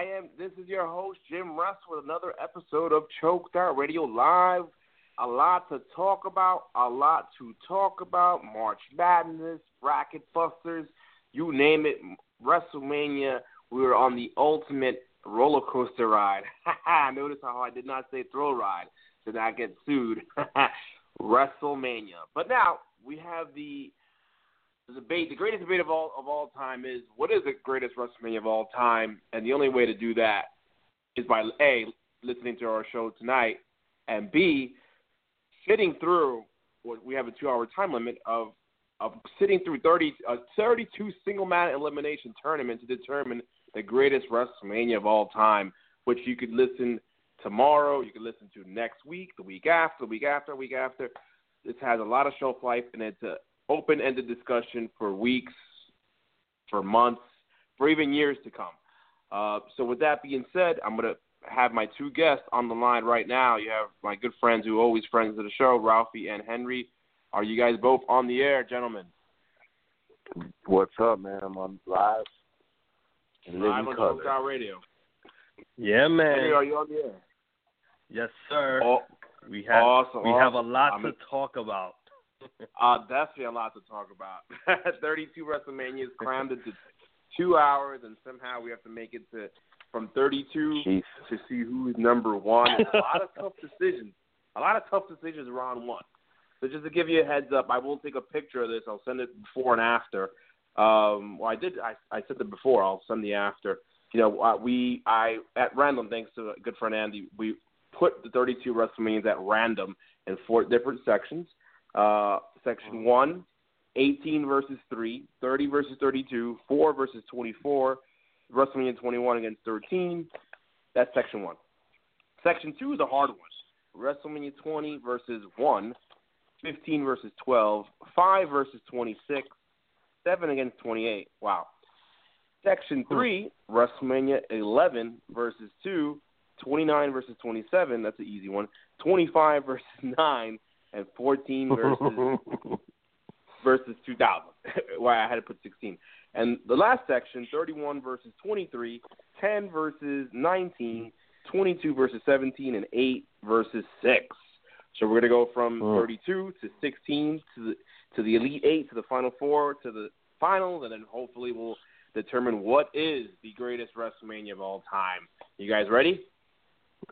I am. This is your host Jim Russ with another episode of Choked Out Radio Live. A lot to talk about. A lot to talk about. March Madness, bracket busters, you name it. WrestleMania. We were on the ultimate roller coaster ride. Notice how I did not say thrill ride. Did not get sued. WrestleMania. But now we have the the debate, the greatest debate of all of all time is what is the greatest WrestleMania of all time, and the only way to do that is by a listening to our show tonight, and b sitting through what we have a two-hour time limit of of sitting through 30 a 32 single man elimination tournament to determine the greatest WrestleMania of all time, which you could listen tomorrow, you could listen to next week, the week after, the week after, week after. This has a lot of shelf life, and it's a open-ended discussion for weeks, for months, for even years to come. Uh, so with that being said, I'm going to have my two guests on the line right now. You have my good friends who are always friends of the show, Ralphie and Henry. Are you guys both on the air, gentlemen? What's up, man? I'm on live. Live on color. Choked Out Radio. Yeah, man. Henry, are you on the air? Yes, sir. Oh, we have awesome, we have a lot I'm- to talk about. Uh, definitely a lot to talk about. 32 WrestleManias crammed into two hours, and somehow we have to make it to from 32 Jeez. to see who's number one. And a lot of tough decisions. A lot of tough decisions around one. So just to give you a heads up, I will take a picture of this. I'll send it before and after. Um, well, I did. I, I sent it before. I'll send the after. You know, uh, we I at random, thanks to a good friend Andy, we put the 32 WrestleManias at random in four different sections. Uh, section one, 18 versus 3, 30 versus 32, 4 versus 24, WrestleMania 21 against 13. That's section one. Section two is a hard one. WrestleMania 20 versus 1, 15 versus 12, 5 versus 26, 7 against 28. Wow. Section 3, WrestleMania 11 versus 2, 29 versus 27. That's an easy one. 25 versus 9, and 14 versus versus 2000. Why I had to put 16. And the last section, 31 versus 23, 10 versus 19, 22 versus 17, and 8 versus 6. So we're going to go from Hmm. 32 to 16 to the to the elite eight to the final four to the finals, and then hopefully we'll determine what is the greatest WrestleMania of all time. You guys ready?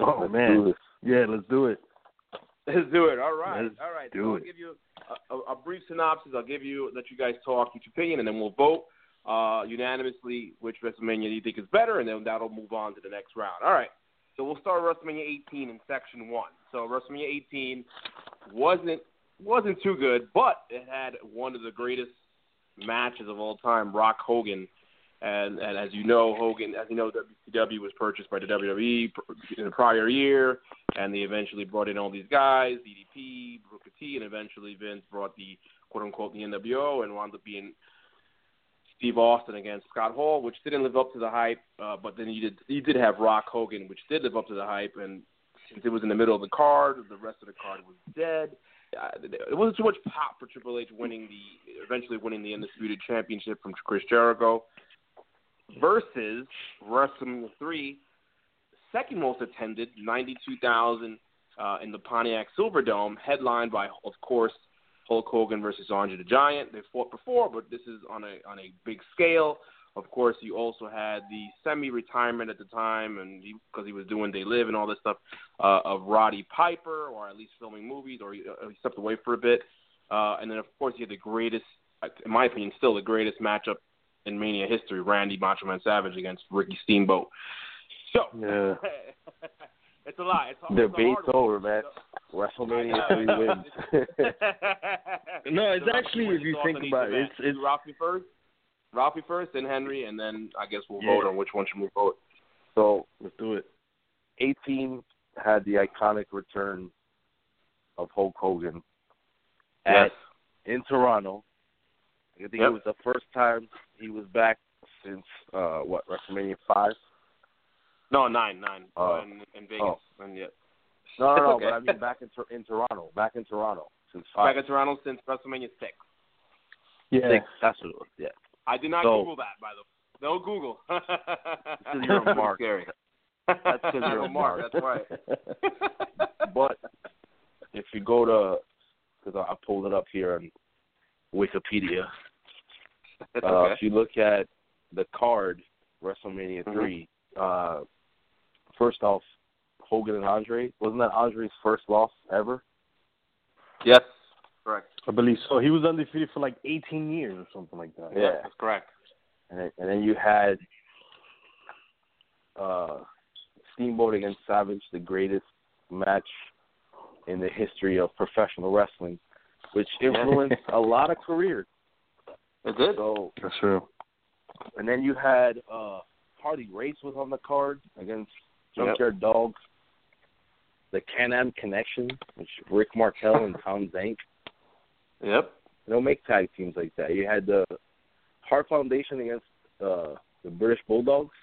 Oh Let's man. Yeah, let's do it. Let's do it. All right. Let's All right. do so I'll it. give you a, a, a brief synopsis. I'll give you let you guys talk each opinion, and then we'll vote uh, unanimously which WrestleMania you think is better, and then that'll move on to the next round. All right. So we'll start WrestleMania 18 in Section One. So WrestleMania 18 wasn't wasn't too good, but it had one of the greatest matches of all time, Rock Hogan. And, and as you know, Hogan, as you know, WCW was purchased by the WWE in the prior year, and they eventually brought in all these guys, DDP, Booker T, and eventually Vince brought the quote unquote the NWO and wound up being Steve Austin against Scott Hall, which didn't live up to the hype. Uh, but then you did you did have Rock Hogan, which did live up to the hype, and since it was in the middle of the card, the rest of the card was dead. uh, it wasn't too much pop for Triple H winning the eventually winning the undisputed championship from Chris Jericho versus WrestleMania three, second most attended, ninety two thousand uh, in the Pontiac Silverdome, headlined by of course Hulk Hogan versus Andre the Giant. They fought before, but this is on a on a big scale. Of course, you also had the semi-retirement at the time, and because he, he was doing They Live and all this stuff, uh, of Roddy Piper, or at least filming movies, or he, uh, he stepped away for a bit. Uh, and then, of course, you had the greatest, in my opinion, still the greatest matchup in Mania history: Randy Macho Man Savage against Ricky Steamboat. So, Yeah. it's a lot. It's, it's a Debate's over, one. man. So- WrestleMania three wins. No, it's So, actually, if you think thoughts on each about it, it's it's Do Ralphie first. Rocky first, then Henry, and then I guess we'll Yeah. vote on which one should move forward. so let's do it. 18 had the iconic return of Hulk Hogan Yes. at in Toronto. I think Yep. it was the first time he was back since uh what WrestleMania five. No, nine, nine. Oh. Uh, in, in Vegas, Oh. and yeah. No, no, no, Okay. but I mean back in in Toronto, back in Toronto since five. Back in Toronto since WrestleMania six. Yeah. Six, that's what it was. Yeah. I did not So- Google that, by the way. No Google. That's because you're a mark. Scary. That's 'cause you're a a mark. mark. That's right. But if you go to, because I I pulled it up here on Wikipedia. It's Uh, okay. If you look at the card, WrestleMania Mhm. 3, uh, first off, Hogan and Andre. Wasn't that Andre's first loss ever? Yes, correct. I believe so. He was undefeated for like 18 years or something like that. Yeah. that's correct. And then, and then you had uh, Steamboat against Savage, the greatest match in the history of professional wrestling, which influenced a lot of careers. It did. So, That's true. and then you had uh, Harley Race was on the card against Yep. Junkyard Dog. The Can-Am Connection, which Rick Martel and Tom Zenk. Yep. They don't make tag teams like that. You had the Heart Foundation against uh, the British Bulldogs.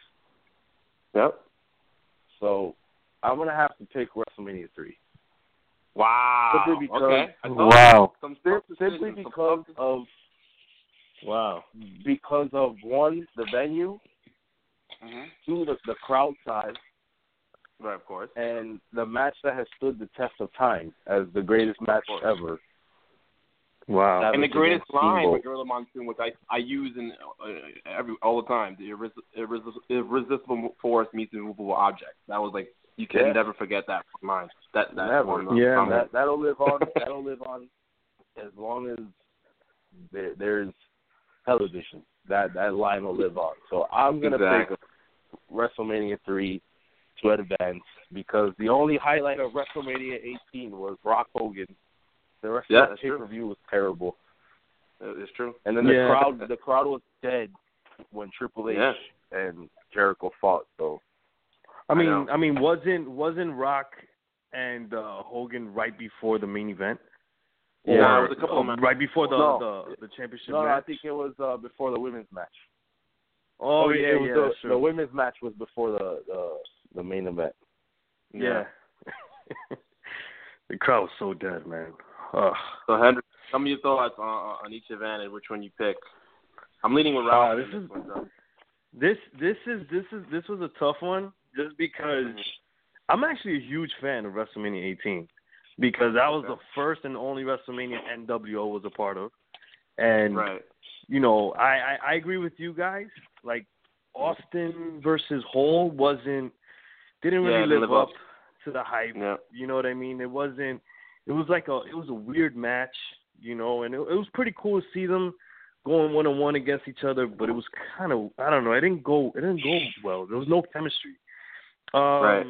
Yep. So I'm gonna have to pick WrestleMania three. Wow. Simply because- okay. Wow. Some Sim- Simply decisions, some because of Wow. because of one the venue, Mhm. two the, the crowd size, Right, of course. and the match that has stood the test of time as the greatest match ever. Wow. That and the greatest line Steamboat. with Gorilla Monsoon, which I I use in uh, every all the time, the irres- irres- irresistible force meets immovable object. That was like you can Yeah. never forget that line. That that Never. one, Yeah, song. That that'll live on. that'll live on as long as there, there's television. That that line will live on. So I'm gonna Exactly. pick WrestleMania three to advance because the only highlight of WrestleMania 18 was Rock Hogan. The rest Yeah, of the pay per view was terrible, It's true. and then the Yeah. crowd the crowd was dead when Triple H Yeah. and Jericho fought. So I mean, know. I, mean, wasn't wasn't Rock and uh, Hogan right before the main event? Yeah, Nah, Or, it was a couple of uh, right before the No. the, the championship no, match. I think it was uh, before the women's match. oh, it- yeah, it was yeah, the, that's the women's match was before the the, the main event. yeah. the crowd was so dead, man. Ugh. So Henry, tell me your thoughts on on each event and which one you pick. I'm leaning with Uh, Ralph. this is- one. This this is this is this was a tough one just because I'm actually a huge fan of WrestleMania 18 because that was the first and only WrestleMania NWO was a part of, and right. you know I, I I agree with you guys like Austin versus Hall wasn't didn't really didn't live, live up up. to the hype. Yeah. You know what I mean? It wasn't. It was like a. It was a weird match, you know, and it, it was pretty cool to see them going one on one against each other. But it was kind of. I don't know. It didn't go. It didn't go well. There was no chemistry. Um, Right.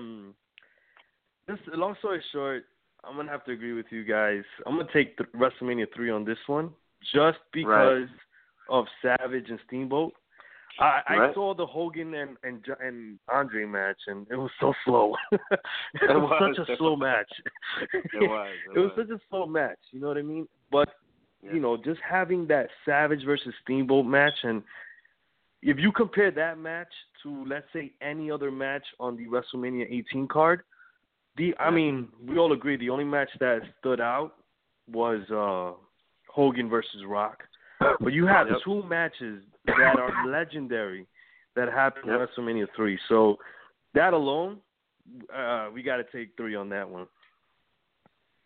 This long story short, I'm gonna have to agree with you guys. I'm gonna take the WrestleMania three on this one, just because of Savage and Steamboat. I, I Right. saw the Hogan and and and Andre match, and it was so slow. it, It was, was. such a slow match. It was. it was such a slow match. You know what I mean? But Yeah. you know, just having that Savage versus Steamboat match, and if you compare that match to let's say any other match on the WrestleMania 18 card, the I mean, we all agree the only match that stood out was uh Hogan versus Rock. But you have Yep. two matches that are legendary that happened Yep. at WrestleMania three. So that alone, uh, we got to take three on that one.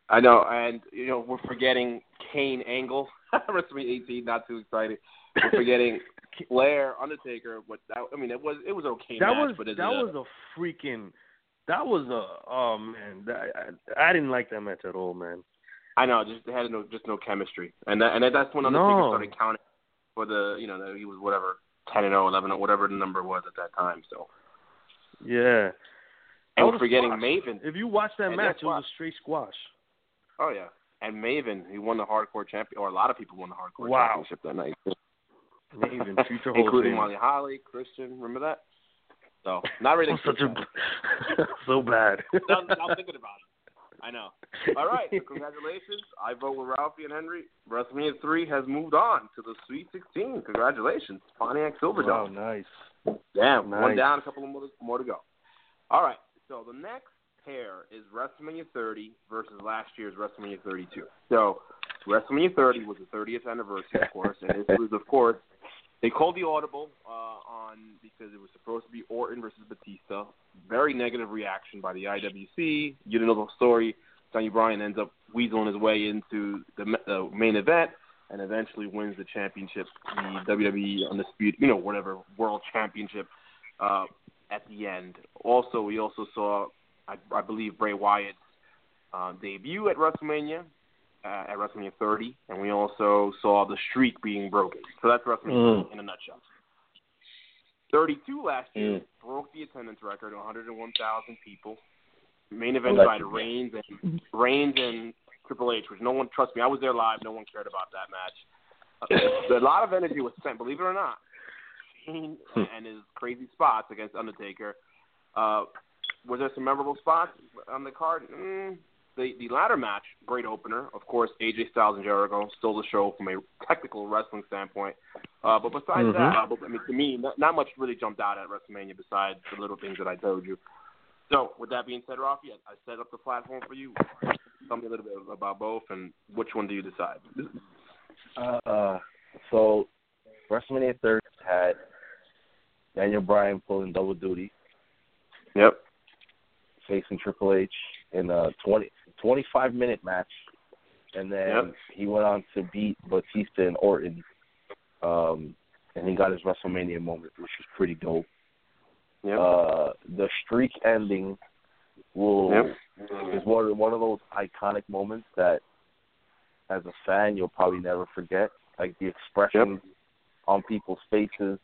I know, and you know we're forgetting Kane Angle, WrestleMania 18. Not too excited. We're forgetting Flair, Undertaker. What that, I mean, it was it was okay. that match, was but that a- was a freaking. That was a oh man, that, I, I didn't like that match at all, man. I know, just they had no just no chemistry, and that, and that's when Undertaker No. started counting for the you know he was whatever 10 and 0, 11 or whatever the number was at that time. So Yeah. and we're forgetting squash. Maven. If you watch that And match, it was a straight squash. Oh yeah, and Maven, he won the hardcore champion, or a lot of people won the hardcore Wow. championship that night, Maven, future including. Molly Holly, Christian. Remember that? So not really. Oh, such a so bad. now, now I'm thinking about it. I know. All right, so congratulations. I vote with Ralphie and Henry. WrestleMania 3 has moved on to the Sweet 16. Congratulations. Pontiac Silverdome. Wow, nice. Damn, one down, a couple more to, more to go. All right, so the next pair is WrestleMania 30 versus last year's WrestleMania 32. So WrestleMania 30 was the 30th anniversary, of course, and this was, of course, they called the audible uh, on because it was supposed to be Orton versus Batista. Very negative reaction by the IWC. You know the story. Daniel Bryan ends up weaseling his way into the ma- main event and eventually wins the championship, the WWE Undisputed, you know, whatever World Championship uh, at the end. Also, we also saw, I, I believe, Bray Wyatt's uh, debut at WrestleMania, uh, at WrestleMania 30, and we also saw the streak being broken. So that's WrestleMania Mm. in a nutshell. 32 last year Mm. broke the attendance record, 101,000 people. Main event by Reigns and Reigns and Triple H, which no one trust me. I was there live. No one cared about that match. Uh, a lot of energy was spent, believe it or not. Shane and his crazy spots against Undertaker. Uh, was there some memorable spots on the card? Mm, the the ladder match, great opener. Of course, AJ Styles and Jericho stole the show from a technical wrestling standpoint. Uh, but besides Mhm. that, uh, but, I mean, to me, not, not much really jumped out at WrestleMania besides the little things that I told you. So, with that being said, Ralphie, I, I set up the platform for you. Tell me a little bit about both, and which one do you decide? Uh, so WrestleMania 30 had Daniel Bryan pulling double duty, Yep. facing Triple H in a 20, 25 minute match, and then Yep. he went on to beat Batista and Orton, um, and he got his WrestleMania moment, which was pretty dope. Yep. Uh, the streak ending will Yep. is one one of those iconic moments that, as a fan, you'll probably never forget. Like the expressions on people's faces.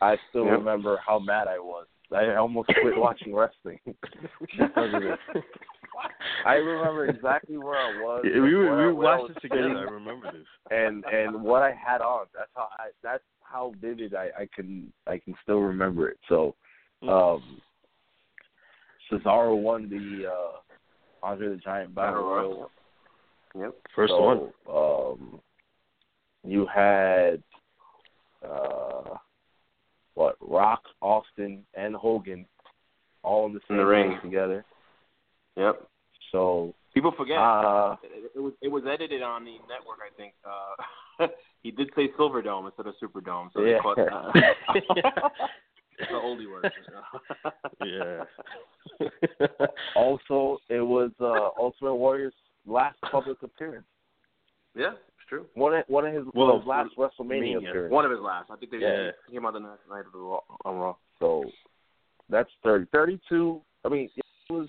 I still Yep. remember how mad I was. I almost quit watching wrestling because of it. I remember exactly where I was. Yeah, we where I- we where watched was this together. I remember this. and and what I had on. That's how I. That's how vivid I, I can I can still remember it. So, um, Cesaro won the uh, Andre the Giant Battle Battle Royal. Royal. Yep. First so, one. Um, you had uh, what? Rock, Austin, and Hogan all in the In same the ring. together. Yep. So, People forget. uh, it, it was it was edited on the network, I think. Uh, he did say Silverdome instead of Superdome, so they Yeah. caught uh, the oldie word. Yeah. also it was uh, Ultimate Warrior's last public appearance. yeah, it's true. One of one of his, Well, his last WrestleMania Mania. appearance. One of his last. I think they Yeah. he came out the next night of the Raw, on Raw. So that's thirty. Thirty-two. I mean, it was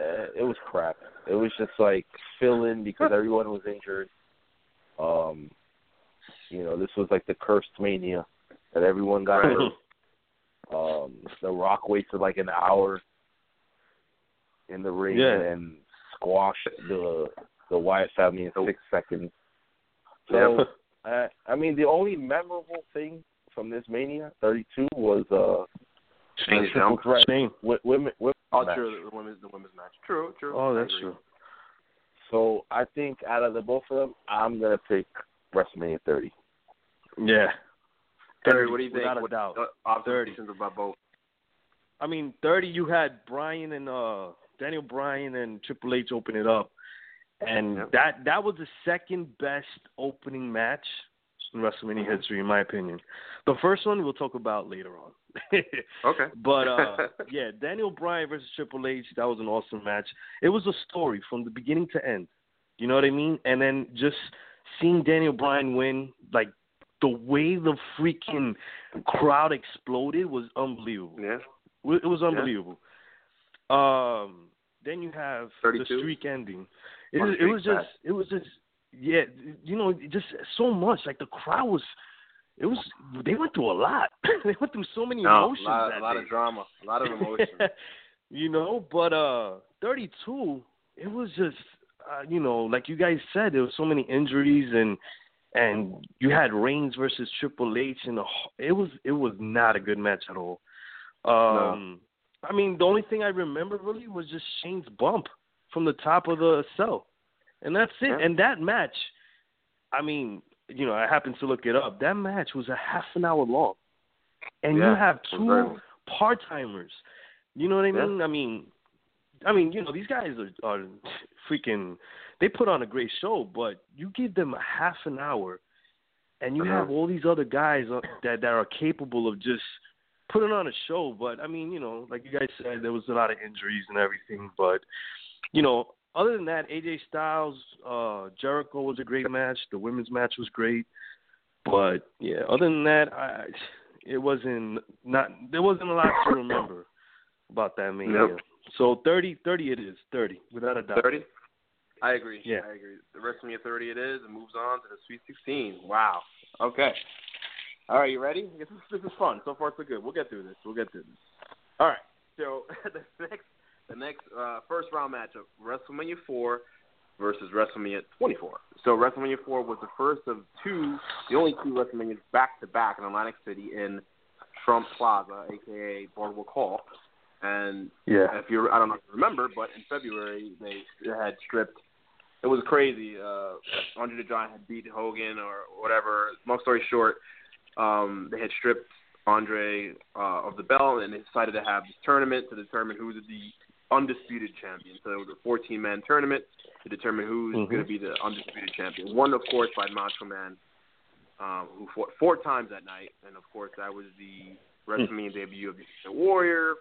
uh, it was crap. It was just like fill in because everyone was injured. Um, you know, this was like the cursed mania that everyone got hurt. Um, the Rock wasted like an hour in the ring Yeah. and squashed the the Wyatt family in six seconds. So uh, I mean, the only memorable thing from this Mania 32 was uh, Shane's the triple jump. Shane. wi- women, women Oh, match. true. The women's the women's match. True, true. Oh, I that's agree. true. So I think out of the both of them, I'm gonna pick WrestleMania 30. Yeah. Henry, what do you think? Without a What doubt. uh, observations about both? I mean, thirty. You had Brian and uh Daniel Bryan and Triple H open it up, and Yep. that that was the second best opening match in WrestleMania Mhm. history, in my opinion. The first one we'll talk about later on. Okay. But uh yeah, Daniel Bryan versus Triple H, that was an awesome match. It was a story from the beginning to end. You know what I mean? And then just seeing Daniel Bryan win, like the way the freaking crowd exploded was unbelievable. yeah. It was unbelievable. Um then you have 32? the streak ending. It, was- it was just it was just yeah, you know, just so much. Like the crowd was it was they went through a lot. they went through so many No, emotions a lot, a lot of drama, a lot of emotion. you know, but uh 32 it was just uh, you know, like you guys said there was so many injuries and and you had Reigns versus Triple H and the, it was it was not a good match at all. Um I mean, the only thing I remember really was just Shane's bump from the top of the cell. And that's it. Yeah. And that match, I mean, you know, I happened to look it up. That match was a half an hour long. And you have it was very two part timers. You know what I Yeah. mean? I mean I mean, you know, these guys are, are freaking they put on a great show, but you give them a half an hour and you have all these other guys that that are capable of just putting on a show. But I mean, you know, like you guys said, there was a lot of injuries and everything. But you know, other than that, AJ Styles, uh, Jericho was a great match. The women's match was great. But yeah, other than that, I it wasn't not there wasn't a lot to remember about that mania. Nope. So 30, 30 it is, thirty without a doubt. Thirty. I agree. Yeah. I agree. The rest of WrestleMania 30 it is, and moves on to the Sweet 16. Wow. Okay. All right, you ready? This is, this is fun. So far, so good. We'll get through this. We'll get through this. All right. So the next, the next uh, first round matchup: WrestleMania 4 versus WrestleMania 24. So WrestleMania 4 was the first of two, the only two WrestleManias back to back in Atlantic City in Trump Plaza, aka Boardwalk Hall. And Yeah. if you I don't know if you remember, but in February they had stripped. It was crazy. Uh, Andre the Giant had beat Hogan or whatever. Long story short, um, they had stripped Andre uh, of the belt, and they decided to have this tournament to determine who was the undisputed champion. So it was a 14-man tournament to determine who's Mhm. going to be the undisputed champion. Won, of course, by Macho Man, um, who fought four times that night, and of course that was the WrestleMania debut of the Warrior.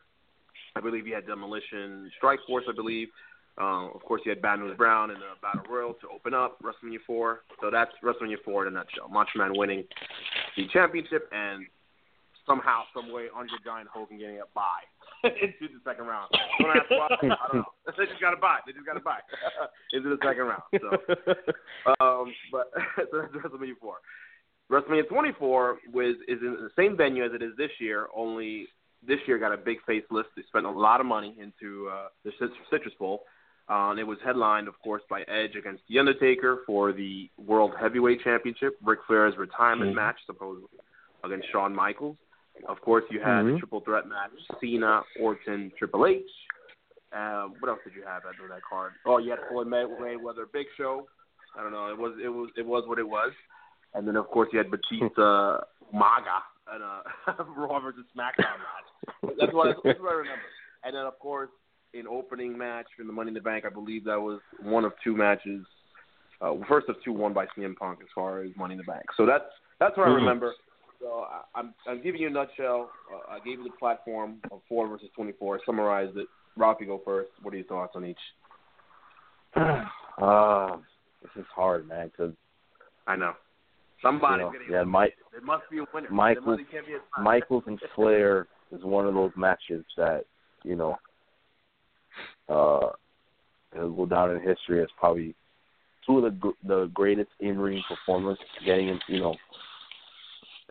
I believe he had Demolition Strike Force, I believe. Um, of course, he had Bad News Brown in the Battle Royal to open up WrestleMania 4. So that's WrestleMania 4 in a nutshell. Macho Man winning the championship and somehow, some way, Andre Giant Hogan getting a bye into the second round. Don't ask why. I don't know. They just got a buy. They just got a buy into the second round. So um, but so that's WrestleMania 4. WrestleMania 24 was is in the same venue as it is this year, only this year got a big facelift. They spent a lot of money into uh, the Citrus Bowl. Uh, and it was headlined, of course, by Edge against The Undertaker for the World Heavyweight Championship, Ric Flair's retirement Mhm. match, supposedly, against Shawn Michaels. Of course, you had Mhm. the triple threat match, Cena, Orton, Triple H. Um, what else did you have under that card? Oh, you had Floyd May- Mayweather, Big Show. I don't know. It was it was it was what it was. And then of course you had Batista, Maga, and uh, Raw versus SmackDown match. That's what I, that's what I remember. And then of course an opening match in the Money in the Bank. I believe that was one of two matches. Uh, first of two won by CM Punk as far as Money in the Bank. So that's that's what I Mhm. remember. So I, I'm I'm giving you a nutshell. Uh, I gave you the platform of four versus 24. Summarized it. Ralphie, go first. What are your thoughts on each? uh, this is hard, man. Because I know. Somebody's you know, yeah, Mike, There must be a winner. Michael- There must- can't be a. Michaels and Flair is one of those matches that you know uh it'll go down in history as probably two of the the greatest in ring performers getting in you know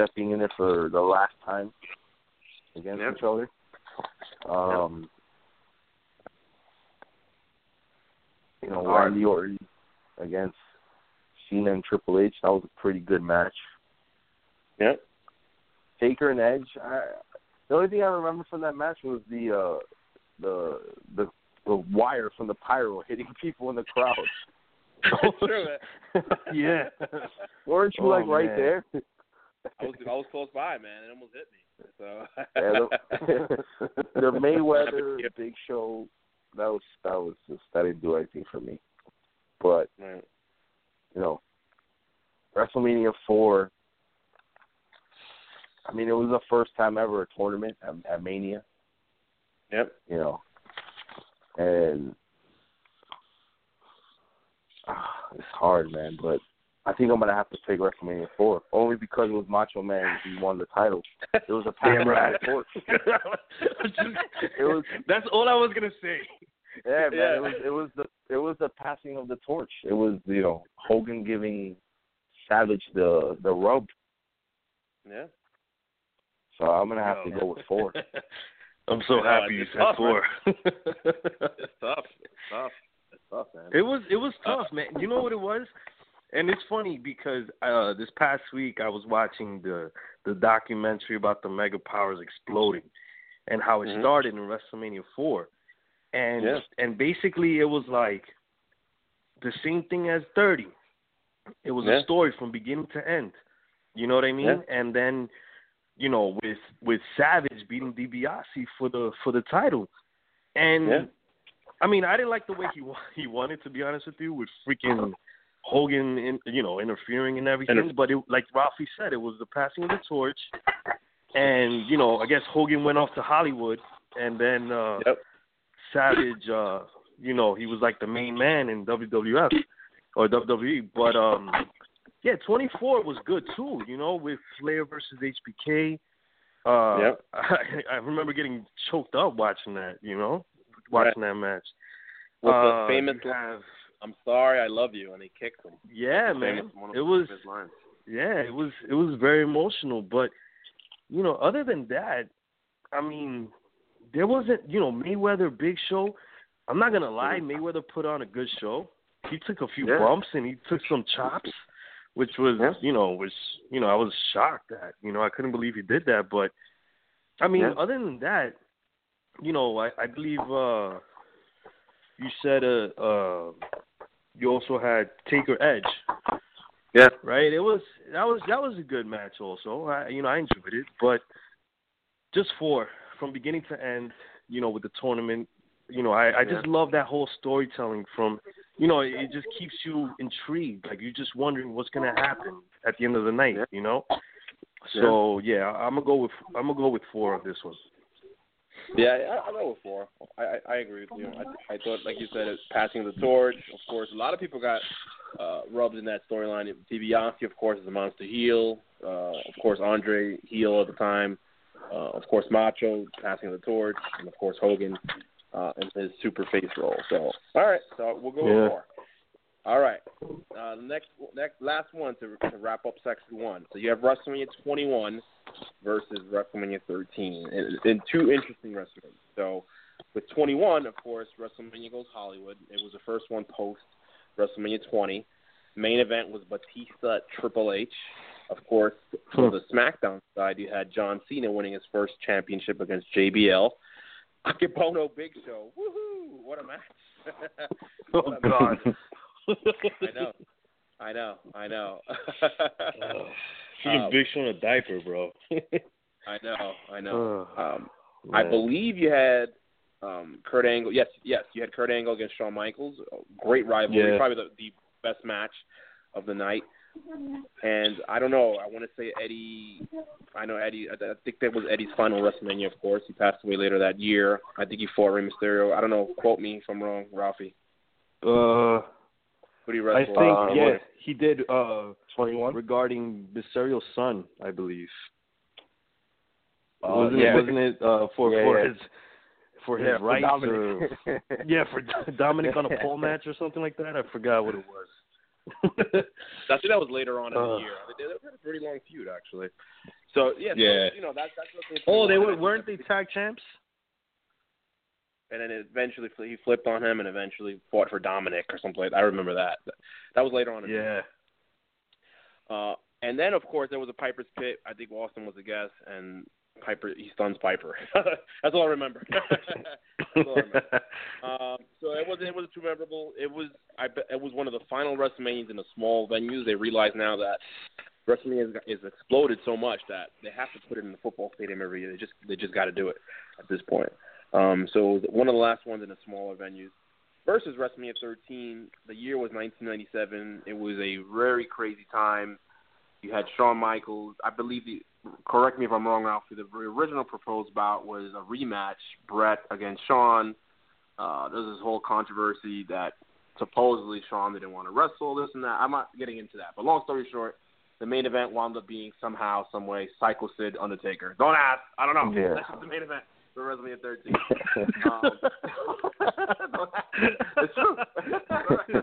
stepping in there for the last time against Yep. each other. Um you know, Hard. Randy Orton against Cena and Triple H, that was a pretty good match. Yep. Taker and Edge. I, the only thing I remember from that match was the uh the the the wire from the pyro hitting people in the crowd. True, man. yeah. Weren't you Oh, like right man. there? I was I was close by, man. It almost hit me. So Yeah, the, the Mayweather Big Show. That was that was just that didn't do anything for me. But Right. you know, WrestleMania four. I mean, it was the first time ever a tournament at, at Mania. Yep. You know, and ah, it's hard, man. But I think I'm gonna have to pick WrestleMania four only because it was Macho Man. He won the title. It was a Damn passing right. of the torch. It was- That's all I was gonna say. Yeah, man. Yeah. It was it was the it was the passing of the torch. It was you know Hogan giving Savage the the rub. Yeah. So I'm gonna have to go with four. I'm so happy you said four. It's tough. It's tough. It's tough, man. It was it was uh, tough, man. You know what it was? And it's funny because uh this past week I was watching the the documentary about the mega powers exploding and how it Mhm. started in WrestleMania 4. And Yeah. and basically it was like the same thing as 30. It was Yeah. a story from beginning to end. You know what I mean? Yeah. And then you know with with Savage beating DiBiase for the for the title. And. I mean, I didn't like the way he wa- he wanted to be honest with you with freaking Hogan, in, you know, interfering and everything. Interf- but it, like Ralphie said, it was the passing of the torch, and you know, I guess Hogan went off to Hollywood, and then uh Yep. Savage, uh, you know, he was like the main man in WWF or WWE. But um, yeah, 24 was good too. You know, with Flair versus HBK. Uh, Yep. I, I remember getting choked up watching that. You know, watching that match. With Uh, the famous have, I'm sorry, I love you, and he kicked him. yeah, man. It was yeah, it was it was very emotional. But you know, other than that, I mean, there wasn't you know Mayweather Big Show. I'm not gonna lie, Mayweather put on a good show. He took a few Yeah. bumps and he took some chops, which was Yeah. you know was you know I was shocked at you know I couldn't believe he did that. But I mean, Yeah. other than that, you know I I believe uh you said uh uh you also had Taker Edge Yeah. right? It was that was that was a good match. Also, I, you know, I enjoyed it, but just for from beginning to end, you know, with the tournament, you know, I, I just love that whole storytelling. From you know, it, it just keeps you intrigued. Like you're just wondering what's gonna happen at the end of the night. Yeah. You know. So yeah, I'm gonna go with I'm gonna go with four on this one. Yeah, I, I with four. I, I I agree with you. I, I thought, like you said, it's passing the torch. Of course, a lot of people got uh, rubbed in that storyline. DiBiase, of course, is a monster heel. Uh, of course, Andre heel at the time. Uh, of course, Macho passing the torch, and of course Hogan uh, in his super face role. So, all right, so we'll go Yeah. with four. All right, uh, next, next, last one to, to wrap up section one. So you have WrestleMania 21 versus WrestleMania 13, and, and two interesting WrestleMania. So with 21, of course, WrestleMania goes Hollywood. It was the first one post WrestleMania 20. Main event was Batista Triple H. Of course, for the SmackDown side, you had John Cena winning his first championship against JBL. Akebono Big Show. Woohoo! What a match! Oh What a God. I know. I know. I know. Freaking Um, Big Show in a diaper, bro. I know. I know. Um, I believe you had um, Kurt Angle. Yes, yes, you had Kurt Angle against Shawn Michaels. Great rivalry, Yeah. probably the, the best match of the night. And I don't know. I want to say Eddie. I know Eddie. I I think that was Eddie's final WrestleMania. Of course, he passed away later that year. I think he fought Rey Mysterio. I don't know. Quote me if I'm wrong, Ralphie. Uh, Who do you I think Uh, yeah, what- he did. Uh, 21? regarding Mysterio's son, I believe. Uh, wasn't yeah. it? Wasn't it uh, for Yeah, for yeah. his for his Yeah, for rights Dominic. or yeah for Dominic on a pole match or something like that? I forgot what it was. I think that was later on in Uh. the year. They, they had a pretty long feud, actually. So yeah, so, Yeah. you know that, that's what oh, they were weren't they tag champs? And then eventually he flipped on him and eventually fought for Dominic or something. Like that. I remember that. That was later on. In the Yeah. Uh, and then of course there was a Piper's Pit. I think Austin was a guest, and Piper he stuns Piper. That's all I remember. All I remember. Um, so it wasn't it wasn't too memorable. It was I it was one of the final WrestleManias in a small venues. They realize now that WrestleMania is, is exploded so much that they have to put it in the football stadium every year. They just they just got to do it at this point. Um, so it was one of the last ones in the smaller venues. first is WrestleMania 13. The year was 1997. It was a very crazy time. You had Shawn Michaels. I believe the correct me if I'm wrong, Ralphie. The original proposed bout was a rematch, Bret against Shawn. Uh, there was this whole controversy that supposedly Shawn didn't want to wrestle, this and that. I'm not getting into that. But long story short, the main event wound up being somehow, some way, Psycho Sid Undertaker. Don't ask. I don't know. Yeah. That's just the main event for WrestleMania 13. um, it's true.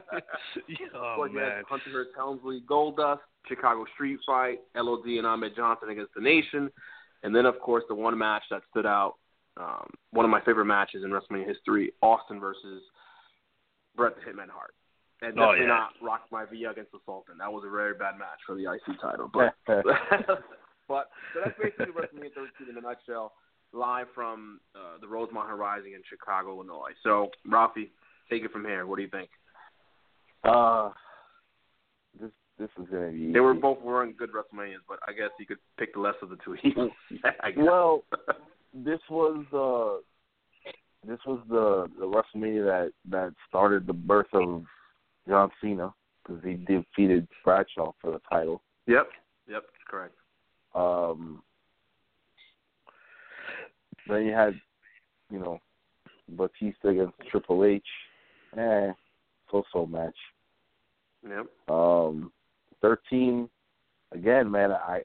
oh Well, you had man. Hunter Hearst Helmsley, Goldust, Chicago Street Fight, LOD and Ahmed Johnson against the Nation, and then of course the one match that stood out, um, one of my favorite matches in WrestleMania history, Austin versus Bret the Hitman Hart. And Oh, definitely yeah. not Rocky Maivia against the Sultan. That was a very bad match for the IC title. But but so that's basically WrestleMania 13 in a nutshell, live from uh, the Rosemont Horizon in Chicago, Illinois. So Ralphie, take it from here. What do you think? uh, this this is gonna be. They were both weren't good WrestleManias, but I guess you could pick the less of the two evils. Well, this was uh this was the the WrestleMania that that started the birth of John Cena because he defeated Bradshaw for the title. yep, yep, correct. Um, then you had, you know, Batista against Triple H. Eh, so-so match. Yep, Um, thirteen, again, man, I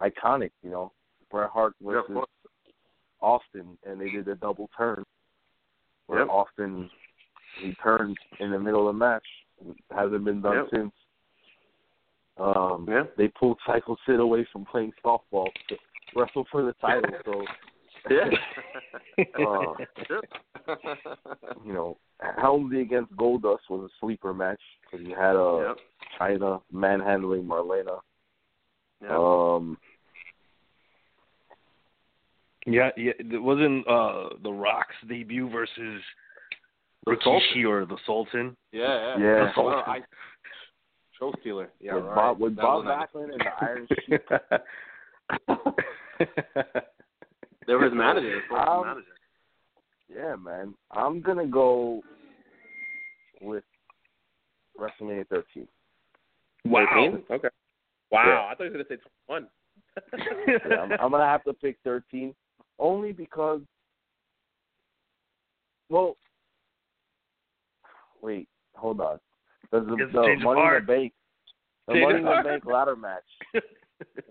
iconic. You know, Bret Hart versus course. Austin, and they did a double turn where Yep. Austin he turned in the middle of the match. Hasn't been done Yep. since. Um, Yeah. They pulled Psycho Sid away from playing softball to wrestle for the title. So yeah. Uh, you know, Helmsley against Goldust was a sleeper match because you had uh, yep, Chyna manhandling Marlena. yep. Um, Yeah, yeah. It wasn't uh the Rock's debut versus The Rikishi or the Sultan. yeah, yeah. yeah. No, no, I, show stealer. Yeah, with right. Bob, with That Bob. Backlund and the Iron Sheik. They were his manager. His first Um, manager. Yeah, man. I'm gonna go with WrestleMania 13. wow. Okay. Wow, Yeah. I thought you were gonna say twenty-one. Yeah, I'm, I'm gonna have to pick 13 only because. Well, wait, hold on. There's the, the Money in heart. the Bank, the Change Money of in the. Bank ladder match. the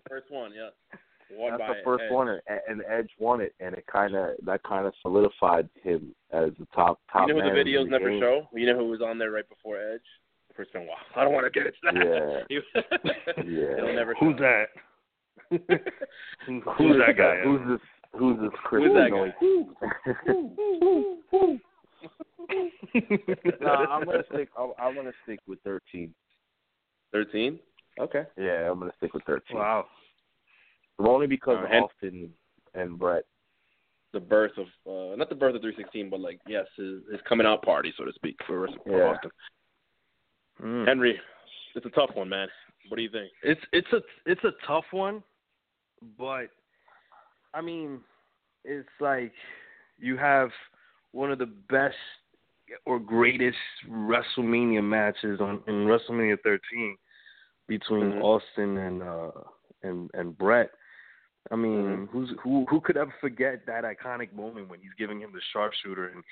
first one, yeah. Won That's by the first Edge. one, and, and Edge won it, and it kind of that kind of solidified him as the top top You know who the in videos never game. show? You know who was on there right before Edge? Chris Benoit. I don't want to get into that. Yeah. Yeah. It'll never Who's show. that? Who's that guy? Who's this? Who's this Chris Who's that Benoit? no, I'm gonna stick. I'm, I'm gonna stick with 13. Thirteen. Okay. Yeah, I'm gonna stick with 13. wow. Only because Uh, of and- Austin and Bret. The birth of uh not the birth of three sixteen, but like yes, his his coming out party, so to speak, for, for Yeah. Austin. Mm. Henry, it's a tough one, man. What do you think? It's it's a it's a tough one, but I mean, it's like you have one of the best or greatest WrestleMania matches on in WrestleMania 13 between Mhm. Austin and uh and and Bret. I mean, Mhm. who's who who could ever forget that iconic moment when he's giving him the sharpshooter and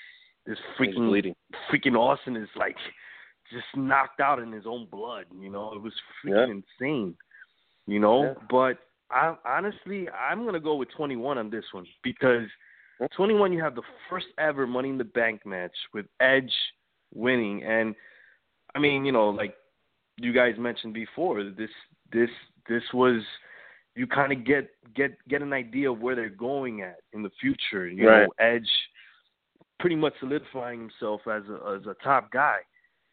this freaking freaking Austin is like just knocked out in his own blood. You know, it was freaking insane. You know, Yeah. but I honestly I'm gonna go with 21 on this one because 21 you have the first ever Money in the Bank match with Edge winning, and I mean you know like you guys mentioned before this this this was you kind of get get get an idea of where they're going at in the future. You Right. know, Edge pretty much solidifying himself as a as a top guy.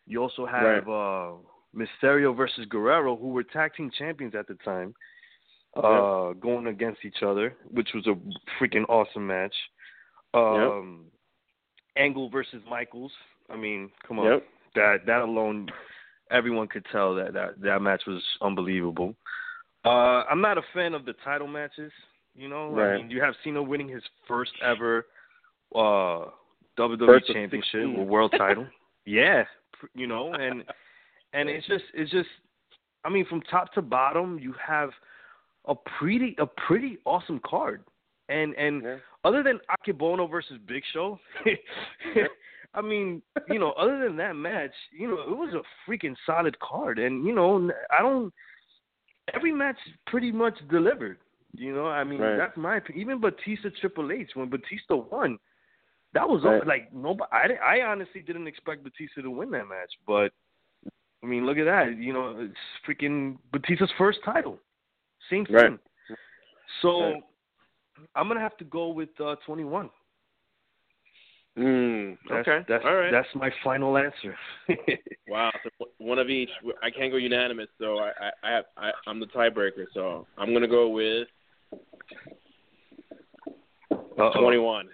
You also have uh Mysterio versus Guerrero, who were tag team champions at the time, uh, going against each other, which was a freaking awesome match. Um, Angle versus Michaels. I mean, come on, Yep. that that alone, everyone could tell that that that match was unbelievable. Uh, I'm not a fan of the title matches. You know, I mean, you have Cena winning his first ever uh, WWE First Championship or World Title. Yeah, you know, and and it's just it's just I mean from top to bottom you have a pretty a pretty awesome card. And and Yeah. other than Akebono versus Big Show, I mean, you know, other than that match, you know, it was a freaking solid card and you know, I don't every match pretty much delivered. You know, I mean, Right. that's my opinion. Even Batista Triple H when Batista won, that was Right. like nobody. I, I honestly didn't expect Batista to win that match, but I mean, look at that. You know, it's freaking Batista's first title. Same thing. Right. So. I'm gonna have to go with uh, 21. Mm, That's, okay. That's All right. that's my final answer. Wow. So one of each. I can't go unanimous, so I I, I have I, I'm the tiebreaker. So I'm gonna go with Uh-oh. 21.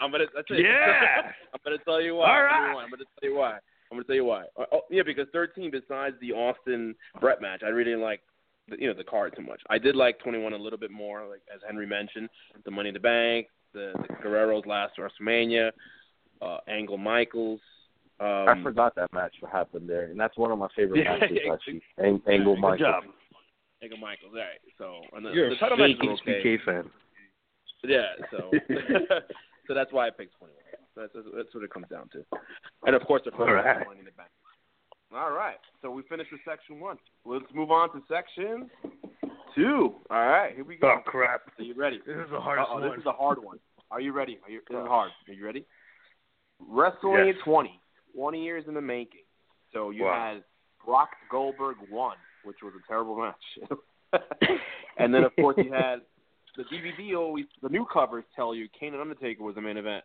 I'm gonna. That's it. Yeah. I'm gonna tell you why. All I'm gonna tell you why. I'm gonna tell you why. I'm gonna tell you why. Oh, oh, yeah, because 13. Besides the Austin Bret match, I really didn't like. The, you know the card too much. I did like 21 a little bit more, like as Henry mentioned, the Money in the Bank, the, the Guerrero's last WrestleMania, uh, Angle Michaels. Um, I forgot that match happened there, and that's one of my favorite Yeah, matches. yeah, Actually, Ang- Angle Good Michaels. job. Angle Michaels, all right. So and the, You're the a title fake matches were okay. Fan. Yeah, so so that's why I picked 21. That's, that's that's what it comes down to. And of course, the first All right. Money in the Bank. All right, so we finished with section one. Let's move on to section two. All right, here we go. Oh crap! Are you ready? This is the hardest Uh-oh, one. This is a hard one. Are you ready? Are you, this is hard. Are you ready? WrestleMania Yes. 20, 20 years in the making. So you Wow. had Brock Goldberg one, which was a terrible match. and then of course you had the DVD always the new covers tell you Kane and Undertaker was the main event,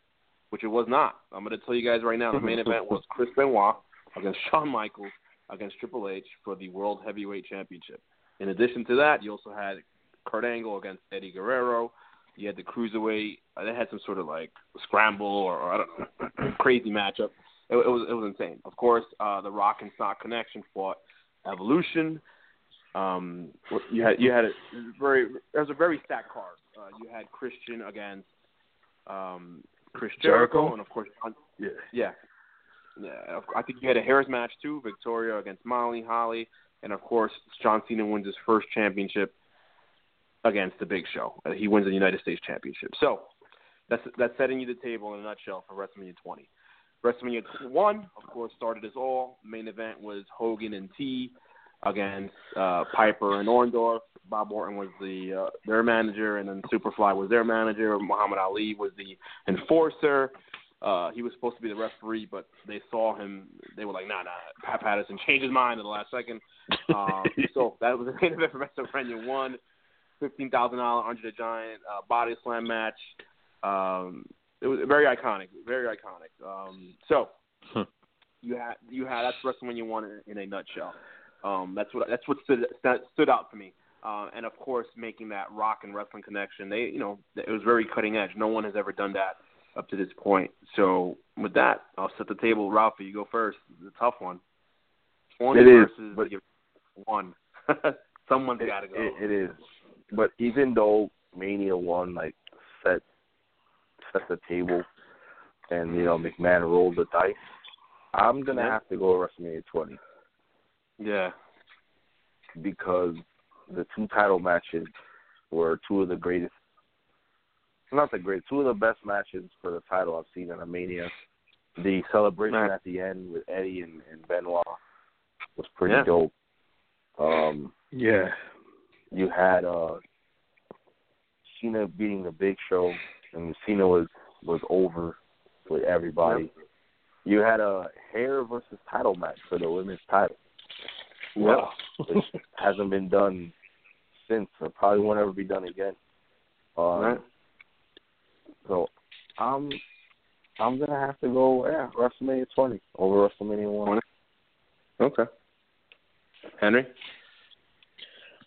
which it was not. I'm going to tell you guys right now the main event was Chris Benoit against Shawn Michaels against Triple H for the World Heavyweight Championship. In addition to that, you also had Kurt Angle against Eddie Guerrero. You had the cruiserweight. Uh, they had some sort of like scramble or, or I don't know, crazy matchup. It, it was it was insane. Of course, uh, the Rock and Sock Connection fought Evolution. Um, you had you had a very it was a very stacked card. Uh, you had Christian against um, Chris Jericho, Jericho? and of course, John, Yeah. yeah, yeah. I think you had a Harris match too. Victoria against Molly Holly, and of course, John Cena wins his first championship against the Big Show. Uh, he wins the United States Championship. So that's that's setting you the table in a nutshell for WrestleMania 20. WrestleMania 1, of course, started us all. Main event was Hogan and T against uh, Piper and Orndorff. Bob Orton was the uh, their manager, and then Superfly was their manager. Muhammad Ali was the enforcer. Uh, he was supposed to be the referee, but they saw him. They were like, "Nah, nah." Pat Patterson changed his mind at the last second. Um, so that was the main event for WrestleMania one. Fifteen thousand dollar Andre the Giant uh, body slam match. Um, it was very iconic, very iconic. Um, so you had you had that's WrestleMania one in, in a nutshell. Um, that's what that's what stood that stood out for me. Uh, and of course, making that rock and wrestling connection, they you know it was very cutting edge. No one has ever done that up to this point. So with that, I'll set the table. Ralphie, you go first. It's a tough one. Twenty It is, versus but- one. Someone's It, got to go. it, it is, but even though Mania one like set set the table, and you know McMahon rolled the dice, I'm gonna Yeah. have to go WrestleMania 20 yeah. because the two title matches were two of the greatest. Not the great, two of the best matches for the title I've seen in a Mania. The celebration Right. at the end with Eddie and, and Benoit was pretty Yeah. dope. Um, Yeah. You had uh Cena beating the Big Show, and Cena was was over with everybody. You had a hair versus title match for the women's title, Wow. which hasn't been done since, or probably won't ever be done again. Um, Right. So I'm I'm gonna have to go yeah WrestleMania 20 over WrestleMania one. Okay. Henry.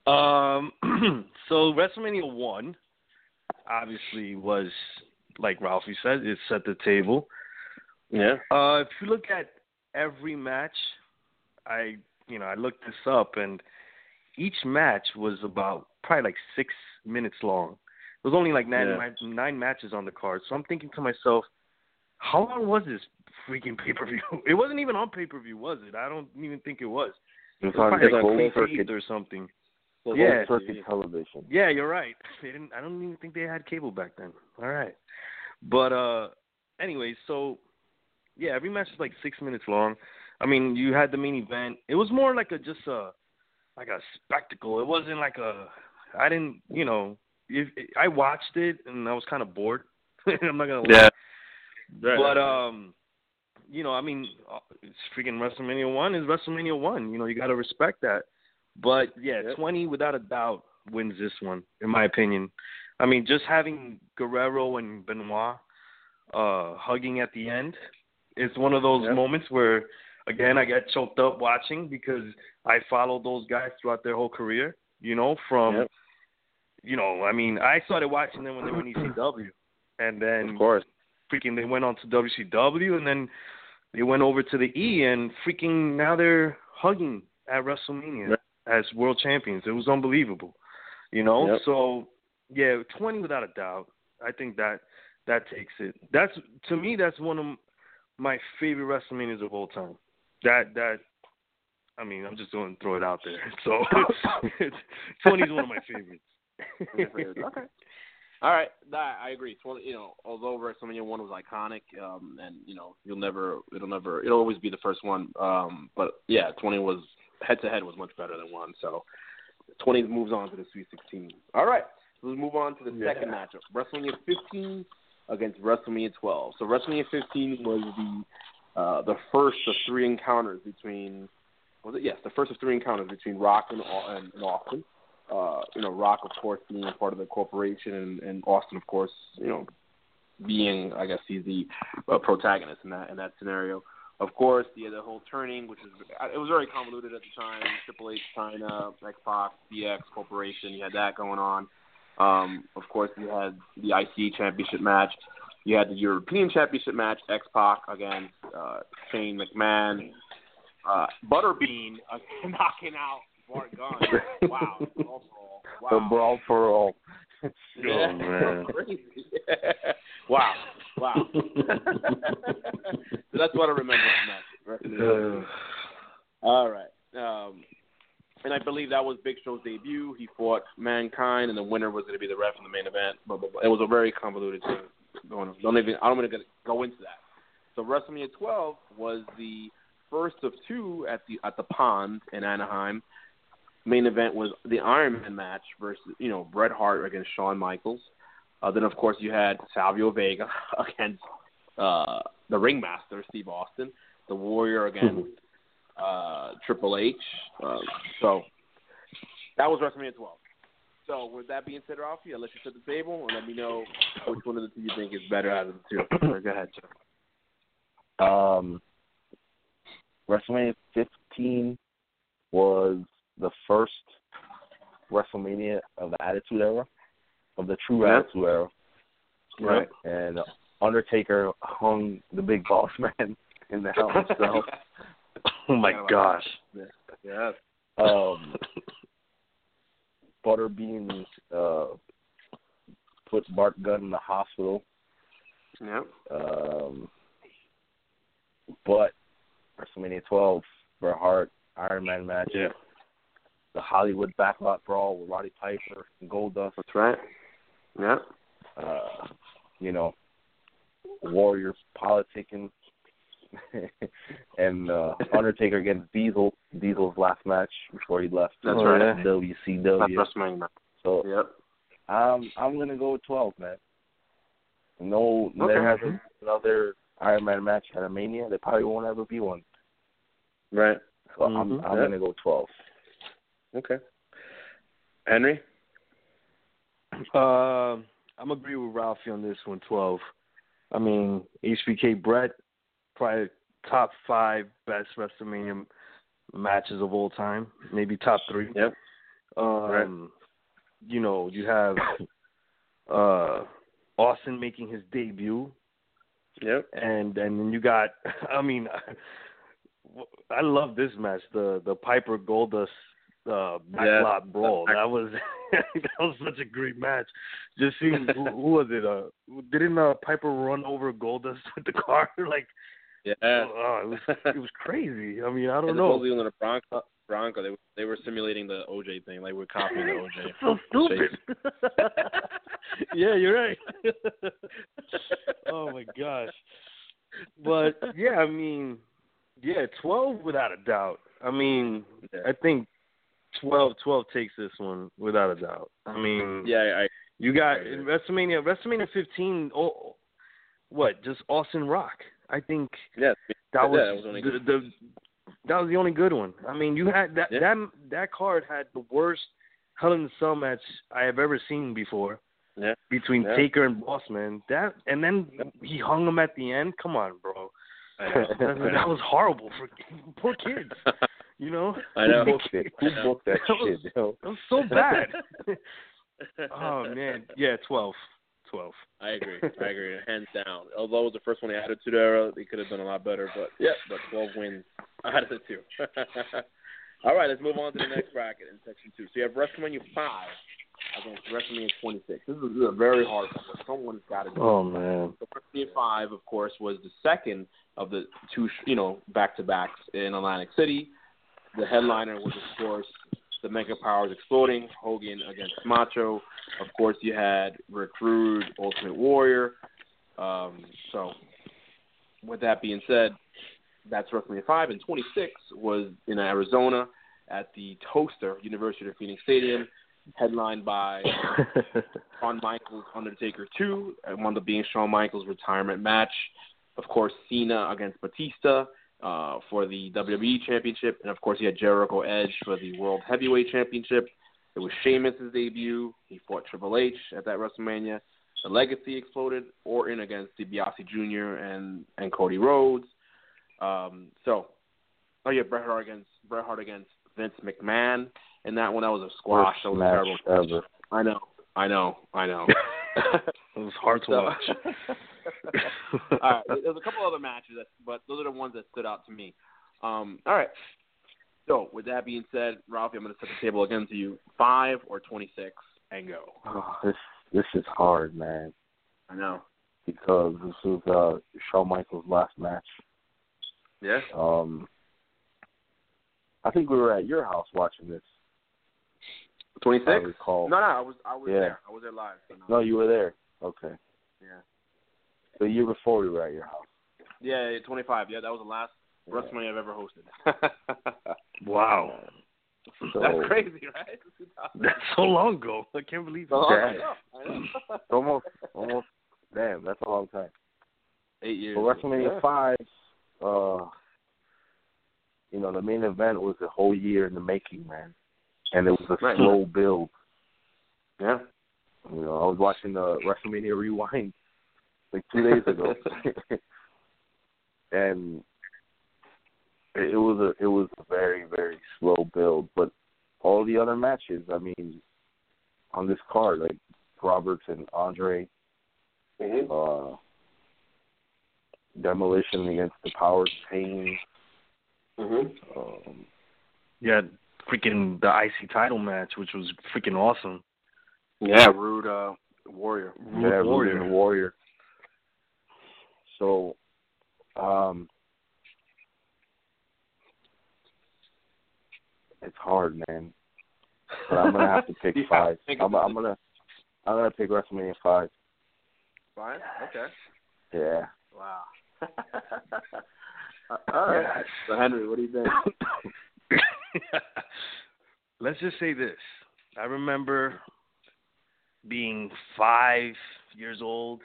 Um, so WrestleMania one obviously was like Ralphie said, it set the table. Yeah. Uh, if you look at every match, I you know I looked this up and each match was about probably like six minutes long. It was only like nine Yeah. nine matches on the card, so I'm thinking to myself, how long was this freaking pay per view? It wasn't even on pay per view, was it? I don't even think it was. It was It was probably like closed circuit, or something. Closed Yeah. circuit television. Yeah, you're right. They didn't. I don't even think they had cable back then. All right, but uh, anyway, so yeah, every match is like six minutes long. I mean, you had the main event. It was more like a just a like a spectacle. It wasn't like a. I didn't, you know, if, I watched it and I was kind of bored. I'm not gonna lie. Yeah. But um, you know, I mean, uh, it's freaking WrestleMania one is WrestleMania one. You know, you got to respect that. But yeah, twenty without a doubt wins this one, in my opinion. I mean, just having Guerrero and Benoit uh hugging at the end, it's one of those Yep. moments where, again, I get choked up watching because I followed those guys throughout their whole career. You know, from Yep. you know, I mean, I started watching them when they were in ECW, and then Of course. freaking they went on to WCW and then they went over to the E and freaking now they're hugging at WrestleMania. As world champions. It was unbelievable. You know? Yep. So yeah, twenty without a doubt. I think that that takes it. That's to me that's one of my favorite WrestleManias of all time. That that I mean, I'm just going to throw it out there. So twenty is one of my favorites. okay. All right, that, I agree. Twenty, you know, although WrestleMania one was iconic, um, and you know, you'll never, it'll never, it'll always be the first one. Um, but yeah, twenty was head to head was much better than one. So twenty moves on to the Sweet Sixteen. All right, so let's move on to the second matchup: WrestleMania fifteen against WrestleMania twelve. So WrestleMania fifteen was the uh, the first of three encounters between. Was it yes, the first of three encounters between Rock and, and, and Austin uh, you know, Rock, of course, being a part of the corporation, and, and Austin, of course, you know, being, I guess, he's the uh, protagonist in that in that scenario. Of course, the the whole turning, which is it was very convoluted at the time. Triple H, Chyna, X Pac, DX Corporation, you had that going on. Um, of course, you had the IC Championship match. You had the European Championship match, X Pac against uh, Shane McMahon. Uh, Butterbean uh, knocking out Bart Gunn. Wow. All for all. Wow. The brawl for all. Yeah. man. Crazy. wow. Wow. so that's what I remember from that. All right. Um, and I believe that was Big Show's debut. He fought Mankind, and the winner was going to be the ref in the main event. Blah, blah, blah. It was a very convoluted thing going on. Don't even. I don't want to go into that. So WrestleMania 12 was the first of two at the at the Pond in Anaheim. Main event was the Iron Man match versus you know Bret Hart against Shawn Michaels. Uh, then of course you had Savio Vega against uh, the Ringmaster Steve Austin, the Warrior against uh, Triple H. Uh, so that was WrestleMania 12. So with that being said, Ralphie, I'll let you set the table and let me know which one of the two you think is better out of the two. Go ahead, sir. Um, WrestleMania 15 was the first WrestleMania of the Attitude Era, of the true Yeah. Attitude Era. Right. And Undertaker hung the big boss man in the hell himself. Oh my gosh. Yeah. um, Butterbean uh, put Bart Gunn in the hospital. Yep. Um, but WrestleMania 12, Bret Hart Iron Man match, Yeah. the Hollywood backlot brawl with Roddy Piper and Goldust. That's right. Yep. Uh, you know, Warriors politicking, and uh, Undertaker against Diesel. Diesel's last match before he left. That's Oh, right. yeah. WCW. That's WrestleMania. So Yep. um, I'm gonna go with 12, man. No, Okay. there hasn't been another Iron Man match at a Mania. There probably won't ever be one. Right. So I'm Mhm. I'm Yeah. gonna go 12. Okay. Henry? Uh, I'm agree with Ralphie on this one. Twelve. I mean, HBK Bret, probably top five best WrestleMania matches of all time. Maybe top three. Yep. Um, you know, you have uh Austin making his debut, Yep. and and then you got. I mean, I love this match. The the Piper Goldust uh, Yeah, backlot brawl. That was that was such a great match. Just seeing who, who was it? Uh, didn't uh, Piper run over Goldust with the car? like, Yeah. oh, it was it was crazy. I mean, I don't know. supposedly the Bronco, Bronco, they were- they were simulating the OJ thing, like we're copying the OJ. so stupid. yeah, you're right. oh my gosh. But yeah, I mean, yeah, twelve without a doubt. I mean, Yeah. I think 12, 12 takes this one without a doubt. I mean, Yeah, I, you got in WrestleMania, WrestleMania 15. Oh, what? Just Austin Rock. I think yeah, that Yeah, was, that was the, the that was the only good one. I mean, you had that Yeah. that that card had the worst Hell in a Cell match I have ever seen before Yeah. between Yeah. Taker and Bossman. That and then he hung him at the end. Come on, bro. I know. That, that was horrible for poor kids. You know, I know. Who booked it? Who booked that That was- shit, yo? that was so bad. oh man, yeah, twelve. 12. I agree. I agree. Hands down. Although it was the first one they added to the era, they could have done a lot better. But yeah, but 12 wins out of the two. All right, let's move on to the next bracket in section two. So you have WrestleMania 5 against WrestleMania 26. This is, this is a very hard one. but Someone's got to do. Oh man. So WrestleMania 5, of course, was the second of the two, you know, back-to-backs in Atlantic City. The headliner was, of course, the Mega Powers exploding, Hogan against Macho. Of course, you had Rick Rude, Ultimate Warrior. Um, so, with that being said, that's WrestleMania 5. And 26 was in Arizona at the Toaster University of Phoenix Stadium, headlined by Shawn Michaels Undertaker 2. It wound up being Shawn Michaels' retirement match. Of course, Cena against Batista uh, for the WWE Championship. And of course, he had Jericho Edge for the World Heavyweight Championship. It was Sheamus' debut. He fought Triple H at that WrestleMania. The Legacy exploded. Orton against DiBiase Jr. and, and Cody Rhodes. Um, so, oh yeah, Bret Hart against Bret Hart against Vince McMahon. And that one, that was a squash. That was match terrible. ever. I know, I know, I know. It was hard to So- watch. all right, there's a couple other matches, that, but those are the ones that stood out to me. Um, all right. So, with that being said, Ralphie, I'm going to set the table again to you: five or twenty-six, and go. Oh, this this is hard, man, I know. because this was uh, Shawn Michaels' last match. Yeah. Um, I think we were at your house watching this. Twenty-six. recall. No, no, I was, I was Yeah. there. I was there live. So No, you were there. Okay. Yeah. The year before we were at your house. Yeah, yeah, twenty-five. Yeah, that was the last WrestleMania I've ever hosted. wow. So That's crazy, right? That's so long ago. I can't believe it. So, I Yeah. know, I know. it's almost almost damn, that's a long time. Eight years. So WrestleMania Yeah. five, uh you know, the main event was a whole year in the making, man. And it was a Right. slow build. Yeah. You know, I was watching the WrestleMania rewind like two days ago. and it, it was a it was a very, very slow build. But all the other matches, I mean, on this card, like Roberts and Andre, Mhm. uh Demolition against the Powers Pain. Mhm. Um, Yeah, freaking the IC title match, which was freaking awesome. Yeah, Rude uh, Warrior. Road yeah, Warrior. Rude Warrior. So, um, it's hard, man. But I'm gonna have to pick five. think I'm, I'm gonna, I'm gonna pick WrestleMania five. Fine. Okay. Yeah. Wow. All right. So Henry, what do you think? Let's just say this. I remember being five years old,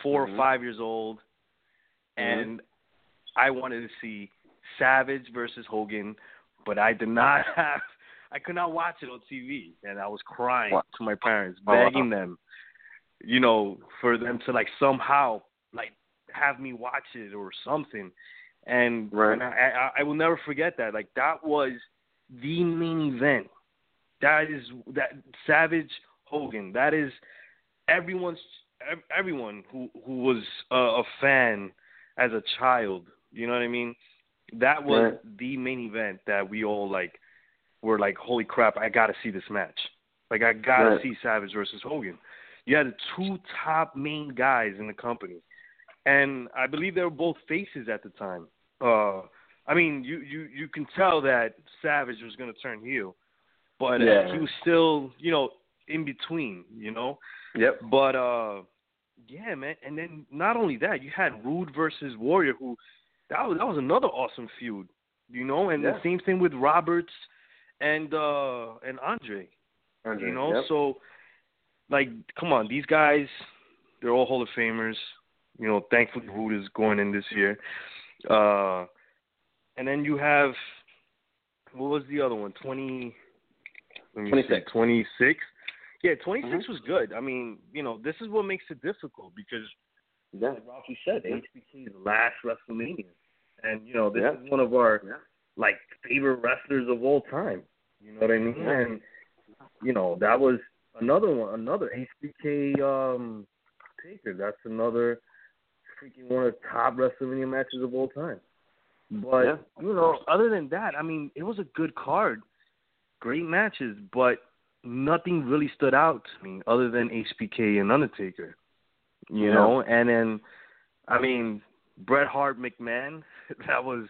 4 Mhm. or five years old, and I wanted to see Savage versus Hogan, but I did not have. I could not watch it on TV, and I was crying What? to my parents, Oh, wow. begging them, you know, for them to like somehow like have me watch it or something. And, Right. and I, I I will never forget that. Like that was the main event. That is that Savage Hogan. That is everyone's ev- everyone who who was a, a fan as a child. You know what I mean? That was the main event that we all like were like, "Holy crap, I got to see this match." Like I got to Right. see Savage versus Hogan. You had the two top main guys in the company, and I believe they were both faces at the time. Uh, I mean, you you you can tell that Savage was going to turn heel, but uh, he was still, you know, in between, you know. Yep. But uh, yeah, man. And then not only that, you had Rude versus Warrior, who that was that was another awesome feud, you know. And Yeah. the same thing with Roberts and uh and Andre, Andre, you know. yep. So, like, come on, these guys, they're all Hall of Famers. You know, thankfully Rude is going in this year. Uh, and then you have what was the other one? Twenty. Let me see, 26. 26. Yeah, 26 Mhm. was good. I mean, you know, this is what makes it difficult because, Yeah. like Rocky said, HBK is the last WrestleMania, and you know, this Yeah. is one of our Yeah. like favorite wrestlers of all time. You know what I mean? And you know, that was another one, another HBK um Taker. That's another freaking one of the top WrestleMania matches of all time. But you know, other than that, I mean, it was a good card, great matches, but nothing really stood out to me other than HBK and Undertaker. You Yeah. know, and then I mean, Bret Hart McMahon, that was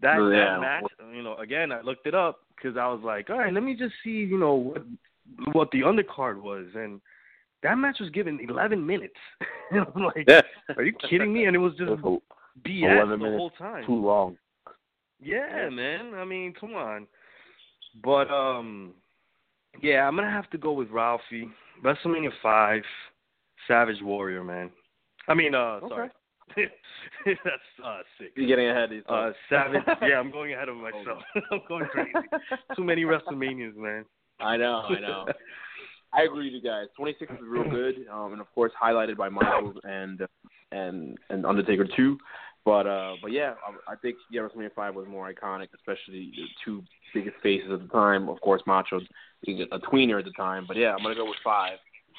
that, Oh, yeah. that match. You know, again, I looked it up because I was like, all right, let me just see, you know, what what the undercard was, and that match was given 11 minutes. and I'm like, Yeah. are you kidding me? And it was just BS 11 the whole time. too long. Yeah, man. I mean, come on. But um, yeah, I'm gonna have to go with Ralphie. WrestleMania five, Savage Warrior, man. I mean, uh, sorry. That's uh six. You're getting ahead of yourself. Uh, Savage. yeah, I'm going ahead of myself. I'm going crazy. Too many WrestleManias, man. I know, I know. I agree with you guys. 26 is real good, um, and of course highlighted by Michaels and and and Undertaker too. But uh, but yeah, I, I think yeah, WrestleMania five was more iconic, especially the two biggest faces at the time. Of course, Macho being a tweener at the time. But yeah, I'm gonna go with five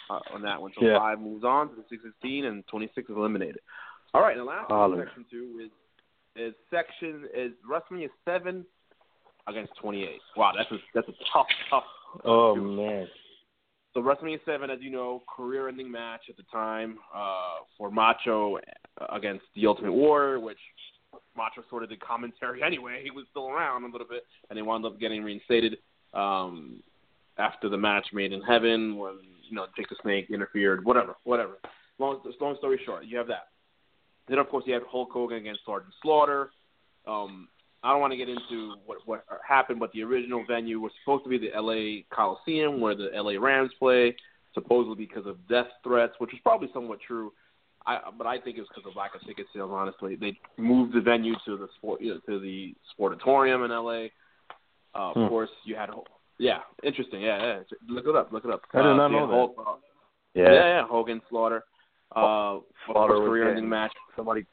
uh, on that one. So Yeah. five moves on to the 16, and 26 is eliminated. All right, and the last one, Holler. section two is is section is WrestleMania seven against 28. Wow, that's a that's a tough tough. Oh man. So WrestleMania Seven, as you know, career-ending match at the time uh, for Macho against the Ultimate Warrior, which Macho sort of did commentary anyway. He was still around a little bit, and he wound up getting reinstated um, after the match made in heaven when you know Jake the Snake interfered. Whatever, whatever. Long, long story short, you have that. Then of course you have Hulk Hogan against Sergeant Slaughter. Um, I don't want to get into what what happened, but the original venue was supposed to be the L.A. Coliseum, where the L.A. Rams play, supposedly because of death threats, which is probably somewhat true. I, but I think it was because of lack of ticket sales. Honestly, they moved the venue to the sport you know, to the Sportatorium in L.A. Uh, of Hmm. course, you had yeah, interesting. Yeah, yeah. Look it up. Look it up. I did Uh, not you had know that. Hulk, uh, Yeah. yeah, yeah. Hogan Slaughter. Uh, Slaughter career-ending match. Somebody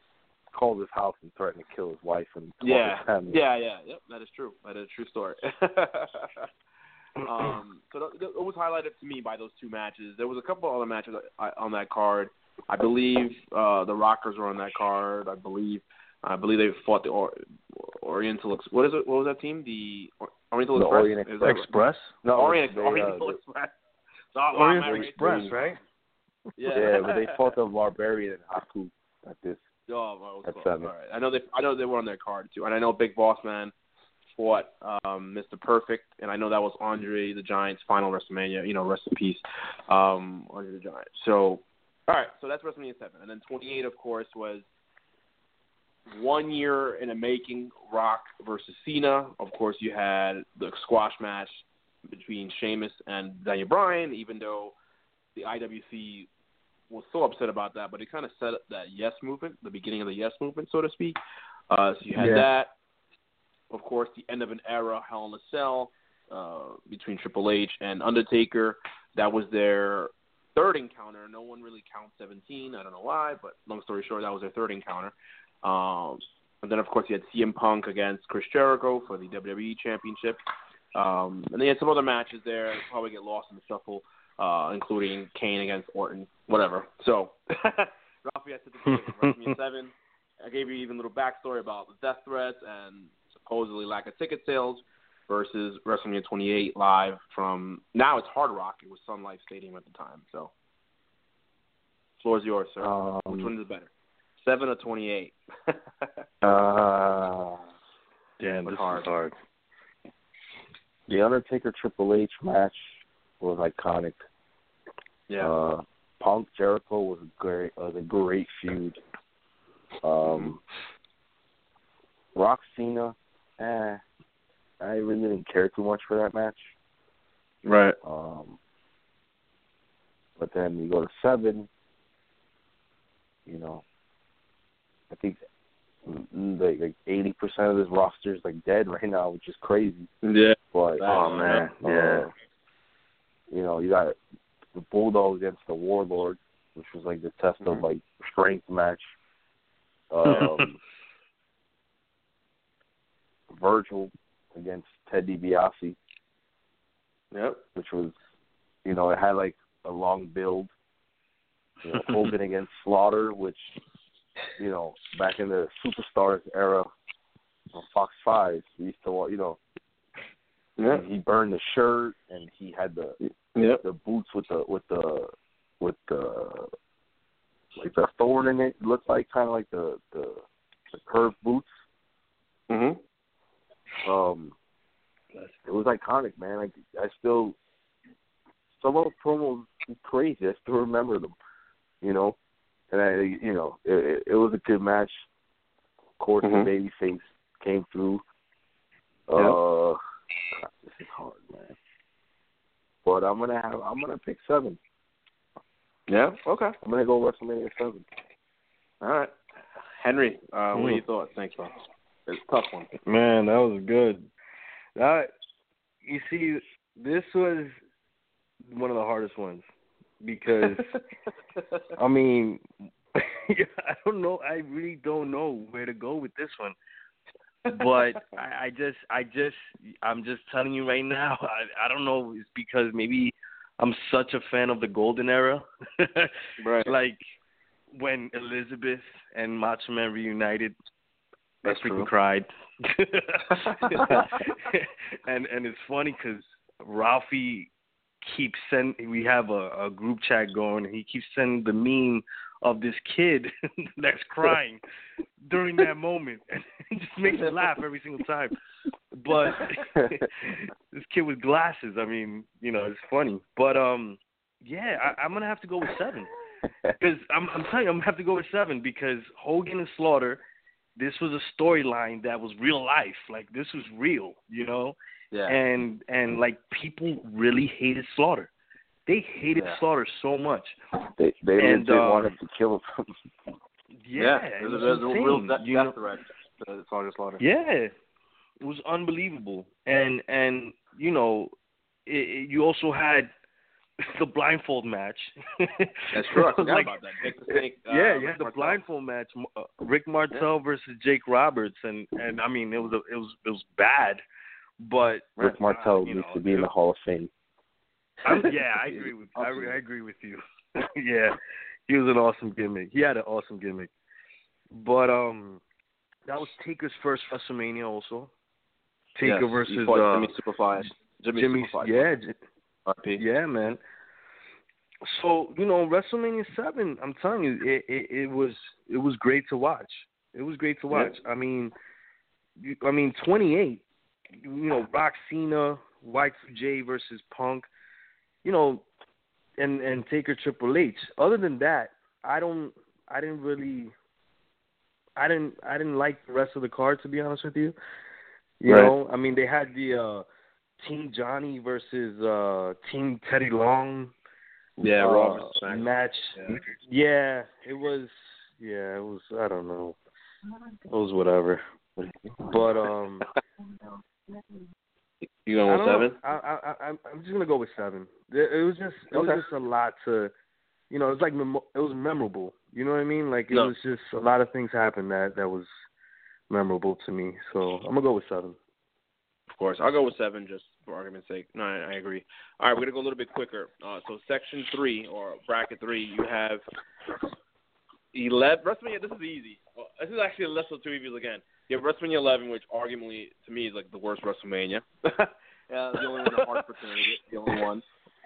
called his house and threatened to kill his wife and all Yeah, his yeah, yeah, yep. That is true. That is a true story. um, so th- th- it was highlighted to me by those two matches. There was a couple other matches uh, on that card. I believe uh, the Rockers were on that card. I believe, I believe they fought the or- Oriental. Ex- what is it? What was that team? The or- Oriental The Express. Orient Is right? Express. No, Orient, they, uh, Oriental they- Express. So, wow, Orient man, Express, right? Yeah, yeah, but they fought the Barbarian and Haku at this. Oh, well, it was close. All right. I know they. I know they were on their card too, and I know Big Boss Man fought um, Mr. Perfect, and I know that was Andre the Giant's final WrestleMania. You know, rest in peace, um, Andre the Giant. So, all right. So that's WrestleMania seven, and then 28, of course, was one year in the making. Rock versus Cena. Of course, you had the squash match between Sheamus and Daniel Bryan, even though the IWC was so upset about that, but it kind of set up that yes movement, the beginning of the yes movement, so to speak. Uh, so you had Yeah. that. Of course, the end of an era, Hell in a Cell, uh, between Triple H and Undertaker. That was their third encounter. No one really counts 17. I don't know why, but long story short, that was their third encounter. Um, and then, of course, you had CM Punk against Chris Jericho for the WWE Championship. Um, and they had some other matches there. Probably get lost in the shuffle, uh, including Kane against Orton, whatever. So, Ralphie, I said the beginning, WrestleMania 7. I gave you even a little backstory about the death threats and supposedly lack of ticket sales. versus WrestleMania 28 live from now it's Hard Rock. It was Sun Life Stadium at the time. So, floor is yours, sir. Um, Which one is better, seven or 28? uh, Damn, this hard. is hard. the Undertaker Triple H match was iconic. Yeah. Uh, Punk Jericho was a great was a great feud. Um, Rock Cena, eh, I really didn't care too much for that match. right. Um, but then you go to seven. You know, I think mm, like like eighty percent of this roster is like dead right now, which is crazy. Yeah. But Oh, man, uh, yeah. you know, you got the Bulldog against the Warlord, which was like the test of Mhm. like strength match. Um, Virgil against Ted DiBiase, Yep. which was, you know, it had like a long build. You know, Hogan against Slaughter, which, you know, back in the Superstars era on Fox Five, we used to, you know, Yep. he burned the shirt and he had the Yep. the boots with the with the with the like the thorn in it. It looked like kind of like the the the curved boots. Mhm. Um, it was iconic, man. Like I still some of the promos crazy. I still remember them, you know. And I, you know, it, it, was a good match. Of course, Mhm. the babyface came through. Yeah. Uh, God, this is hard, man. But I'm gonna have I'm gonna pick seven. Yeah. Okay. I'm gonna go WrestleMania seven. All right. Henry, uh, what are Ooh. your thoughts? Thanks, bro. It's a tough one. Man, that was good. That you see, this was one of the hardest ones because I mean, I don't know. I really don't know where to go with this one. But I, I just, I just, I'm just telling you right now. I, I don't know. It's because maybe I'm such a fan of the golden era. Right. Like when Elizabeth and Macho Man reunited, That's I freaking true. cried. and and it's funny because Ralphie keeps sending. We have a, a group chat going. And he keeps sending the meme of this kid that's crying during that moment, and it just makes me laugh every single time. But this kid with glasses. I mean, you know, it's funny. But um, yeah, I, I'm gonna have to go with seven because I'm, I'm telling you, I'm gonna have to go with seven because Hogan and Slaughter. This was a storyline that was real life. Like this was real, you know. Yeah. And and like people really hated Slaughter. They hated Yeah. Slaughter so much. they they And, legit um, wanted to kill him. Yeah, There's, it a, was there's a insane, real death, you know? threat to Sergeant Slaughter. Yeah, it was unbelievable, and and you know, it, it, you also had the blindfold match. That's true. I forgot like- about that. Jake the Snake. Uh, yeah, you had the Martel. blindfold match, uh, Rick Martel versus Jake Roberts, and and I mean it was a, it was it was bad, but Rick uh, Martel you needs know, to be in the Hall of Fame. I'm, yeah, I agree with I, I agree with you. yeah, he was an awesome gimmick. He had an awesome gimmick. But um, that was Taker's first WrestleMania also. Taker Yes, versus uh, Jimmy Superfly. Jimmy, Jimmy. Superfly. Yeah, RP. yeah, man. So you know, WrestleMania seven. I'm telling you, it, it it was it was great to watch. It was great to watch. I mean, you, I mean, 28. You know, Rock Cena, Y2J versus Punk. You know, and and Taker Triple H. Other than that, I don't. I didn't really. I didn't. I didn't like the rest of the card to be honest with you. You Right. know, I mean, they had the uh Team Johnny versus uh Team Teddy Long Yeah, uh, Raw match. Yeah. Yeah, it was. Yeah, it was. I don't know. It was whatever. But um, You going with know. seven? I, I, I, I'm- I'm just gonna go with seven. It, it was just. It Okay. was just a lot to. You know, it's like memo- it was memorable. You know what I mean? Like it No. was just a lot of things happened that that was memorable to me. So I'm gonna go with seven. Of course. I'll go with seven just for argument's sake. No, I, I agree. All right, we're going to go a little bit quicker. Uh, so, section three, or bracket three, you have 11. WrestleMania, this is easy. Well, this is actually a list of two reviews again. You have WrestleMania 11, which arguably to me is like the worst WrestleMania. uh, the only one the hard opportunity, the only one.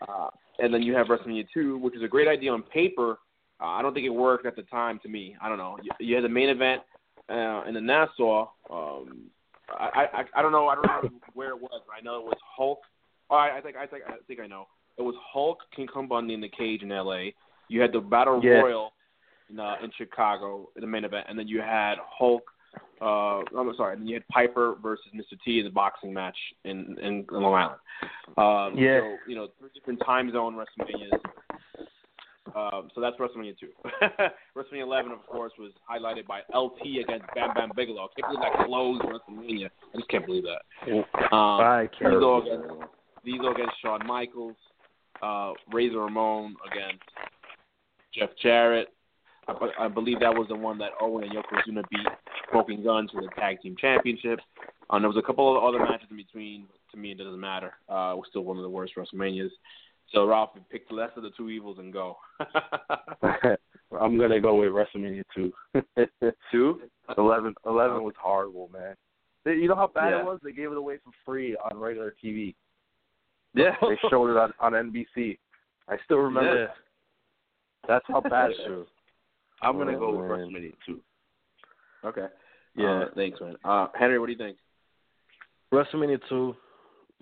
Uh, and then you have WrestleMania 2, which is a great idea on paper. Uh, I don't think it worked at the time to me. I don't know. You, you had the main event uh, in the Nassau. Um, I, I I don't know. I don't know where it was. I know it was Hulk. Oh, I, I think I think I think I know. It was Hulk, King Kong Bundy in the cage in L.A. You had the Battle Yeah. Royal in uh, in Chicago, the main event, and then you had Hulk. Uh, I'm sorry, then you had Piper versus Mr. T in the boxing match in in Long Island. Um, Yeah. So you know, three different time zone WrestleManias. Um, so that's WrestleMania 2. WrestleMania 11, of course, was highlighted by LT against Bam Bam Bigelow. I can't believe that closed WrestleMania. I just can't believe that. Um, I can't. Diesel against, Diesel against Shawn Michaels. Uh, Razor Ramon against Jeff Jarrett. I, I believe that was the one that Owen and Yokozuna beat Smoking Gunns for the tag team championship. Um, there was a couple of other matches in between. To me, it doesn't matter. Uh, it was still one of the worst WrestleManias. So Ralph, pick the less of the two evils and go. I'm gonna go with WrestleMania two. two? Eleven, eleven was horrible, man. You know how bad Yeah. it was? They gave it away for free on regular TV. Yeah. They showed it on on NBC. I still remember. Yeah. that. That's how bad it was. I'm gonna Oh, go with man. WrestleMania two. Okay. Yeah. Uh, thanks, man. Uh, Henry, what do you think? WrestleMania two.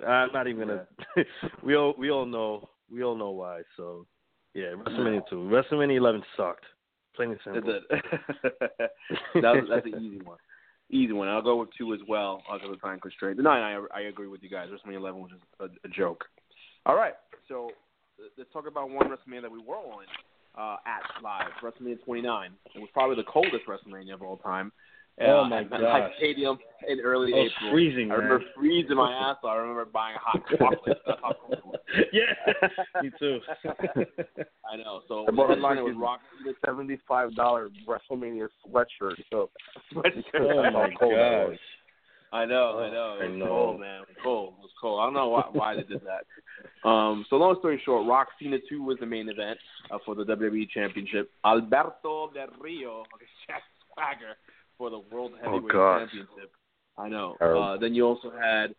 I'm not even gonna. we all we all know we all know why. So yeah, WrestleMania two. WrestleMania eleven sucked. Plain and simple. That's it. that was, that's an easy one. Easy one. I'll go with two as well because of time constraint. No, I, I agree with you guys. WrestleMania 11 was just a, a joke. All right, so let's talk about one WrestleMania that we were on uh, at live. WrestleMania 29. It was probably the coldest WrestleMania of all time. Oh, uh, my at MetLife. Stadium in early It was April. freezing, I remember man. freezing my ass off. I remember buying hot chocolate. That's how cold it was. yeah, me too. I know. So I the bought a headliner was freaking Rock seventy-five dollar WrestleMania sweatshirt. So oh my how cold that was. gosh. I know, Oh, I know. It I was know. cold, man. It was cold. It was cold. I don't know why, why they did that. Um, so long story short, Rock Cena 2 was the main event uh, for the WWE Championship. Alberto Del Rio against Jack Swagger for the World Heavyweight gosh. Championship. I know. Uh, then you also had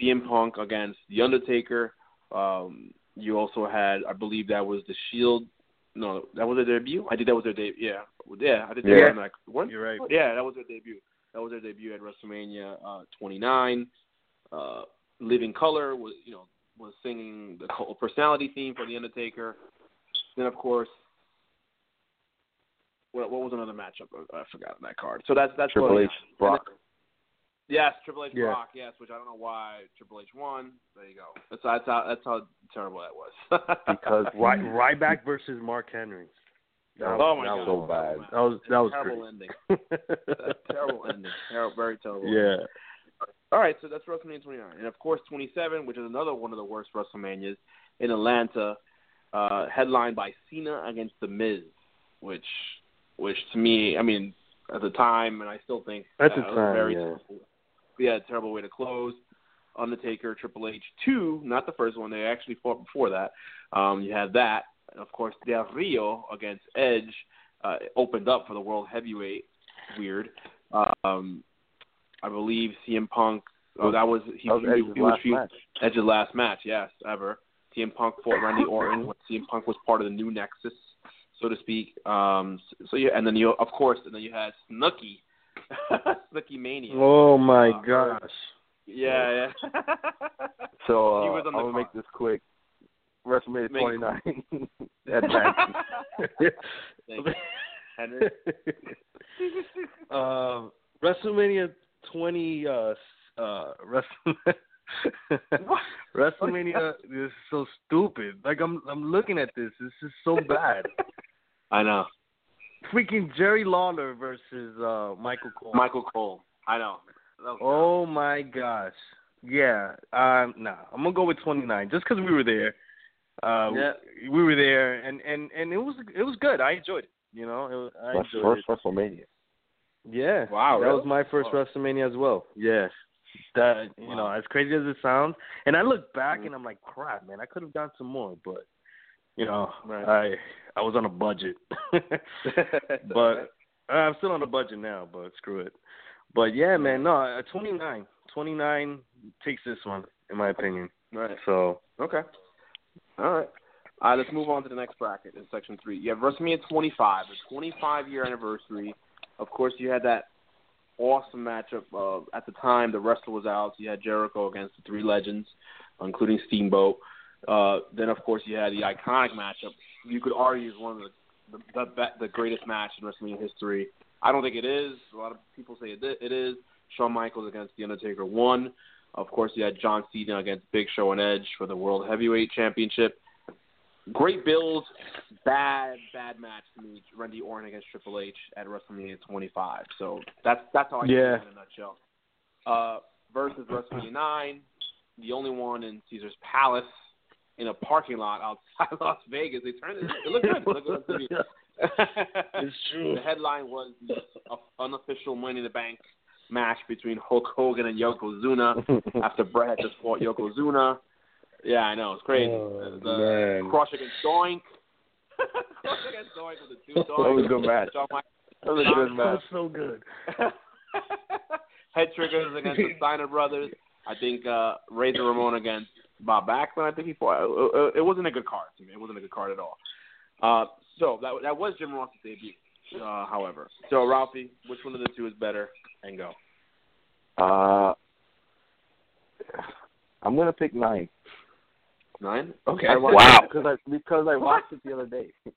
CM Punk against The Undertaker. Um, you also had, I believe that was the Shield. No, that was their debut. I think that was their debut. Yeah, yeah. I think they Yeah. were in like one. You're right. Yeah, that was their debut. That was their debut at WrestleMania uh, 29. Uh, Living Colour was, you know, was singing the Cult personality theme for the Undertaker. Then, of course, what, what was another matchup? I I forgot on that card. So that's that's Triple what, H, Brock. Yes, Triple H Yeah. Rock. Yes, which I don't know why Triple H won. There you go. That's that's how that's how terrible that was. Because Ry- Ryback versus Mark Henry. That was, oh my that god, was so bad. That was that was terrible great. ending. terrible ending. Terrible, very terrible. yeah. All right, so that's WrestleMania 29, and of course 27, which is another one of the worst WrestleManias in Atlanta, uh, headlined by Cena against The Miz, which, which to me, I mean, at the time, and I still think At the uh, was time, very yeah. terrible. yeah, terrible way to close. Undertaker, Triple H, two, not the first one. They actually fought before that. Um, you had that, of course Del Rio against Edge uh, opened up for the World Heavyweight. Weird. Um, I believe CM Punk. Oh, that was he. that was Edge's he last feud- match. Edge's last match, yes, ever. CM Punk fought Randy Orton. when CM Punk was part of the new Nexus, so to speak. Um, so yeah, and then you, of course, and then you had Snooki, Snooki Mania. Oh my Uh, gosh. Yeah, yeah. So uh, I'm gonna make this quick. WrestleMania 29. Advancing. Thank you. Henry. um, WrestleMania 20. Uh, uh, Wrestle- WrestleMania this is so stupid. Like I'm, I'm looking at this. This is so bad. I know. Freaking Jerry Lawler versus uh, Michael Cole. Michael Cole. I know. Oh my gosh. Yeah. Um. Nah. I'm gonna go with 29, just because we were there. Uh, Yeah. We were there, and and and it was it was good. I enjoyed it. You know, it was, I My enjoyed first WrestleMania. Yeah. Wow, That really? was my first Oh. WrestleMania as well. Yeah. That you know, as crazy as it sounds, and I look back and I'm like, crap, man, I could have done some more, but you know, Right. I I was on a budget. but uh, I'm still on a budget now, but screw it. But yeah, man, no, uh, 29, 29 takes this one in my opinion. Right. So Okay. All right. All right, let's move on to the next bracket in section three. You have WrestleMania 25, the 25 year anniversary. Of course, you had that awesome matchup. Uh, at the time, the wrestler was out. So you had Jericho against the three legends, including Steamboat. Uh, then, of course, you had the iconic matchup. You could argue is one of the the, the the greatest match in WrestleMania history. I don't think it is. A lot of people say it, it is. Shawn Michaels against The Undertaker won. Of course, you had John Cena against Big Show and Edge for the World Heavyweight Championship. Great build, bad, bad match to me. Randy Orton against Triple H at WrestleMania 25. So that's that's how I see Yeah. it in a nutshell. Uh, versus WrestleMania 9, the only one in Caesar's Palace in a parking lot outside Las Vegas. They turned it. It looked good. It looked good. It's true. The headline was the unofficial Money in the Bank match between Hulk Hogan and Yokozuna after Bret had just fought Yokozuna. Yeah, I know it's crazy. Oh, the man. Crush against Doink. Crush against Doink with the two That was a good match. That was a good That match. was so good. Headshrinkers against the Steiner brothers. I think uh Razor Ramon against Bob Backlund. I think he fought. It, it, it wasn't a good card to me. It wasn't a good card at all. Uh, so that that was Jim Ross's debut. Uh, however, so Ralphie, which one of the two is better? And go. Uh, I'm gonna pick nine. Nine. Okay. I watched Wow. Because I because I watched it the other day.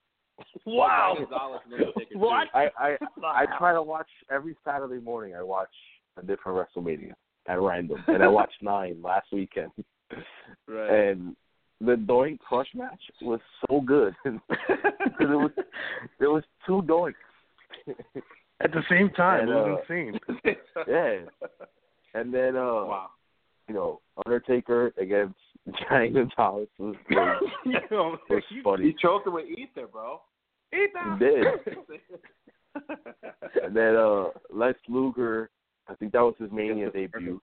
Wow. Gonzalez and Undertaker, too. What? I I I try to watch every Saturday morning. I watch a different WrestleMania at random, and I watched nine last weekend. Right. And the Doink Crush match was so good because it was it was two Doinks. At the same time, And, it was uh, insane. yeah, and then uh, wow. you know Undertaker against Giant Gonzalez was was, Yo, was You funny. choked him with Ether, bro. He did. And then uh Lex Luger, I think that was his Mania debut.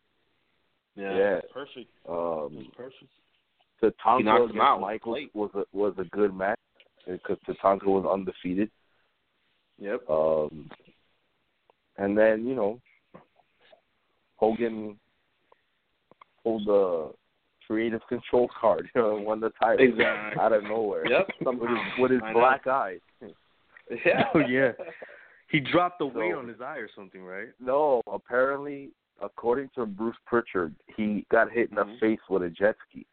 yeah. Yeah. Perfect. Um, Perfect. Tatanka He against out Michaels was a was a good match because Tatanka was undefeated. Yep. Um, and then you know Hogan pulled the creative control card, you know, and won the title Exactly. out of nowhere. Yep. with his with his I know. black eyes. Yeah. Oh yeah. He dropped the weight on his eye or something, right? No, apparently, according to Bruce Pritchard, he got hit in the Mhm. face with a jet ski.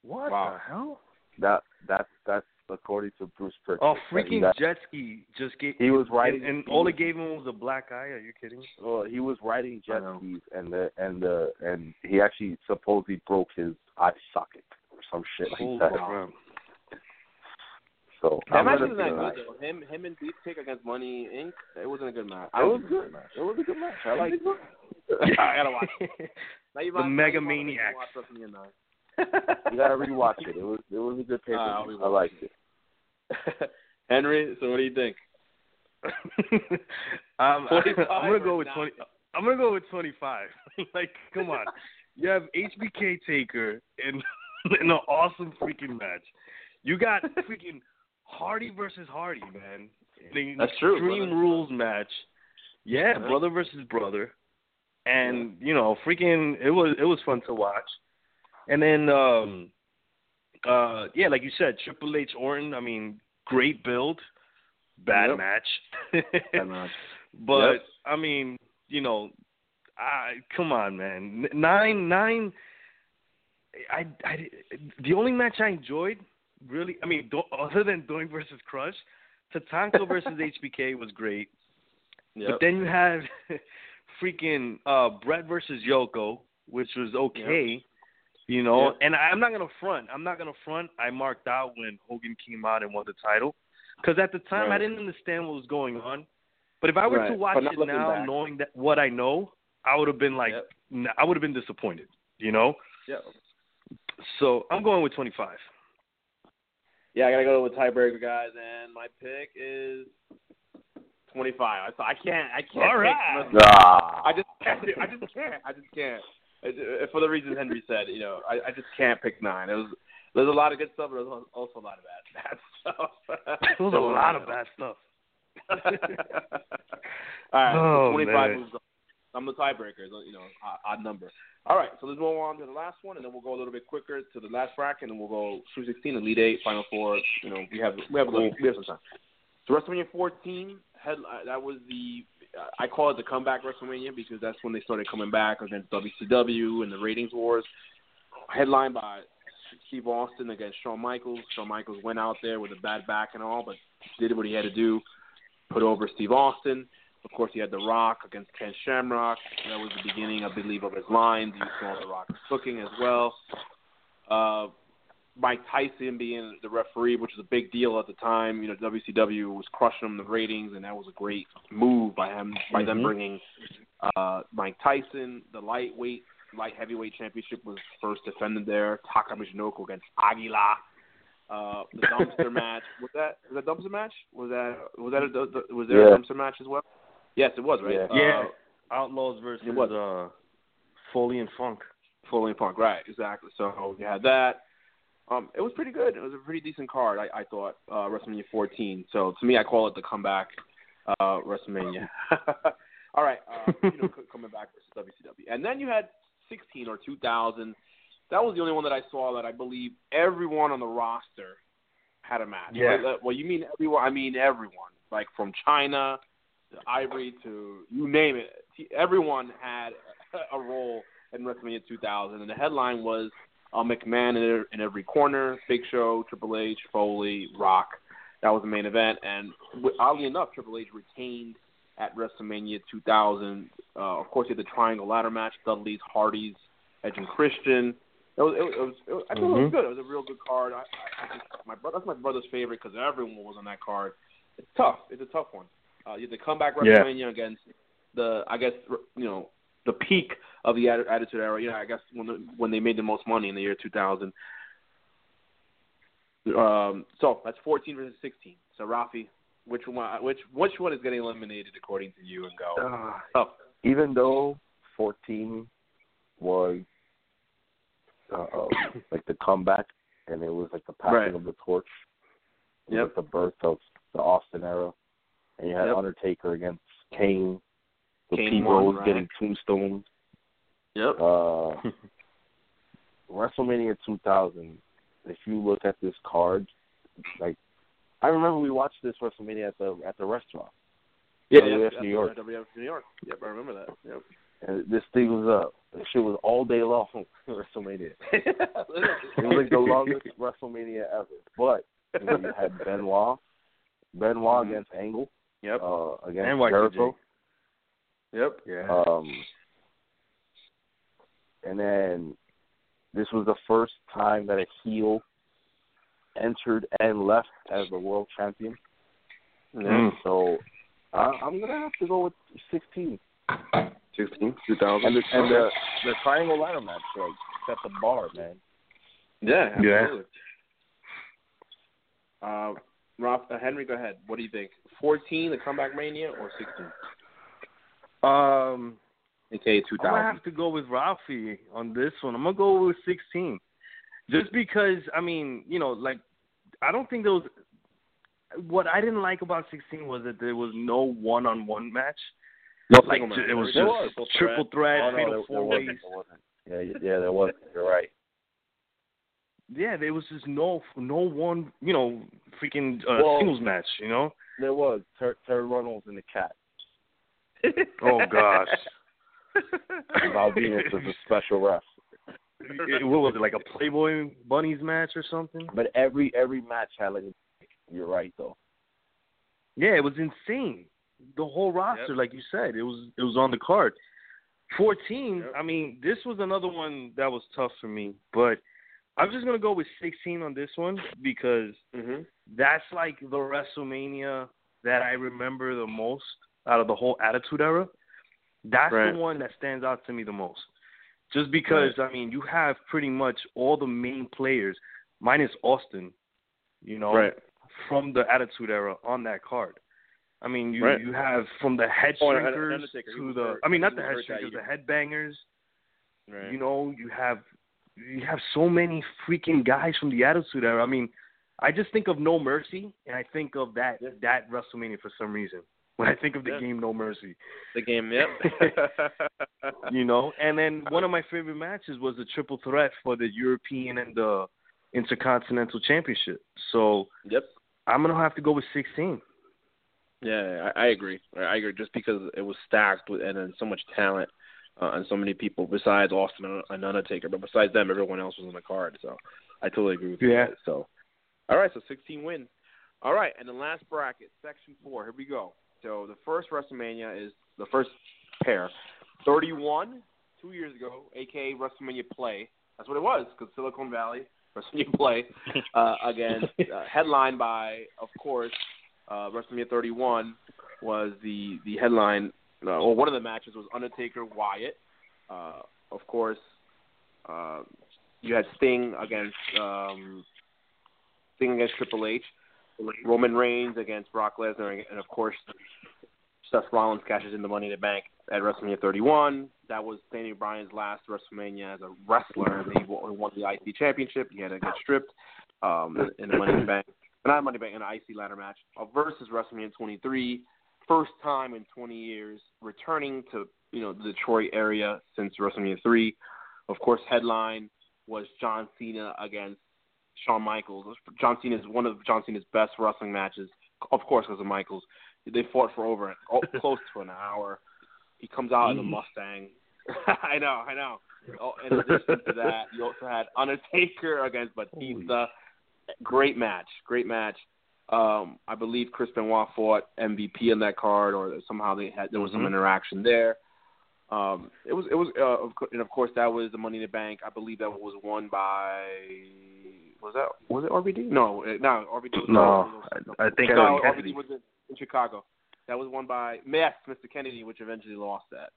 What Wow. the hell? That that's that's according to Bruce Pritchard. Oh, freaking got- jet ski just gave. He was riding, and, and he all was- it gave him was a black eye. Are you kidding? Well, he was riding jet skis, and the and the and he actually supposedly broke his eye socket or some shit like Holy that. crap. So That I'm match wasn't that say good though. Him, him and Deep Beefcake against Money Inc. It wasn't a good match. It was good. Match. It was a good match. I like. it. I gotta watch. It. Now you The might- Mega now you Maniacs. Watch WrestleMania 9. You gotta rewatch it. It was it was a good pay Uh, I'll per view. I liked it. Henry, so what do you think? um, I'm gonna go with not? twenty. I'm gonna go with twenty-five. like, come on, you have HBK Taker in in an awesome freaking match. You got freaking Hardy versus Hardy, man. In an That's true, Extreme brother. Rules match. Yeah, brother versus brother, and you know, freaking, it was it was fun to watch. And then, um, uh, yeah, like you said, Triple H Orton. I mean, great build, bad Yep. match. Bad match. But Yep. I mean, you know, I come on, man. Nine, nine. I, I, the only match I enjoyed, really, I mean, do, other than Doink versus Crush, Tatanka versus HBK was great. Yep. But then you had freaking uh Bret versus Yoko, which was okay. You know, Yep. and I'm not gonna front. I'm not gonna front. I marked out when Hogan came out and won the title, because at the time I didn't understand what was going on. But if I were to watch it now, back. knowing that what I know, I would have been like, Yep. n- I would have been disappointed. You know. Yep. So I'm going with 25. Yeah, I gotta go with tiebreaker, guys, and my pick is twenty-five. So I can't, I can't. All pick Ah, I just, can't, I just can't, I just can't. Uh, For the reasons Henry said, you know, I, I just can't pick nine. It was there's a lot of good stuff, but there's also a lot of bad, bad stuff. It was a lot of bad stuff. All right, Oh, so 25 man. moves on. I'm the tiebreaker. You know, odd number. All right, so let's move on to the last one, and then we'll go a little bit quicker to the last bracket, and then we'll go through 16, Elite Eight, Final Four. You know, we have we have a little, we have some time. So WrestleMania 14 head that was the I call it the comeback WrestleMania because that's when they started coming back against WCW and the ratings wars. Headlined by Steve Austin against Shawn Michaels. Shawn Michaels went out there with a bad back and all, but did what he had to do, put over Steve Austin. Of course, he had The Rock against Ken Shamrock. That was the beginning, I believe, of his lines. You saw The Rock cooking as well. Uh, Mike Tyson being the referee, which was a big deal at the time. You know, WCW was crushing him the ratings, and that was a great move by him by mm-hmm. them bringing uh, Mike Tyson. The lightweight, light heavyweight championship was first defended there. Taka Michinoku against Aguila. Uh, the dumpster match was that was that dumpster match? Was that was that a, was there yeah. a dumpster match as well? Yes, it was right. Yeah, uh, yeah. Outlaws versus it was. uh, Foley and Funk. Foley and Funk, right? Exactly. So you had that. Um, it was pretty good. It was a pretty decent card, I, I thought. Uh, WrestleMania 14. So to me, I call it the comeback uh, WrestleMania. All right, uh, you know, coming back versus WCW, and then you had 16 or 2000. That was the only one that I saw that I believe everyone on the roster had a match. Yeah. Uh, well, you mean everyone? I mean everyone. Like from Chyna to Ivory to you name it. Everyone had a role in WrestleMania 2000, and the headline was uh, McMahon in, in every corner, Big Show, Triple H, Foley, Rock. That was the main event, and oddly enough, Triple H retained at WrestleMania 2000. Uh, of course, he had the Triangle Ladder match: Dudley's, Hardy's, Edge and Christian. It was, it was, it was, I thought mm-hmm. it was mm-hmm. good. It was a real good card. I, I, my brother, that's my brother's favorite because everyone was on that card. It's tough. It's a tough one. Uh, you have to come back WrestleMania yeah. against the, I guess, you know, the peak of the Attitude Era. You know, I guess when the, when they made the most money in the year 2000. Um, so that's 14 versus 16. So Ralphie, which one? Which which one is getting eliminated according to you? And go. Uh, oh. Even though 14 was uh, like the comeback, and it was like the passing right. of the torch. It yep. was the birth of the Austin era, and you had yep. Undertaker against Kane the Kane Pete Rose getting tombstones. Yep. Uh, WrestleMania 2000. If you look at this card, like I remember we watched this WrestleMania at the at the restaurant. Yeah, WWF yeah, New York. WWF New York. Yep, I remember that. Yep. And this thing was up. Uh, this shit was all day long. WrestleMania. it was like the longest WrestleMania ever. But you, know, you had Benoit, Benoit mm-hmm. against Angle. Yep. Uh, against and Jericho. Yep. Yeah. Um, and then this was the first time that a heel entered and left as the world champion. Mm. So uh, I'm gonna have to go with 16. 16, 2000. And the, and the the triangle ladder match like set the bar, man. Yeah. Absolutely. Yeah. Uh, Rob, uh, Henry, go ahead. What do you think? 14, the comeback mania, or 16? Um, aka 2000. I'm gonna have to go with Ralphie on this one. I'm gonna go with 16, just because I mean, you know, like I don't think there was. What I didn't like about 16 was that there was no one-on-one match. No like match. it was there just was. triple threat, oh, no, fatal four ways. wasn't, there wasn't. Yeah, yeah, there was. You're right. Yeah, there was just no no one, you know, freaking uh, Well- singles match. You know. There was. Ter- Terri Runnels and the cat. Oh gosh. Val Venis was a special ref. It- what was it like a Playboy Bunnies match or something? But every every match had like. You're right though. Yeah, it was insane. The whole roster, Yep. like you said, it was it was on the card. Fourteen. Yep. I mean, this was another one that was tough for me, but I'm just gonna go with sixteen on this one because Mm-hmm. that's like the WrestleMania that I remember the most out of the whole Attitude Era. That's Right. the one that stands out to me the most. Just because I mean, you have pretty much all the main players, minus Austin, you know, Right. from the Attitude Era on that card. I mean, you Right. you have from the head Oh, shrinkers to the hurt. I mean, not He the head shrinkers, the headbangers. Right. You know, you have you have so many freaking guys from the Attitude Era. I mean, I just think of No Mercy, and I think of that that WrestleMania for some reason. When I think of the Yeah. game No Mercy. The game, yep. you know. And then one of my favorite matches was the triple threat for the European and the Intercontinental Championship. So yep. I'm gonna have to go with 16. Yeah, I, I agree. I agree. Just because it was stacked with and then so much talent uh, and so many people besides Austin and Undertaker, but besides them, everyone else was on the card. So I totally agree with you. Yeah. guys. So, all right. So 16 wins. All right, and the last bracket, section four. Here we go. So the first WrestleMania is the first pair, 31, two years ago, aka WrestleMania Play. That's what it was, because Silicon Valley WrestleMania Play uh, against uh, headlined by, of course, uh, WrestleMania 31 was the the headline, uh, or one of the matches was Undertaker Wyatt. Uh, of course, uh, you had Sting against um, Sting against Triple H, Roman Reigns against Brock Lesnar, and of course, Seth Rollins cashes in the Money in the Bank at WrestleMania 31. That was Daniel Bryan's last WrestleMania as a wrestler. He won won the IC championship. He had to get stripped um, in the Money in the Bank not Money in the Bank, in an IC ladder match uh, versus WrestleMania 23. First time in 20 years returning to you know the Detroit area since WrestleMania 3. Of course, headline was John Cena against Shawn Michaels. John Cena is one of John Cena's best wrestling matches, of course, because of Michaels. They fought for over oh, close to an hour. He comes out in a Mustang. I know, I know. Oh, in addition to that, you also had Undertaker against Batista great match, great match. Um, I believe Chris Benoit fought MVP in that card, or somehow they had there was some Mhm. interaction there. Um, it was it was uh, and of course that was the Money in the Bank. I believe that was won by was that was it RVD? No, uh, no RVD. Was No, no, I, I think no, I RVD was in, in Chicago. That was won by yes, Mr. Kennedy, which eventually lost that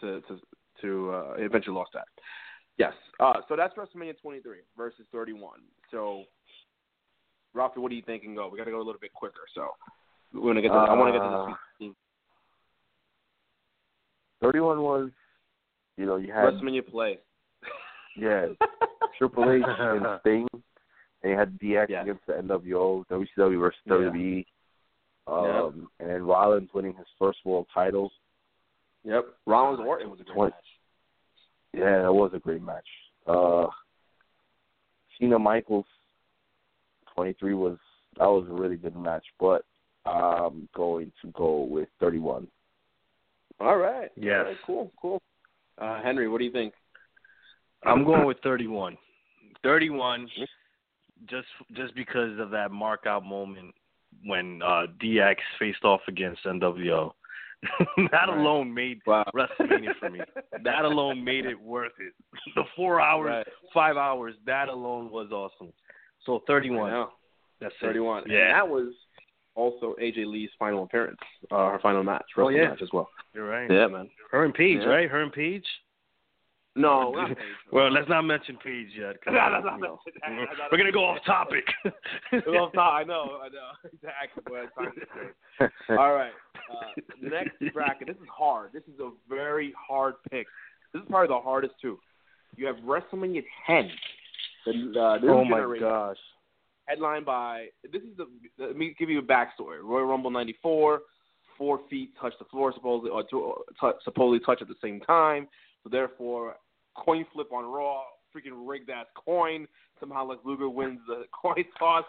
to to to uh, eventually lost that. Yes. Uh, so that's WrestleMania 23 versus 31. So, Ralphie, what do you think? And go. We got to go a little bit quicker. So, we're gonna get. To, I want to get to Uh, this. 31 was, you know, you had WrestleMania play. yeah Triple H and Sting, and you had DX Yeah. against the NWO, WCW versus Yeah. WWE, um, and then Rollins winning his first world title. Yep. Rollins Orton was a great Twen- match. Yeah, that was a great match. Uh, Cena Michaels, 23 was that was a really good match, but I'm going to go with 31. All right. Yes. All right, cool. Cool. Uh, Henry, what do you think? I'm going with 31. 31, just just because of that mark out moment when uh, DX faced off against NWO. that Right. alone made Wow. WrestleMania for me. That alone made it worth it. The four hours, Right. five hours, that alone was awesome. So 31. know. That's it. 31. Yeah. And that was also AJ Lee's final appearance, uh, her final match, Oh, wrestling yeah. match as well. You're right. Yeah, man. Her and Paige, Yeah. right? Her and Paige. No. Well, let's not mention Paige yet. No, not you know, mention that. we're- Let's not We're gonna go off topic. I know, I know. Exactly. Well, it's time to say. All right. Uh, next bracket. This is hard. This is a very hard pick. This is probably the hardest too. You have WrestleMania 10. The uh, new oh my gosh. Headlined by. This is the. Let me give you a backstory. Royal Rumble '94. Four feet touch the floor, supposedly, or two, t- supposedly touch at the same time. So therefore, coin flip on Raw. Freaking rigged ass coin. Somehow, Lex Luger wins the coin toss.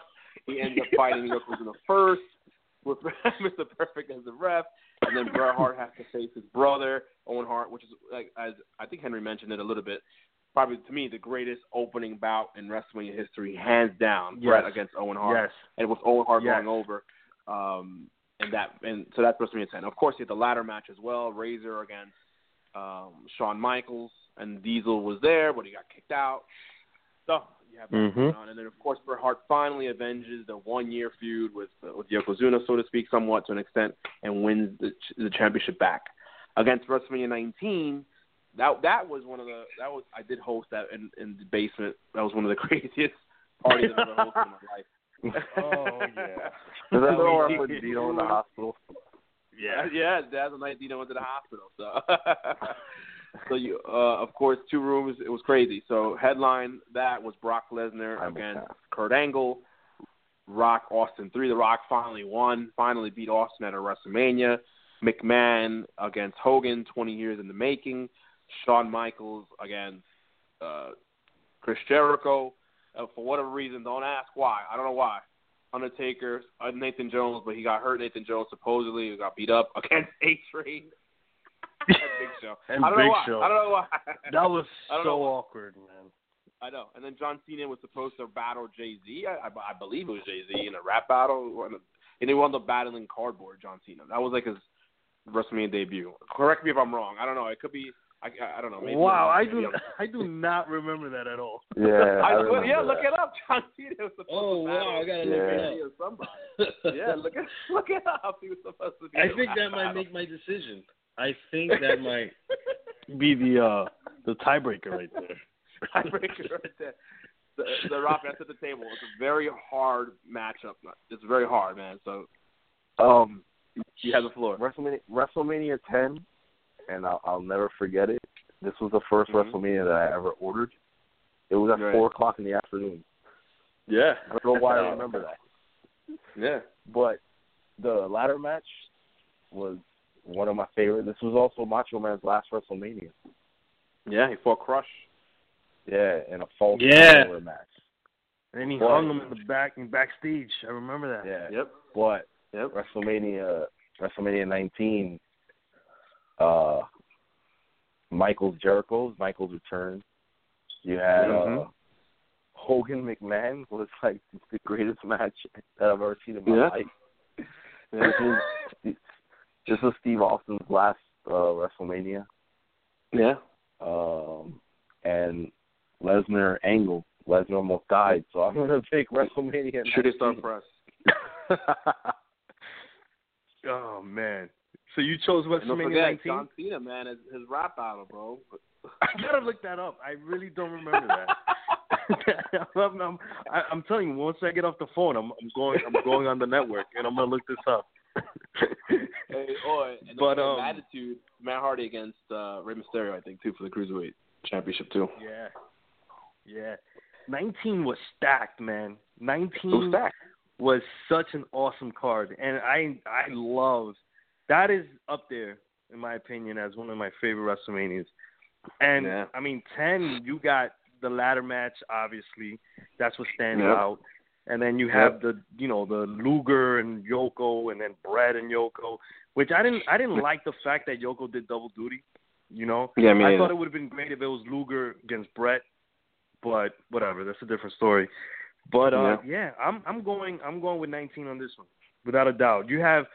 He ends up fighting Yokozuna first with Mr. Perfect as the ref, and then Bret Hart has to face his brother Owen Hart, which is like as I think Henry mentioned it a little bit. Probably to me the greatest opening bout in WrestleMania history, hands down. Yes. Bret against Owen Hart, Yes. and with Owen Hart Yes. going over, um, and that and so that's WrestleMania 10. Of course, you had the ladder match as well, Razor against um, Shawn Michaels, and Diesel was there, but he got kicked out. So you have that Mhm. going on, and then of course Bret finally avenges the one-year feud with uh, with Yokozuna, so to speak, somewhat to an extent, and wins the the championship back against WrestleMania 19. That that was one of the that was I did host that in in the basement. That was one of the craziest parties I've ever hosted in my life. Oh, yeah. Is that So, where I put Dino in the hospital? Yeah. yeah, that's the night Dino went to the hospital. So, so you, uh, of course, two rooms. It was crazy. So headline that was Brock Lesnar I'm against. Kurt Angle. Rock Austin three. The Rock finally won, finally beat Austin at a WrestleMania. McMahon against Hogan, 20 years in the making. Shawn Michaels against uh, Chris Jericho. Uh, for whatever reason, don't ask why. I don't know why. Undertaker, uh, Nathan Jones, but he got hurt. Nathan Jones supposedly he got beat up against A Train. Big Show. And I don't Big know why. Show. I don't know why. That was so know awkward, man. I know. And then John Cena was supposed to battle Jay Z. I, I, I believe it was Jay Z in a rap battle, and he wound up battling Cardboard John Cena. That was like his WrestleMania debut. Correct me if I'm wrong. I don't know. It could be. I, I, I don't know. Maybe wow, I do I'm- I do not remember that at all. Yeah, I, I yeah, remember look it up. John Cena was supposed Oh to battle wow, I gotta Yeah. look Jay it up. somebody. yeah, look it look it up. He was supposed to be. I think rap that might make my decision. I think that might. Be the uh the tiebreaker right there. tiebreaker right there. The, the Rock that's at the table. It's a very hard matchup. It's very hard, man. So Um, you have the floor. WrestleMania, WrestleMania 10, and I'll, I'll never forget it. This was the 1st Mhm. WrestleMania that I ever ordered. It was at Right. four o'clock in the afternoon. Yeah. I don't know why I remember that, Yeah. but the ladder match was one of my favorite. This was also Macho Man's last WrestleMania. Yeah, he fought Crush. Yeah, in a false Yeah. ladder match. And then he Boy. hung him in the back in backstage. I remember that. Yeah, Yep. but Yep. WrestleMania WrestleMania 19, uh, Michael's Jericho's Michael's return. You had uh, Mhm. Hogan McMahon was like the greatest match that I've ever seen in my Yeah. life. Yeah. This was this was Steve Austin's last uh, WrestleMania, Yeah. um, and Lesnar Angle. Lesnar almost died, so I'm gonna pick WrestleMania. Shooting star 19. press. Oh man. So you chose WrestleMania forget 19? John Cena, man, his, his rap battle, bro. I gotta look that up. I really don't remember that. I'm, I'm, I- I'm telling you, once I get off the phone, I'm, I'm going. I'm going on the network, and I'm gonna look this up. Hey, and But, but, um, attitude, Matt Hardy against uh, Rey Mysterio, I think, too, for the cruiserweight championship too. yeah, yeah. 19 was stacked, man. 19 was stacked. was such an awesome card, and I I love that is up there in my opinion as one of my favorite WrestleManias. And Yeah. I mean, ten you got the ladder match, obviously that's what stands Yep. out, and then you have the you know the Luger and Yoko, and then Bret and Yoko, which I didn't I didn't like the fact that Yoko did double duty. You know, Yeah, I neither. thought it would have been great if it was Luger against Bret, but whatever, that's a different story. But uh yeah, I'm I'm going I'm going with 19 on this one without a doubt. You have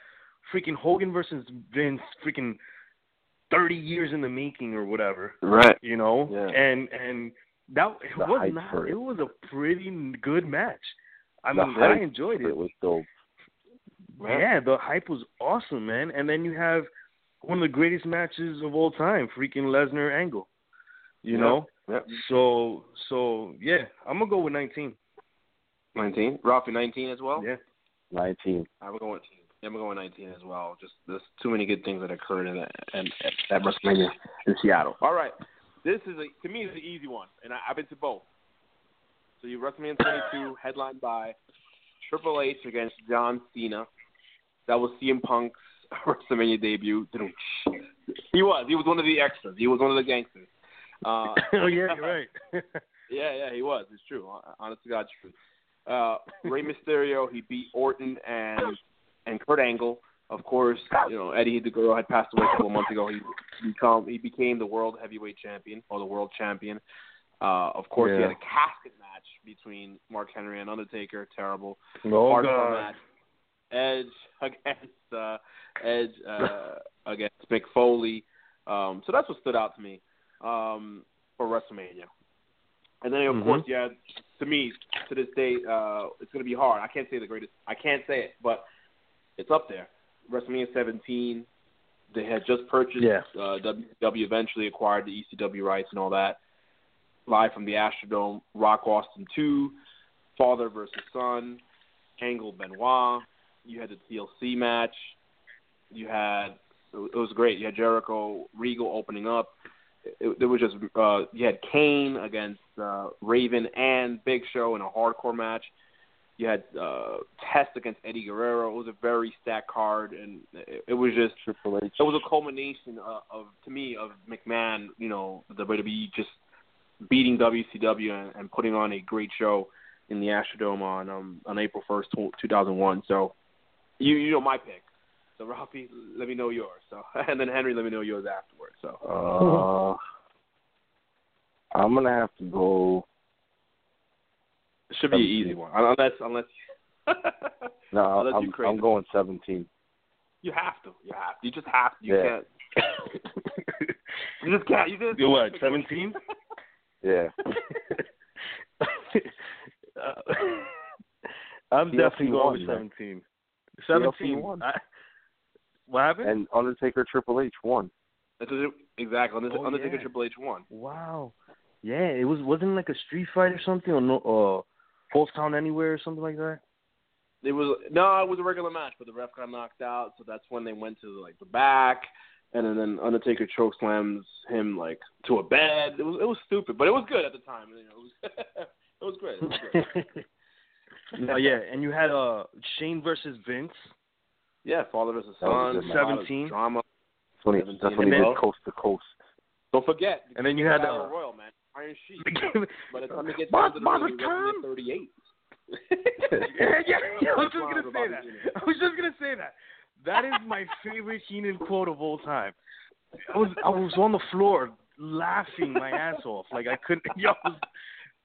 freaking Hogan versus Vince freaking 30 years in the making or whatever, Right. you know? Yeah. And and that it The was not it. it was a pretty good match. I The mean, I enjoyed it. It was dope. Yeah, the hype was awesome, man. And then you have one of the greatest matches of all time, freaking Lesnar Angle. You Yeah. know? Yep. So so yeah, I'm gonna go with 19. 19. Ralphie, 19 as well? Yeah. 19. I'm going. I'm going 19 as well. Just there's too many good things that occurred in that and at WrestleMania in Seattle. All right, this is a to me it's an easy one, and I, I've been to both. So you WrestleMania 22 headlined by Triple H against John Cena. That was CM Punk's WrestleMania debut. He was. He was one of the extras. He was one of the gangsters. Uh, oh yeah, you're right. yeah, yeah, he was. It's true. Honest to God's truth. Uh, Rey Mysterio, he beat Orton and and Kurt Angle. Of course, you know Eddie Guerrero had passed away a couple of months ago. He become he became the world heavyweight champion or the world champion. Uh, of course, he had a casket match between Mark Henry and Undertaker. Terrible. oh Hardcore match. Edge against uh, Edge uh, against Mick Foley. Um, so that's what stood out to me um, for WrestleMania. And then of Mhm. course, yeah, to me, to this day, uh, it's going to be hard. I can't say the greatest. I can't say it, but it's up there. WrestleMania 17. They had just purchased. Yeah. Uh, WW eventually acquired the ECW rights and all that. Live from the Astrodome, Rock Austin 2, Father versus Son, Angle Benoit. You had the TLC match. You had it was great. You had Jericho, Regal opening up. It, it was just uh, you had Kane against uh, Raven and Big Show in a hardcore match. You had uh, Test against Eddie Guerrero. It was a very stacked card, and it, it was just Triple H. it was a culmination of, of to me of McMahon, you know, the WWE just beating WCW and, and putting on a great show in the Astrodome on um on April first, two thousand one. So you you know my pick. So Ralphie, let me know yours. So and then Henry, let me know yours afterwards. So Uh, I'm gonna have to go. it should be an easy one, unless unless No, Unless I'm, I'm going 17. you have to, you have to, you just have to. You Yeah. can't. You just can't. You just You're what, 17? Yeah. Uh, I'm definitely going with won, man. 17. 17. I, what happened? And Undertaker Triple H won. That's what it- exactly. Undertaker, Oh, Undertaker yeah. Triple H won. wow. Yeah, it was wasn't it like a street fight or something or no uh Falls Count Anywhere or something like that. It was no, it was a regular match, but the ref got knocked out, so that's when they went to like the back, and then, then Undertaker choke slams him like to a bed. It was it was stupid, but it was good at the time. You know, it was it was great. It was great. Oh yeah, and you had uh Shane versus Vince. yeah, father versus That was son, a lot of 17. drama. That's when he, 17 that's when he and did coast to coast. Don't forget, And then you had, Battle uh, Royal man, Iron Sheik. By the time it gets down to the by ring, the he was time- thirty eight. yeah, yeah, yeah, I was just gonna say that. I was just gonna say that. That is my favorite Heenan quote of all time. I was I was on the floor laughing my ass off. Like I couldn't. Yo, I, was,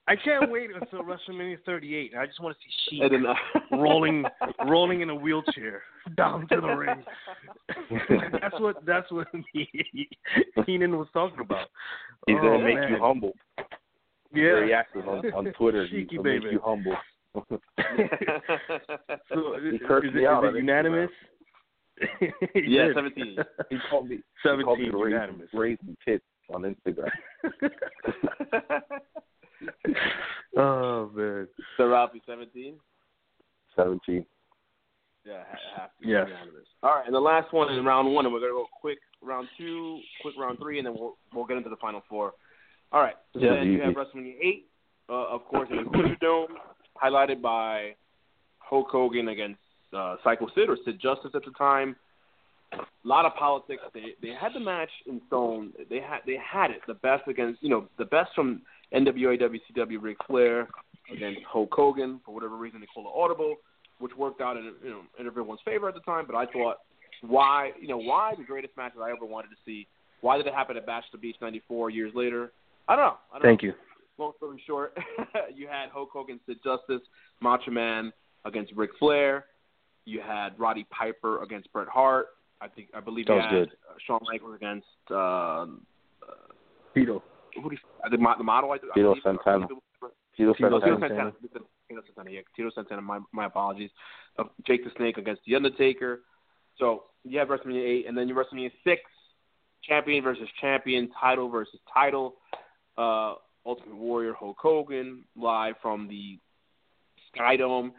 I can't wait until WrestleMania 38. I just want to see Sheik And uh, rolling rolling in a wheelchair down to the ring. that's what that's what Heenan was talking about. He's oh, gonna make man. you humble. Yeah. Very active on, on Twitter. He's Cheeky gonna make baby. you humble. So, He is, is it, is it unanimous? Yeah, did. 17. He called me. He called me 17 raising, unanimous. raising tits on Instagram. oh man. so Ralphie seventeen. 17. Yeah, ha- have to. Yes. Unanimous. All right, and the last one is round one, and we're gonna go quick round two, quick round three, and then we'll we'll get into the final four. All right. So Yeah, then you have. WrestleMania eight, uh, of course, in the Dome, highlighted by Hulk Hogan against uh, Psycho Sid or Sid Justice at the time. A lot of politics. They they had the match in stone. They had they had it. The best against you know the best from NWA WCW Ric Flair against Hulk Hogan for whatever reason they call it audible, which worked out in you know in everyone's favor at the time. But I thought why you know why the greatest matches I ever wanted to see. Why did it happen at Bash at the Beach '94 years later? I don't know. I don't Thank know. you. Long story short, you had Hulk Hogan, Sid Justice, Macho Man against Ric Flair. You had Roddy Piper against Bret Hart. I think I believe That you was had good. Uh, Shawn Michaels against uh, uh, Tito. who do you, uh, the, the model. I, I Tito believe, Santana. I believe it was- Tito Tito Tito Santana. Santana. Tito Santana. Yeah, Tito Santana. My my apologies. Uh, Jake the Snake against the Undertaker. So you have WrestleMania eight, and then you WrestleMania six, champion versus champion, title versus title. Uh, Ultimate Warrior Hulk Hogan live from the Skydome,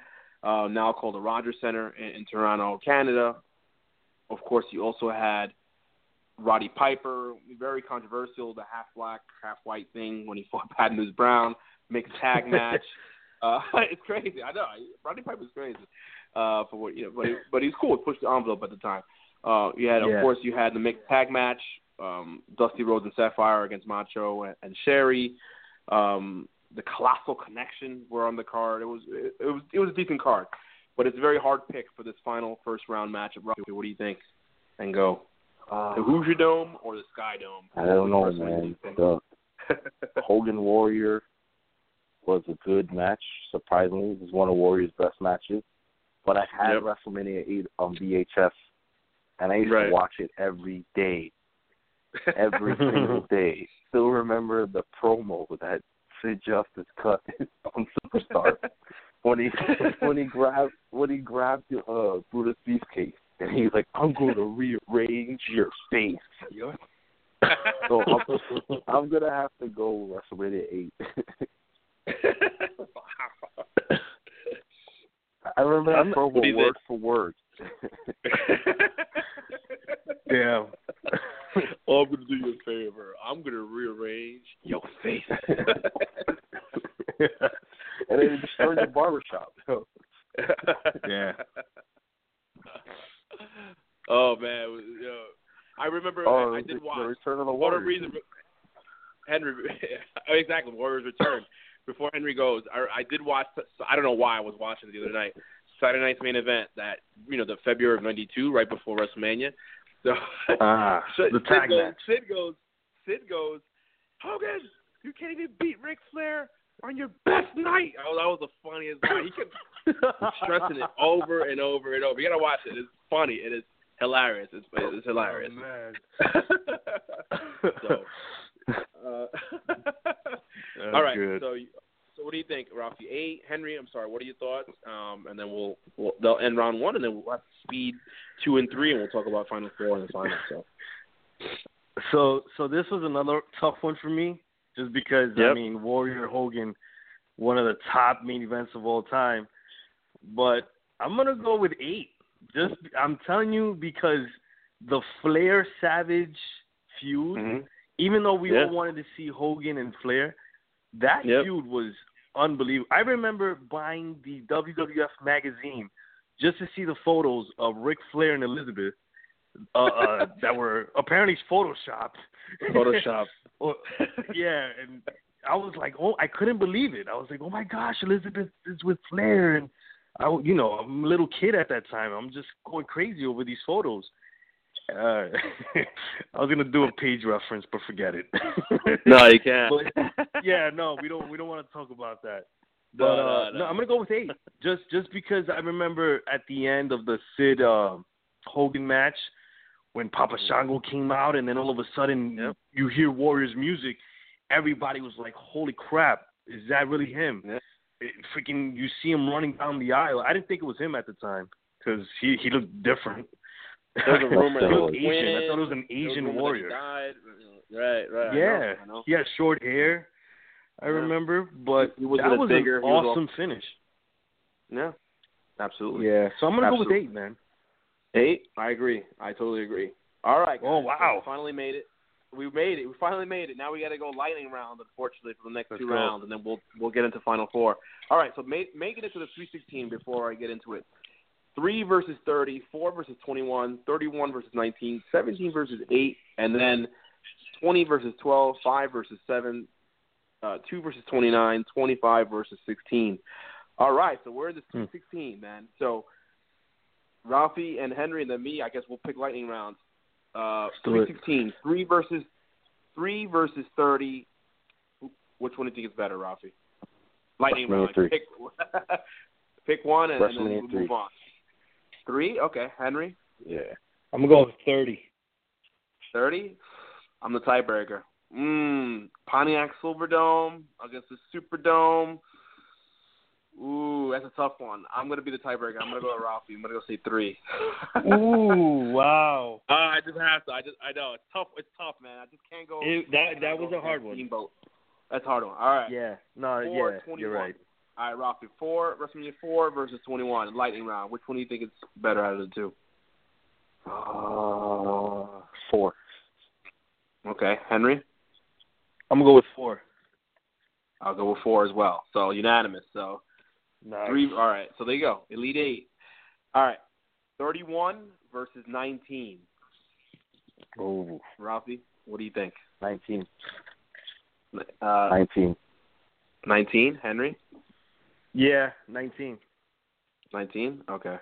uh, now called the Rogers Centre in, in Toronto, Canada. Of course, you also had Roddy Piper, very controversial, the half black, half white thing when he fought Bad News Brown, mixed tag match. Uh, it's crazy. I know. Roddy Piper's crazy. Uh, for what you know, but he, but he's cool. Pushed the envelope at the time. Uh, you had, of Yeah. course, you had the mixed tag match. Um, Dusty Rhodes and Sapphire against Macho and, and Sherri. Um, the Colossal Connection were on the card. It was it, it was it was a decent card, but it's a very hard pick for this final first round match at Rocky. What do you think? And go Uh, the Hoosier Dome or the Sky Dome? I don't know, Which wrestling do you man. The Hogan Warrior was a good match. Surprisingly, it was one of Warrior's best matches. But I had Yep. WrestleMania 8 on VHS, and I used Right. to watch it every day, every single day. Still remember the promo that Sid Justice cut on Superstar when he when he grabbed when he grabbed uh Brutus Beefcake and he's like, "I'm going to rearrange your face." So I'm, I'm gonna have to go WrestleMania eight. I remember that I'm- promo what do you word for word. Yeah. Oh, I'm gonna do you a favor. I'm gonna rearrange your face. and then he destroyed the barbershop. Yeah. oh man, yo, I remember Oh, I, I the, did the watch. return of the Warriors. whatever reason, Henry, exactly, Warriors return. Before Henry goes, I, I did watch. I don't know why I was watching it the other night. Saturday night's main event that you know the February of '92, right before WrestleMania. So Ah, Sid, the Sid tag goes, match. Sid goes, Sid goes, Hogan, you can't even beat Ric Flair on your best night. Oh, that was the funniest line. He kept stressing it over and over and over. You gotta watch it. It's funny. It is hilarious. It's, it's hilarious. Oh, so, uh, all right. good. So, so what do you think, Ralphie? Eight, Henry. I'm sorry. What are your thoughts? Um, and then we'll, we'll they'll end round one, and then we'll have speed two and three, and we'll talk about final four and the final. So, So so this was another tough one for me, just because I mean Warrior Hogan, one of the top main events of all time. But I'm gonna go with eight. Just I'm telling you because the Flair Savage feud, Mhm. even though we Yeah. all wanted to see Hogan and Flair, that Yep. feud was unbelievable. I remember buying the WWF magazine just to see the photos of Ric Flair and Elizabeth uh, uh, that were apparently photoshopped. Photoshopped. Yeah, and I was like, oh, I couldn't believe it. I was like, oh my gosh, Elizabeth is with Flair, and I, you know, I'm a little kid at that time. I'm just going crazy over these photos. Uh, I was gonna do a page reference, but forget it. no, you can't. But, yeah, no, we don't. We don't want to talk about that. No, But no, uh, no. I'm gonna go with eight. Just just because I remember at the end of the Sid uh, Hogan match when Papa Shango came out, and then all of a sudden Yep. you hear Warriors music. Everybody was like, "Holy crap! Is that really him?" Yep. It, freaking, you see him running down the aisle. I didn't think it was him at the time because he he looked different. There's a rumor that he was Asian. I thought it was an There was Asian rumor that he warrior. died. Right, right. I Yeah, know, I know. he had short hair. I Yeah. remember, but He was that a was bigger- an he was awesome finish. Yeah, absolutely. Yeah, so I'm gonna go with eight, man. Eight. I agree. I totally agree. All right. Oh, guys. Oh, wow. So finally made it. We made it. We finally made it. Now we got to go lightning round, unfortunately, for the next Let's two go. rounds, and then we'll we'll get into final four. All right. So make, making it to the 316 before I get into it. Three versus 30, four versus 21, 31 versus 19, 17 versus eight, and then 20 versus 12, five versus seven, uh, two versus 29, 25 versus 16. All right. So we're in the Hmm. 316, man. So Ralphie and Henry and then me, I guess we'll pick lightning rounds. Uh, three it. versus three versus thirty. Which one do you think is better, Ralphie? Lightning round. Pick pick one and, and then we'll move on. Three, okay. Henry, Yeah. I'm gonna go with thirty. thirty. I'm the tiebreaker. Mmm. Pontiac Silverdome against the Superdome. Ooh, that's a tough one. I'm gonna be the tiebreaker. I'm gonna go with Ralphie. I'm gonna go say three. Ooh, wow. Uh, I just have to. I just. I know it's tough. It's tough, man. I just can't go. It, that that was a hard against one. Steamboat. That's a hard one. All right. Yeah, no, Four, yeah, 21. you're right. All right, Ralphie. Four WrestleMania four versus twenty one. Lightning round. Which one do you think is better out of the two? Uh, four. Okay, Henry. I'm gonna go with four. I'll go with four as well. So unanimous. So Nice. three. All right. So there you go. Elite eight. All right. Thirty one versus nineteen. Oh, Ralphie, what do you think? 19. Uh, 19. nineteen. Henry. Yeah, nineteen. 19? Okay.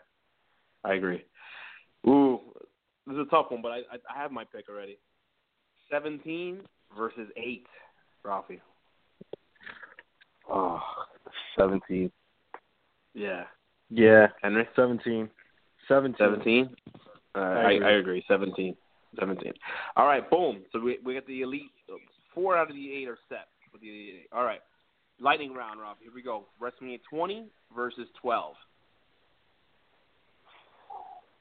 I agree. Ooh, this is a tough one, but I I, I have my pick already. 17 versus 8, Ralphie. Oh, 17. Yeah. Yeah, Henry? seventeen. Seventeen. 17? Uh, I I, agree. I agree. 17. 17. All right, boom. So we we got the elite. Four out of the eight are set for the elite eight. All right. Lightning round, Rob. Here we go. WrestleMania 20 versus 12.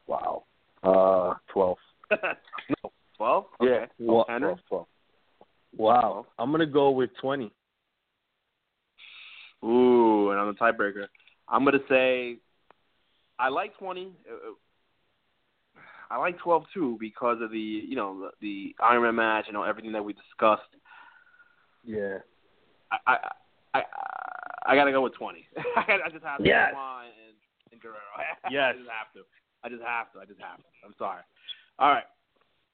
Wow. Uh, 12. no. 12? Okay. Yeah. Wha- Henry? 12, 12. Wow. I'm gonna go with twenty. Ooh, and I'm the tiebreaker. I'm gonna say I like 20. Uh, I like 12 too because of the you know the, the Iron Man match, you know everything that we discussed. Yeah. I I I, uh, I gotta go with 20. I, I just have to Yes. come on and Yes. I just have to. I just have to. I just have to. I'm sorry. All right,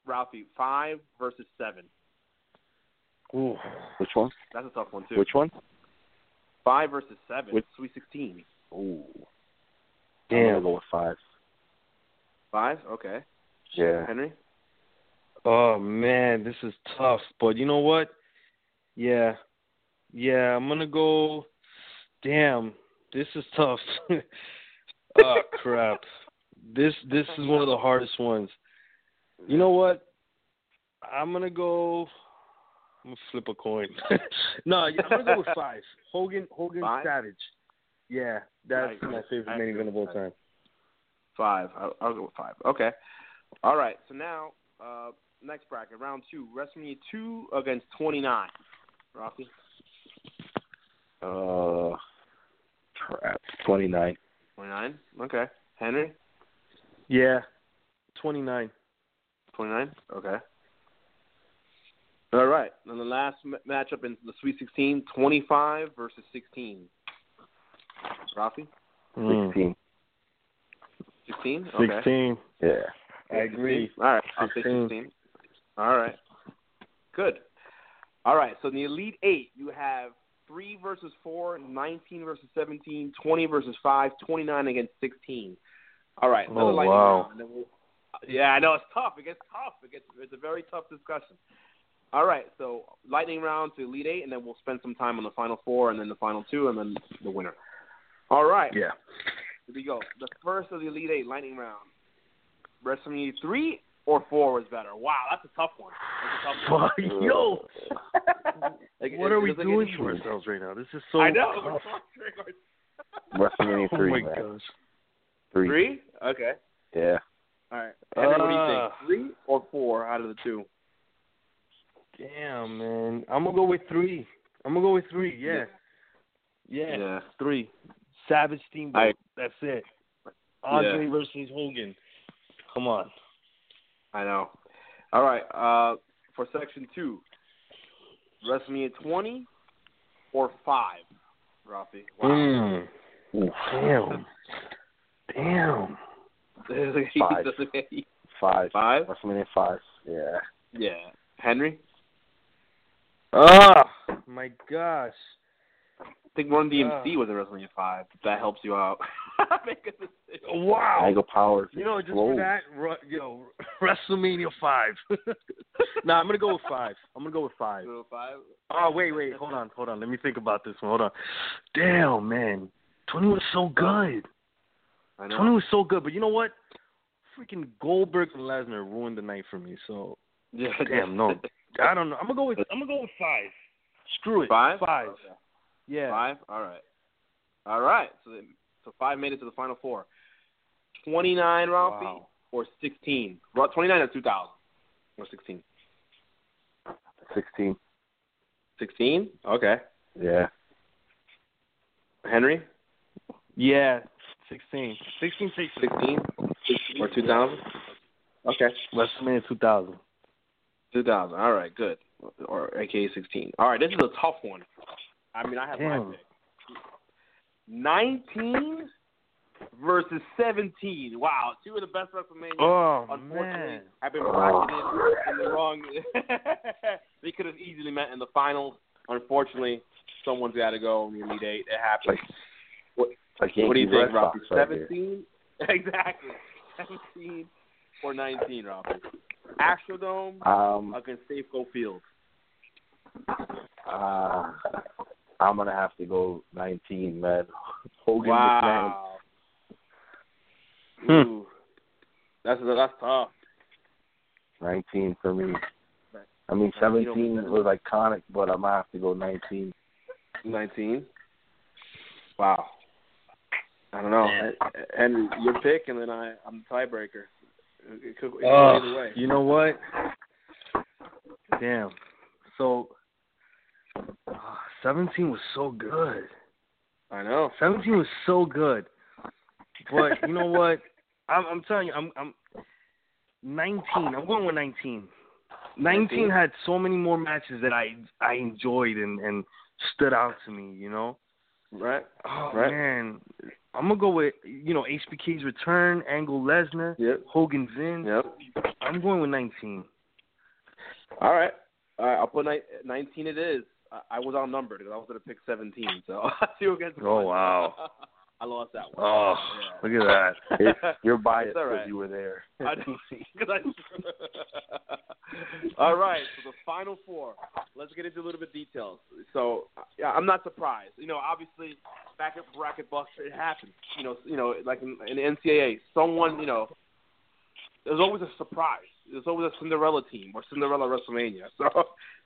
Ralphie. Five versus seven. Ooh. Which one? That's a tough one too. Which one? Five versus seven. Which- Sweet Sixteen. Ooh. Damn. I'm gonna go with five. Five. Okay. Yeah. Henry. Oh man, this is tough. But you know what? Yeah. Yeah, I'm gonna go damn, this is tough. oh crap. This this is one of the hardest ones. You know what? I'm gonna go I'm gonna flip a coin. no, I'm gonna go with five. Hogan Hogan Five? Savage. Yeah, that's agree. my favorite main event of all time. Five. I'll, I'll go with five. Okay. All right. So now, uh, next bracket, round two. WrestleMania two against twenty nine. Ralphie. Uh, crap. Twenty nine. Twenty nine. Okay. Henry. Yeah. Twenty nine. Twenty nine. Okay. All right. And the last m- matchup in the Sweet 16, 25 versus 16. Ralphie? Mm. Sixteen. 16? Okay. Sixteen. Yeah. I agree. All right. I'll say 16. 16. All right. Good. All right. So in the Elite Eight, you have 3 versus 4, 19 versus 17, 20 versus 5, 29 against 16. All right. Another Oh, lightning wow. round, we'll- yeah, I know. It's tough. It gets tough. It gets, it's a very tough discussion. All right. So lightning round to Elite Eight, and then we'll spend some time on the Final Four, and then the Final Two, and then the winner. All right. Yeah. Here we go. The first of the Elite Eight lightning round. WrestleMania three or four was better. Wow, that's a tough one. That's a tough one. Fuck, yo. Like, what it- are we doing easier. to ourselves right now? This is so I know. tough. WrestleMania Oh three, my man. gosh. Three. Three? Okay. Yeah. All right. Henry, what do you think? Three or four out of the two? Damn, man. I'm gonna go with three. I'm gonna go with three. Yeah. Yeah. Yeah. Three. Savage Steamboat. I- That's it. Andre versus Hogan. Come on. I know. All right. Uh, for section two, WrestleMania twenty or five, Ralphie? Wow. Mm. Damn. Damn. Five. Five. Five? WrestleMania five. Yeah. Yeah. Henry? Oh, my gosh. I think Run DMC Ah. was in WrestleMania five. If that helps you out. Make a decision. Wow. Angle Power. You know, just Whoa. for that, ru- yo, WrestleMania five. nah, I'm gonna go with five. I'm gonna go with five. Two five. Oh wait, wait, hold on, hold on. Let me think about this one. Hold on. Damn, man, Tony was so good. I know. Tony was so good, but you know what? Freaking Goldberg and Lesnar ruined the night for me. So Yeah. damn, no, I don't know. I'm gonna go with I'm gonna go with five. Screw it. Five? Five. Okay. Yeah. Five. All right. All right. So then, so five made it to the final four. Twenty nine, Ralphie, Wow. or sixteen? Twenty nine or two thousand, or sixteen? Sixteen. Sixteen. Okay. Yeah. Henry, Yeah. Sixteen. Sixteen. Sixteen. sixteen or two thousand? Okay. WrestleMania 2000. Two thousand. All right. Good. Or AKA sixteen. All right. This is a tough one. I mean, I have Damn. my pick. Nineteen versus seventeen. Wow, two of the best WrestleMania. Oh Unfortunately, man. I've been bracketed in the wrong. they could have easily met in the finals. Unfortunately, someone's got to go in the Elite Eight. It happens. What, Like what do you think, Red Robbie? Sox right. Seventeen? exactly. Seventeen or nineteen, Robbie? Astrodome Um. against Safeco Field. Uh, I'm gonna have to go 19, man. Hogan Wow. Hmm. Ooh. That's that's tough. McMahon. 19 for me. I mean, Uh, you don't 17 was iconic, but I'm gonna have to go 19. Nineteen. Wow. I don't know. And your pick, and then I I'm the tiebreaker. It could, it could go Oh, way. you know what? Damn. So, 17 was so good. I know. 17 was so good. But you know what? I'm, I'm telling you, I'm, I'm 19. I'm going with 19. 19 19? had so many more matches that I I enjoyed and and stood out to me. You know. Right. Oh Right. man, I'm gonna go with you know HBK's return, Angle Lesnar, Yep. Hogan Vince. Yep. I'm going with 19. All right. All right. I'll put ni- 19 it is. I, was outnumbered because I was going to pick 17. So I see who gets Oh, wow. I lost that one. Oh, Yeah. look at that. It- You're biased because right. you were there. I. 'Cause I- All right, so the final four. Let's get into a little bit of details. So, yeah, I'm not surprised. You know, obviously, back at bracket buster, it happens. You know, you know, like in, in the NCAA, someone, you know, there's always a surprise. There's always a Cinderella team or Cinderella WrestleMania.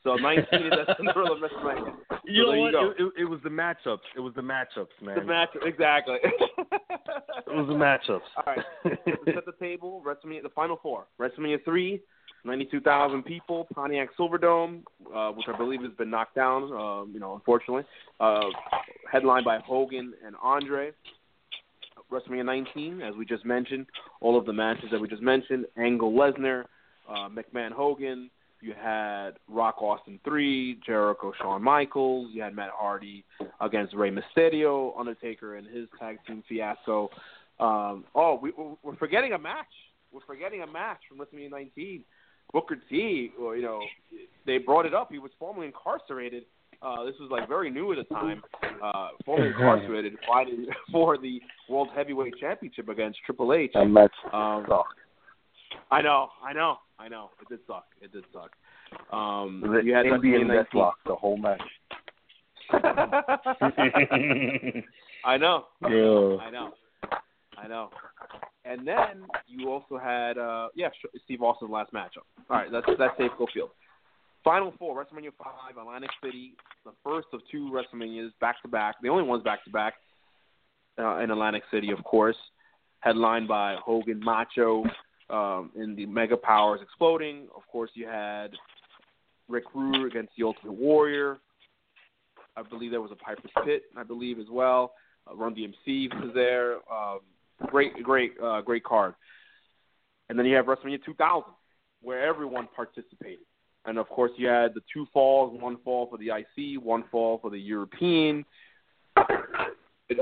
So, so 19 is a Cinderella WrestleMania. You know you what? It, it, it was the matchups. It was the matchups, man. The match, exactly. It was the matchups. All right. set the table, WrestleMania, the final four. WrestleMania 3, 92,000 people, Pontiac Silverdome, uh, which I believe has been knocked down, uh, you know, unfortunately. Uh, headlined by Hogan and Andre. WrestleMania 19, as we just mentioned, all of the matches that we just mentioned, Angle Lesnar, uh, McMahon Hogan. You had Rock Austin 3, Jericho Shawn Michaels. You had Matt Hardy against Rey Mysterio, Undertaker, and his tag team fiasco. Um, oh, we, we're forgetting a match. We're forgetting a match from WrestleMania 19. Booker T, you know, they brought it up. He was formerly incarcerated. Uh, this was like very new at the time. Uh, formerly incarcerated, fighting for the World Heavyweight Championship against Triple H. That match Um, sucked. I know, I know, I know. It did suck. It did suck. Um, The you had Indian WrestleMania 19. deathlock, the whole match. I know. Yeah. I know. I know. And then you also had, uh, yeah, Steve Austin's last matchup. All right, that's that's Safeco Field. Final four, WrestleMania five, Atlantic City, the first of two WrestleManias back to back, the only ones back to back in Atlantic City, of course, headlined by Hogan, Macho, um, in the Mega Powers exploding. Of course, you had Rick Rude against the Ultimate Warrior. I believe there was a Piper's Pit, I believe as well. Uh, Run DMC was there. Um, great, great, uh, great card. And then you have WrestleMania 2000, where everyone participated. And of course, you had the two falls: one fall for the IC, one fall for the European. It,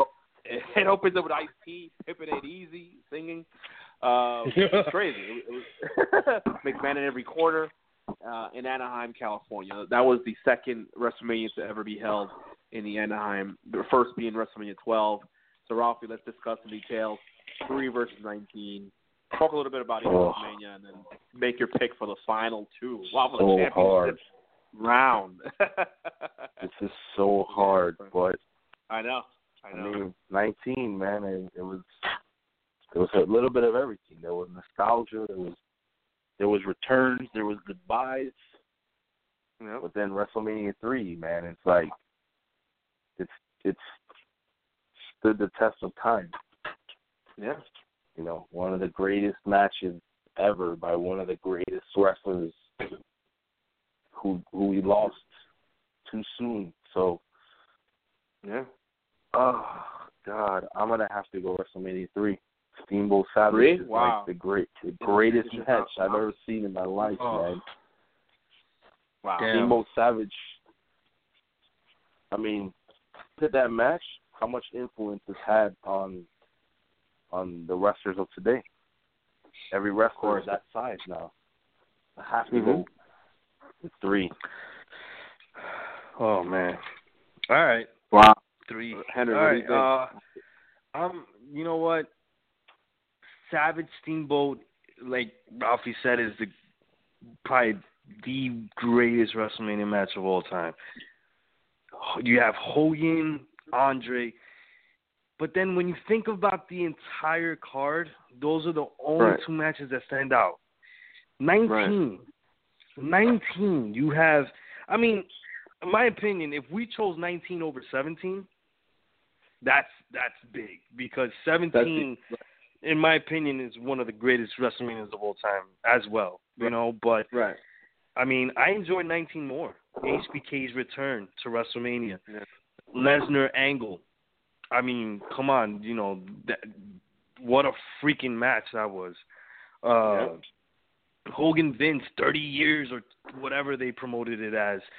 it opens up with Ice T, Pimpin' Ain't Easy singing. Uh, it's crazy. It, it was McMahon in every quarter uh, in Anaheim, California. That was the second WrestleMania to ever be held in the Anaheim. The first being WrestleMania 12. So, Ralphie, let's discuss the details. Three versus 19. Talk a little bit about Oh. WrestleMania, and then make your pick for the final two. Wow, for the So championship hard. round. This is so hard, but I know. I I mean, 19, man, it, it was it was a little bit of everything. There was nostalgia. There was there was returns. There was goodbyes. Yep. But then WrestleMania three, man, it's like it's it's stood the test of time. Yeah. You know, one of the greatest matches ever by one of the greatest wrestlers who who we lost too soon. So, Yeah. oh God, I'm gonna have to go WrestleMania three. Steamboat Savage Three? is Wow. like the great, the greatest match I've ever seen in my life, Oh. man. Wow. Damn. Steamboat Savage. I mean, look at that match. How much influence it's had on on the wrestlers of today. Every wrestler is that size now. A half to go with three. Oh man. All right. Wow. Three. Henry, All what do you right. think? Uh, um, you know what? Savage Steamboat, like Ralphie said, is the probably the greatest WrestleMania match of all time. You have Hogan, Andre, but then when you think about the entire card, those are the only Right. two matches that stand out. Nineteen. 19. You have, I mean, in my opinion, if we chose 19 over 17, that's that's big because 17, in my opinion, is one of the greatest WrestleManias of all time as well. You Right. know, but Right. I mean, I enjoyed 19 more. HBK's return to WrestleMania, Yeah. Lesnar Angle. I mean, come on, you know, that, what a freaking match that was. Uh, Hogan Vince, 30 years or whatever they promoted it as.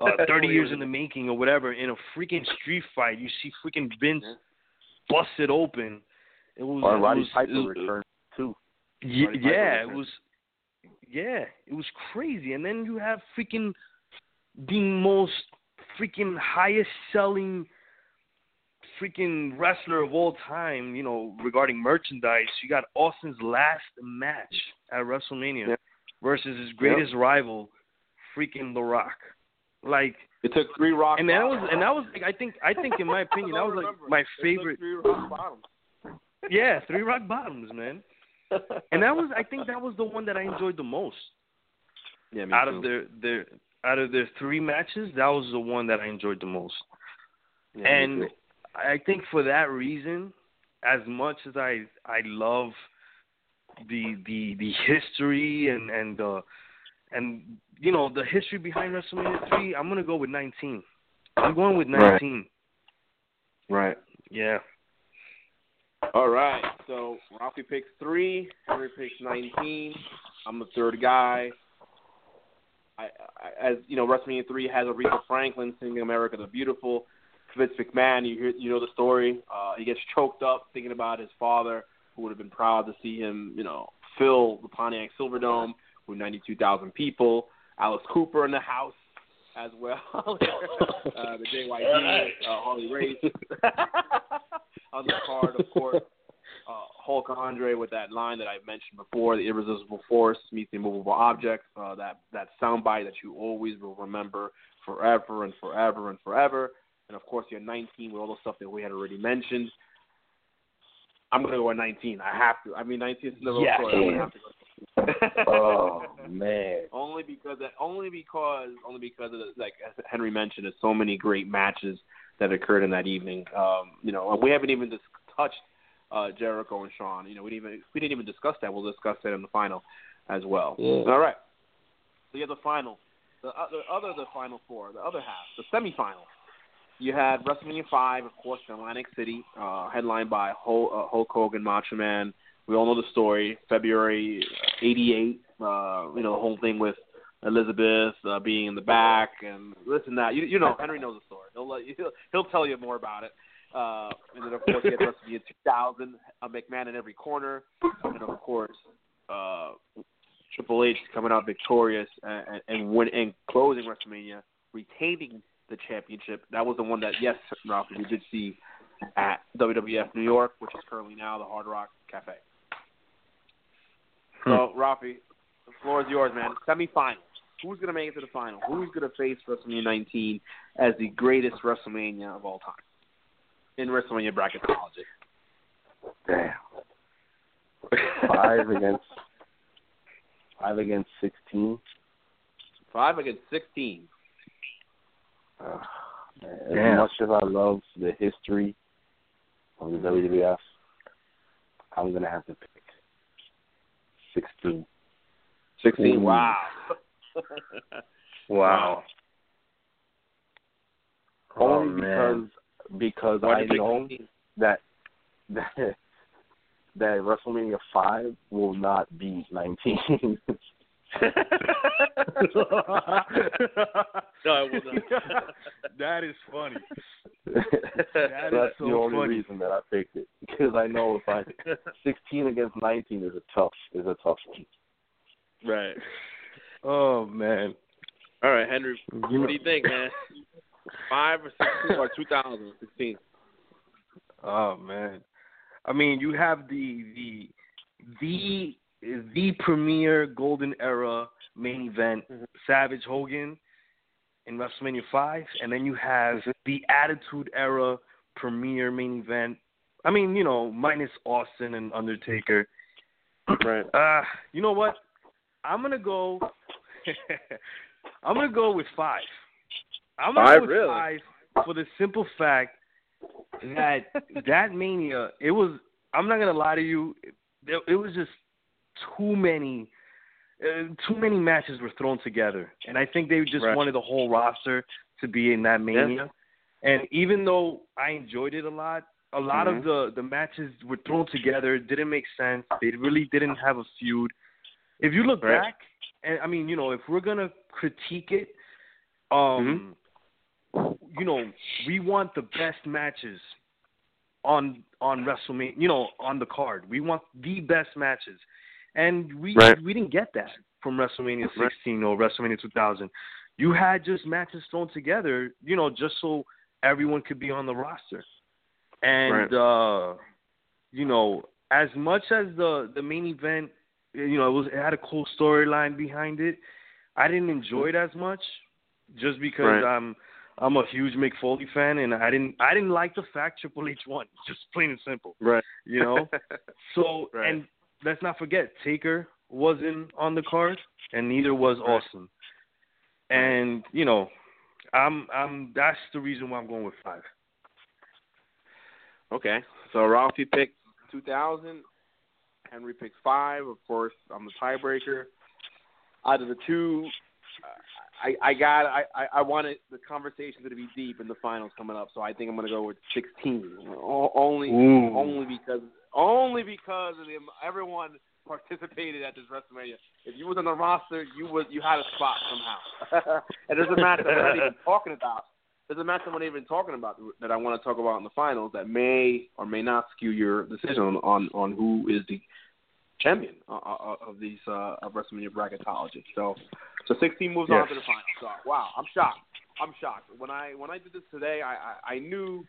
Uh, 30 years in the making or whatever in a freaking street fight. You see freaking Vince Yeah. busted open. It was. Or it Roddy was, Piper was- returned too. Ye- Roddy Piper yeah, it was. Yeah, it was crazy. And then you have freaking the most freaking highest selling freaking wrestler of all time. You know, regarding merchandise, you got Austin's last match at WrestleMania Yep. versus his greatest rival, freaking The Rock. Like, It took three rock. and that was and that was like I think I think in my opinion that was like Remember, my favorite. Three rock bottoms. Yeah, three rock bottoms, man. And that was I think that was the one that I enjoyed the most yeah, me out too. of their their out of their three matches. That was the one that I enjoyed the most. Yeah, me and too. I think for that reason, as much as I I love the the the history and and uh and you know the history behind WrestleMania three, I'm gonna go with 19. I'm going with Right. 19. right. Yeah. All right. So Ralphie picks three. Henry picks nineteen. I'm the third guy. I, I, as you know, WrestleMania three has Aretha Franklin singing "America the Beautiful." Vince McMahon, you hear, you know the story. Uh, he gets choked up thinking about his father, who would have been proud to see him, you know, fill the Pontiac Silverdome with 92,000 people. Alice Cooper in the house as well. uh, the JYD, uh, Harley Race on the card, of course. Uh, Hulk Andre with that line that I mentioned before, the irresistible force meets the immovable object. Uh, that that soundbite that you always will remember forever and forever and forever. And of course, you're 19 with all the stuff that we had already mentioned. I'm gonna go at 19. I have to. I mean, 19 is never Yes. a story. I'm have to go. Oh man. only because only because only because of the, like as Henry mentioned, there's so many great matches that occurred in that evening. Um, you know, we haven't even just touched uh, Jericho and Shawn. You know, we didn't even we didn't even discuss that. We'll discuss that in the final as well. Yeah. All right. So you have the final, the other other the final four, the other half, the semifinal. You had WrestleMania five, of course, in Atlantic City, uh, headlined by Hulk, uh, Hulk Hogan, Macho Man. We all know the story. February '88. Uh, you know the whole thing with Elizabeth uh, being in the back and this and that. You, you know, Henry knows the story. He'll let you, he'll, he'll tell you more about it. Uh, and then of course you had WrestleMania 2000, uh, McMahon in every corner, and of course uh, Triple H coming out victorious and, and, and win and closing WrestleMania, retaining the championship. That was the one that yes, Ralph, we did see at WWF New York, which is currently now the Hard Rock Cafe. Hmm. So, Ralphie, the floor is yours, man. Semifinals. Who's going to make it to the final? Who's going to face WrestleMania 19 as the greatest WrestleMania of all time in WrestleMania bracketology? Damn. Five against five against sixteen. Five against 16. Uh, as Damn. much as I love the history of the WWF, I'm gonna have to pick sixteen. 16. Ooh. Wow. Wow. Only Oh, man. because because Why'd I know that that that WrestleMania five will not be nineteen. No, it will not. that is funny. That's is so the only funny. reason that I picked it because I know if I sixteen against nineteen is a tough is a tough one. Right. Oh man. All right, Henry. You What do you think, man? Five or sixteen or 2016? Oh man. I mean, you have the the the the premier golden era main event, Savage Hogan in WrestleMania five, and then you have the Attitude Era premier main event. I mean, you know, minus Austin and Undertaker. Right. Uh, you know what? I'm gonna go. I'm gonna go with five. I'm gonna Five, go with really? five for the simple fact that that mania. It was. I'm not gonna lie to you. It, it was just too many. Uh, too many matches were thrown together, and I think they just Right. wanted the whole roster to be in that mania. And even though I enjoyed it a lot, a lot Mhm. of the the matches were thrown together. It didn't make sense. They really didn't have a feud. If you look Right. back, and I mean, you know, if we're gonna critique it, um, you know, we want the best matches on on WrestleMania, you know, on the card. We want the best matches, and we Right. we didn't get that from WrestleMania 16 or WrestleMania 2000. You had just matches thrown together, you know, just so everyone could be on the roster. And uh you know, as much as the the main event, you know, it was it had a cool storyline behind it. I didn't enjoy it as much, just because Right. I'm I'm a huge Mick Foley fan, and I didn't I didn't like the fact Triple H won, just plain and simple. Right. You know, so Right. and let's not forget Taker wasn't on the card, and neither was Austin. And you know, I'm I'm that's the reason why I'm going with five. Okay. So Ralphie picked 2000. Henry picked five. Of course, I'm the tiebreaker. Out of the two, I I got I I I wanted the conversation to be deep in the finals coming up, so I think I'm gonna go with 16. Only Ooh. only because only because of the, everyone participated at this WrestleMania. If you was on the roster, you was you had a spot somehow. and there's a match that we're not even talking about. There's a match I'm not even talking about that I want to talk about in the finals that may or may not skew your decision on on, on who is the champion uh, uh, of these uh, of WrestleMania bracketology. So, so 16 moves on to the finals. So, wow, I'm shocked. I'm shocked. When I when I did this today, I I, I knew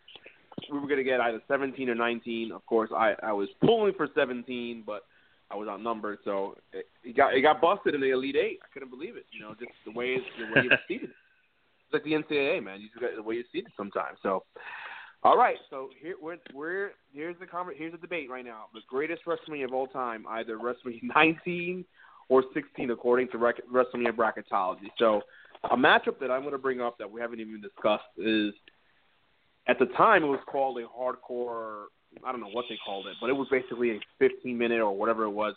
we were going to get either 17 or 19. Of course, I I was pulling for 17, but I was outnumbered, so it, it got it got busted in the Elite Eight. I couldn't believe it. You know, just the way it's the way it's seated. It's like the NCAA, man. You just got the way it's seated sometimes. So, all right. So here we're, we're here's the conver- here's the debate right now. The greatest WrestleMania of all time, either WrestleMania 19 or 16, according to rec- WrestleMania bracketology. So, a matchup that I'm going to bring up that we haven't even discussed is at the time it was called a hardcore. I don't know what they called it, but it was basically a 15 minute or whatever it was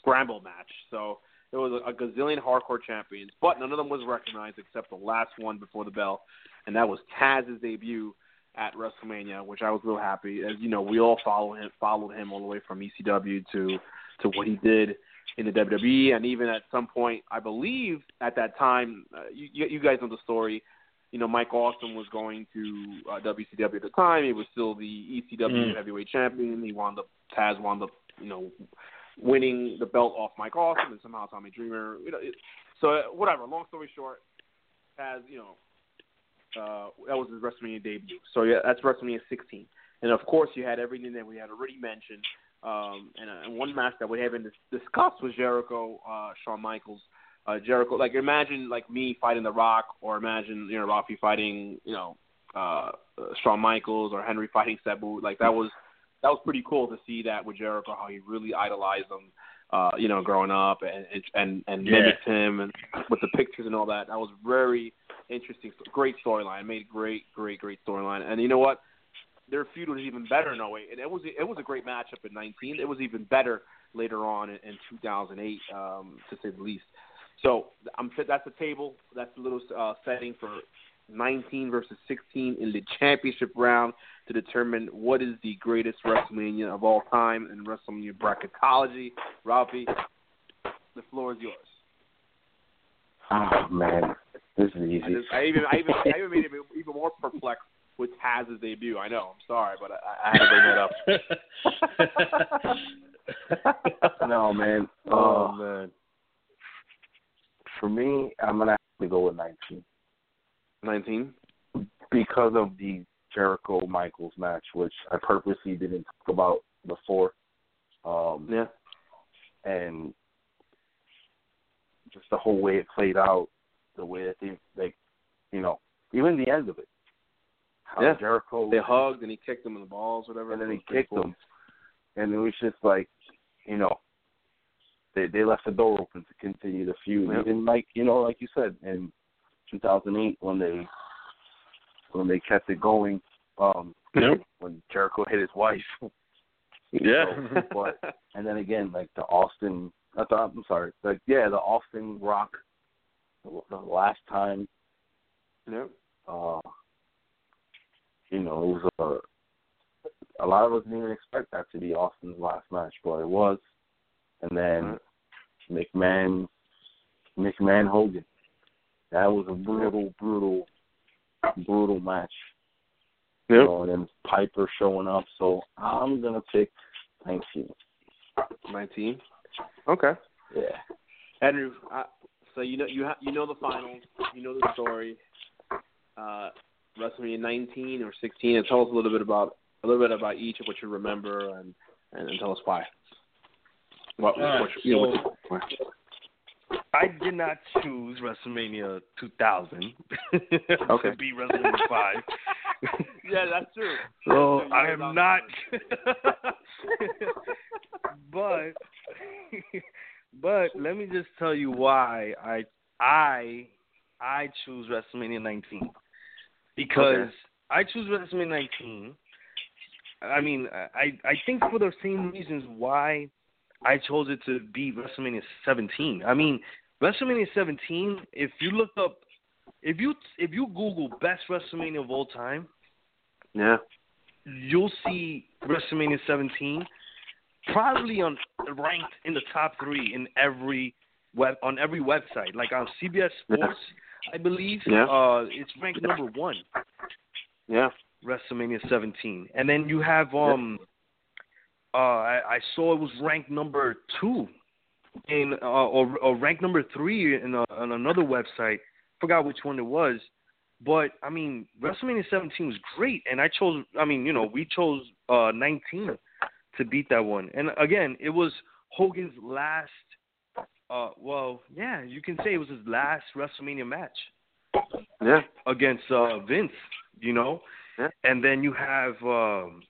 scramble match. So there was a, gazillion hardcore champions, but none of them was recognized except the last one before the bell, and that was Taz's debut at WrestleMania, which I was real happy. As you know, we all follow him, followed him all the way from ECW to to what he did in the WWE, and even at some point, I believe at that time, uh, you you guys know the story. You know, Mike Awesome was going to uh, WCW at the time. He was still the ECW Mm. heavyweight champion. He wound up Taz wound up, you know, winning the belt off Mike Awesome, and somehow Tommy Dreamer. You know, it, so uh, whatever. Long story short, Taz, you know, uh, that was his WrestleMania debut. So yeah, that's WrestleMania 16. And of course, you had everything that we had already mentioned. Um, and, uh, and one match that we haven't dis- discussed was Jericho, uh, Shawn Michaels. Uh, Jericho, like imagine like me fighting The Rock, or imagine you know Ralphie fighting you know uh, uh, Shawn Michaels or Henry fighting Sabu. Like that was that was pretty cool to see that with Jericho, how he really idolized him, uh, you know, growing up and and and Yeah. mimicked him and with the pictures and all that. That was very interesting, great storyline. Made great, great, great storyline. And you know what? Their feud was even better in 08. And it was it was a great matchup in 19. It was even better later on in, in 2008, um, to say the least. So I'm that's the table. That's the little uh, setting for 19 versus 16 in the championship round to determine what is the greatest WrestleMania of all time in WrestleMania bracketology. Ralphie, the floor is yours. Oh man, this is I, easy. just, I even I even I even made it even more perplexed with Taz's debut. I know. I'm sorry, but I, I had to bring that up. no man. oh Uh, man. For me, I'm gonna have to go with 19 19. because of the Jericho Michaels match, which I purposely didn't talk about before. Um, Yeah. and just the whole way it played out, the way that they, like, you know, even the end of it. How Yeah. Jericho They hugged and he kicked him in the balls, whatever. and then he kicked cool. them, and it was just like, you know, they they left the door open to continue the feud. Yep. Even like you know, like you said in 2008 when they when they kept it going, um, Yep. when Jericho hit his wife, Yeah. So, but and then again like the Austin, I thought I'm sorry, like yeah, the Austin Rock, the, the last time, Yep. uh, you know, it was a a lot of us didn't even expect that to be Austin's last match, but it was. And then McMahon, McMahon Hogan, that was a brutal, brutal, brutal match. You Yep. know, and then Piper showing up. So I'm gonna pick 19. 19. Okay. Yeah. Andrew, uh, so you know you ha- you know the finals, you know the story. Uh, WrestleMania 19 or 16, and tell us a little bit about a little bit about each of what you remember, and and, and tell us why. What, Alright, what, you know, so- what, I did not choose WrestleMania 2000 Okay. to be WrestleMania 5. yeah, that's true. So That's. I am not. but but let me just tell you why I I I choose WrestleMania 19 because Okay. I choose WrestleMania 19. I mean, I I think for the same reasons why I chose it to be WrestleMania 17. I mean, WrestleMania 17. If you look up, if you if you Google best WrestleMania of all time, Yeah. you'll see WrestleMania 17 probably on ranked in the top three in every web on every website, like on CBS Sports, I believe. Yeah. Uh, it's ranked number one. Yeah. WrestleMania 17, and then you have um, uh, I, I saw it was ranked number two in uh, or, or ranked number three in a, on another website. Forgot which one it was, but I mean WrestleMania 17 was great, and I chose. I mean, you know, we chose uh 19 to beat that one, and again, it was Hogan's last. Uh, well, yeah, you can say it was his last WrestleMania match Yeah. against uh Vince, you know. Yeah. And then you have um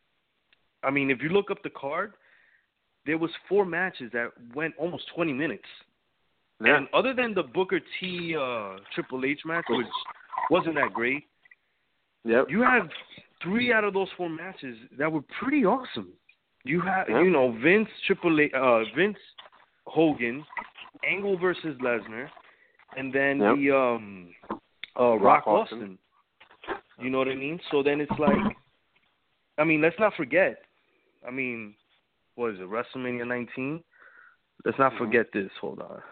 I mean, if you look up the card, there was four matches that went almost 20 minutes. Yeah. And other than the Booker T uh Triple H match which wasn't that great, Yep. you have three out of those four matches that were pretty awesome. You have Yeah. you know Vince Triple H, uh Vince Hogan, Angle versus Lesnar, and then Yep. the um uh Rock, Rock Austin. Austin. You know what I mean? So then it's like I mean, let's not forget. I mean, what is it, WrestleMania 19? Let's not Mhm. forget this. Hold on.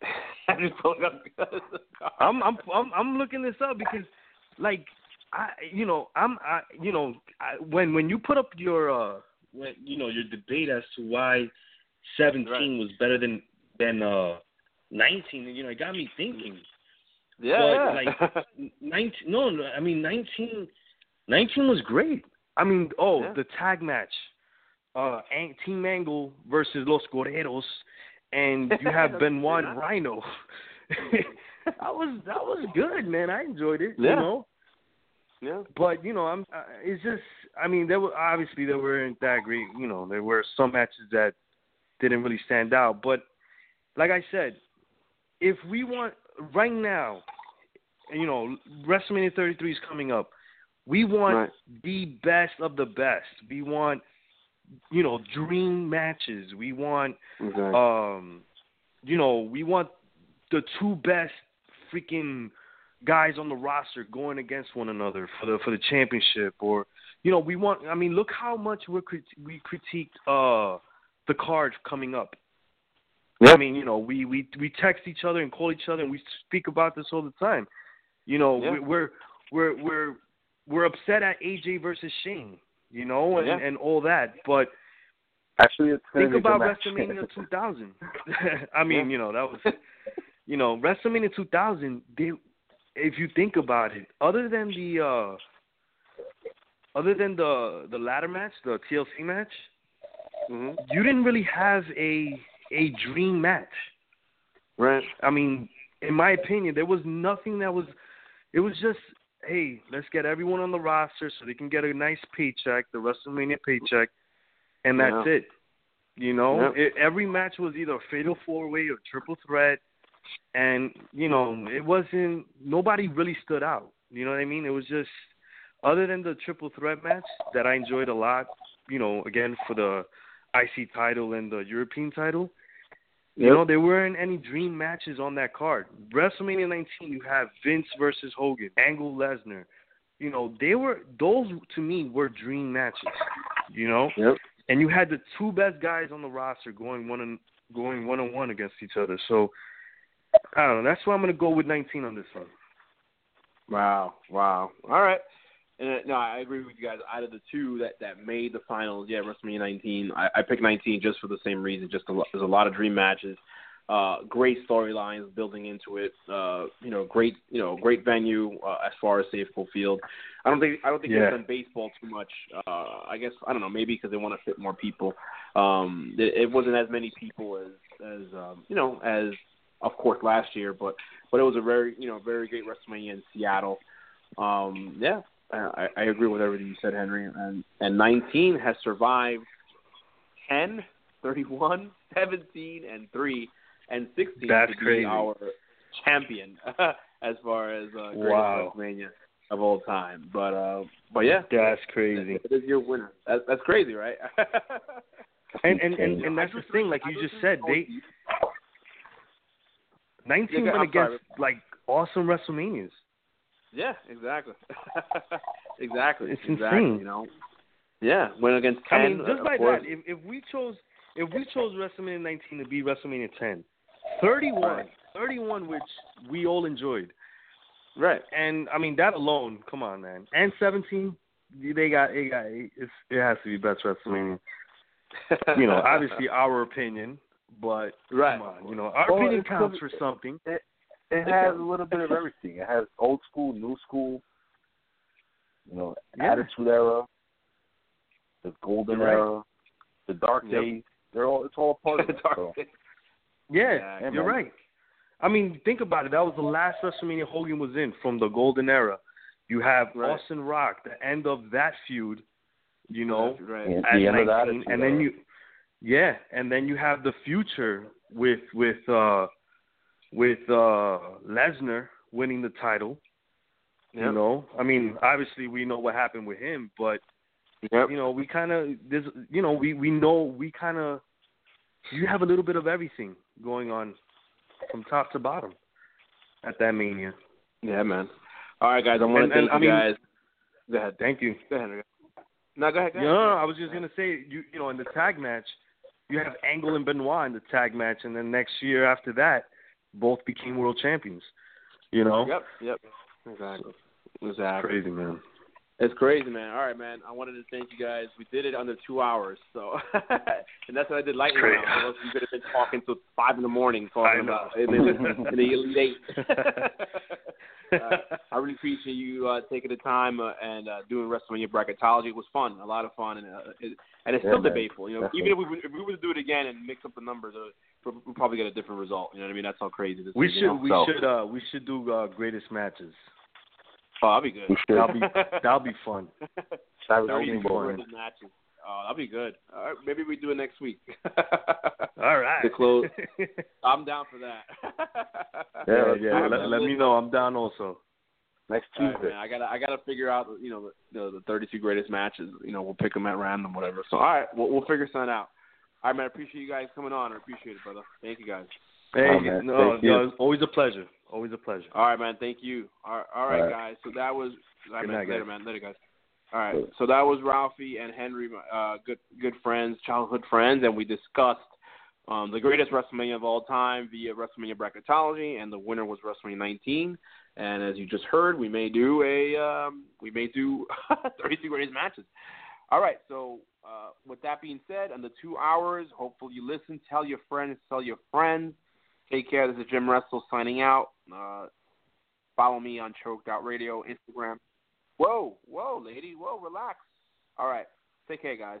I just pulled up. I'm I'm I'm I'm looking this up because like I you know I'm I you know I, when when you put up your uh when you know your debate as to why 17 Right. was better than than uh 19 you know it got me thinking yeah. But, like, 19 no, no I mean 19 19 was great I mean oh Yeah. the tag match uh Ang- Team Angle versus Los Guerreros and you have That's Benoit good, and? Rhino that was that was good man I enjoyed it Yeah. you know yeah. but you know, I'm. Uh, it's just. I mean, there were obviously there weren't that great. You know, there were some matches that didn't really stand out. But like I said, if we want right now, you know, WrestleMania 33 is coming up. We want Right. the best of the best. We want, you know, dream matches. We want Exactly. um, you know, we want the two best freaking guys on the roster going against one another for the for the championship, or you know, we want. I mean, look how much we crit- we critiqued uh the card coming up. Yeah. I mean, you know, we we we text each other and call each other, and we speak about this all the time. You know, we- we're we're we're we're upset at AJ versus Shane, you know, and Yeah. and all that, but Actually, it's think be a good about. WrestleMania 2000. I mean, Yeah. you know, that was, you know, WrestleMania 2000. They, if you think about it, other than the, uh other than the the ladder match, the TLC match, hmm you didn't really have a a dream match. Right. I mean, in my opinion, there was nothing that was. It was just, hey, let's get everyone on the roster so they can get a nice paycheck, the WrestleMania paycheck, and that's Yeah. it. You know, Yep. it, every match was either a fatal four way or triple threat, and you know, it wasn't. Nobody really stood out. You know what I mean? It was just, other than the triple threat match that I enjoyed a lot. You know, again for the IC title and the European title. You know, there weren't any dream matches on that card. WrestleMania 19, you have Vince versus Hogan, Angle Lesnar. You know, they were those to me were dream matches. You know, Yep. and you had the two best guys on the roster going one and going one on one against each other. So I don't know. That's why I'm gonna go with 19 on this one. Wow, wow. All right. And uh, no, I agree with you guys. Out of the two that that made the finals, yeah, WrestleMania 19. I, I picked 19 just for the same reason. Just a lot, there's a lot of dream matches, uh, great storylines building into it. Uh, you know, great, you know, great venue uh, as far as Safeco Field. I don't think I don't think Yeah. they've done baseball too much. Uh, I guess I don't know, maybe because they want to fit more people. Um, it, it wasn't as many people as as um, you know as of course last year, but but it was a very you know very great WrestleMania in Seattle. Um, yeah, I, I agree with everything you said, Henry. And and 19 has survived 10, 31, 17, and three, and 16 That's to be crazy. our champion as far as uh, greatest Wow. WrestleMania of all time. But uh, but yeah, That's crazy. it is your winner. That's that's crazy, right? And and and, and that's the thing, like you just said, they 19 Yeah, went I'm sorry. against like awesome WrestleManias. Yeah, exactly. exactly. It's exactly, insane. You know. Yeah, went against ten. I mean, just of like that, if if we chose if we chose WrestleMania 19 to be WrestleMania 10, 31, Right. 31, which we all enjoyed, Right. and I mean that alone, come on, man, and 17, they got it got it's, it has to be best WrestleMania. You know, obviously our opinion, but Right. come on, you know, our Well, opinion counts for something. It has a little bit of everything. It has old school, new school, you know, Yeah. attitude era, the golden right. era, the dark Yep. days. They're all it's all part of the Dark so. Yeah, Yeah, you're man. right. I mean, think about it. That was the last WrestleMania Hogan was in from the Golden Era. You have Right. Austin Rock, the end of that feud. You know, right. And at the end of 19, and then Era. you, yeah, and then you have the future with with uh with uh Lesnar winning the title. Yep. You know, I mean, obviously we know what happened with him, but Yep. you know, we kind of there's you know we we know we kind of you have a little bit of everything going on from top to bottom at that mania. Yeah, man. All right, guys. I want And- to and, thank I you mean- guys. Go ahead. Thank you. Go ahead. No, go ahead. Go No, no, no, I was just gonna say you you know in the tag match, you have Angle and Benoit in the tag match, and then next year after that, both became world champions. You know, Yep. Yep. Exactly. Exactly. crazy man. It's crazy, man. All right, man. I wanted to thank you guys. We did it under two hours, so and that's what I did lightning round. Else we could have been talking till five in the morning talking about in the, in the elite eight. uh, I really appreciate you uh, taking the time uh, and uh, doing WrestleMania bracketology. It was fun, a lot of fun, and uh, it, and it's Yeah, still man. debatable. You know, Definitely. even if we if we were to do it again and mix up the numbers, uh, we'll, probably get a different result. You know what I mean? That's how crazy this we is. you should know? we So- should uh we should do uh greatest matches. Oh, that'd be good. that'll be that'll be fun. Savage That'll be King fun. Matches. Oh, that'd be good. All right, maybe we do it next week. All right. To close. I'm down for that. yeah, let's yeah. do Let, let me know. I'm down also. Next All right, Tuesday. man, I gotta, I gotta figure out, you know, the, the, the 32 greatest matches. You know, we'll pick them at random, whatever. So, all right, we'll, we'll figure something out. All right, man. I appreciate you guys coming on. I appreciate it, brother. Thank you, guys. Hey, Oh, no, Thank you. no, it's always a pleasure. Always a pleasure. All right, man. Thank you. All right, all right, All right. guys. So that was all right, Good man. night, later, guys. man. Later, guys. All right. So that was Ralphie and Henry, uh, good good friends, childhood friends, and we discussed um, the greatest WrestleMania of all time via WrestleMania bracketology, and the winner was WrestleMania 19. And as you just heard, we may do a um, we may do 32 greatest matches. All right. So uh, with that being said, on the two hours, hopefully you listen, tell your friends, tell your friends. Take care. This is Jim Russell signing out. Uh, follow me on Choked Out Radio, Instagram. Whoa, whoa, lady, whoa, relax. All right, take care, guys.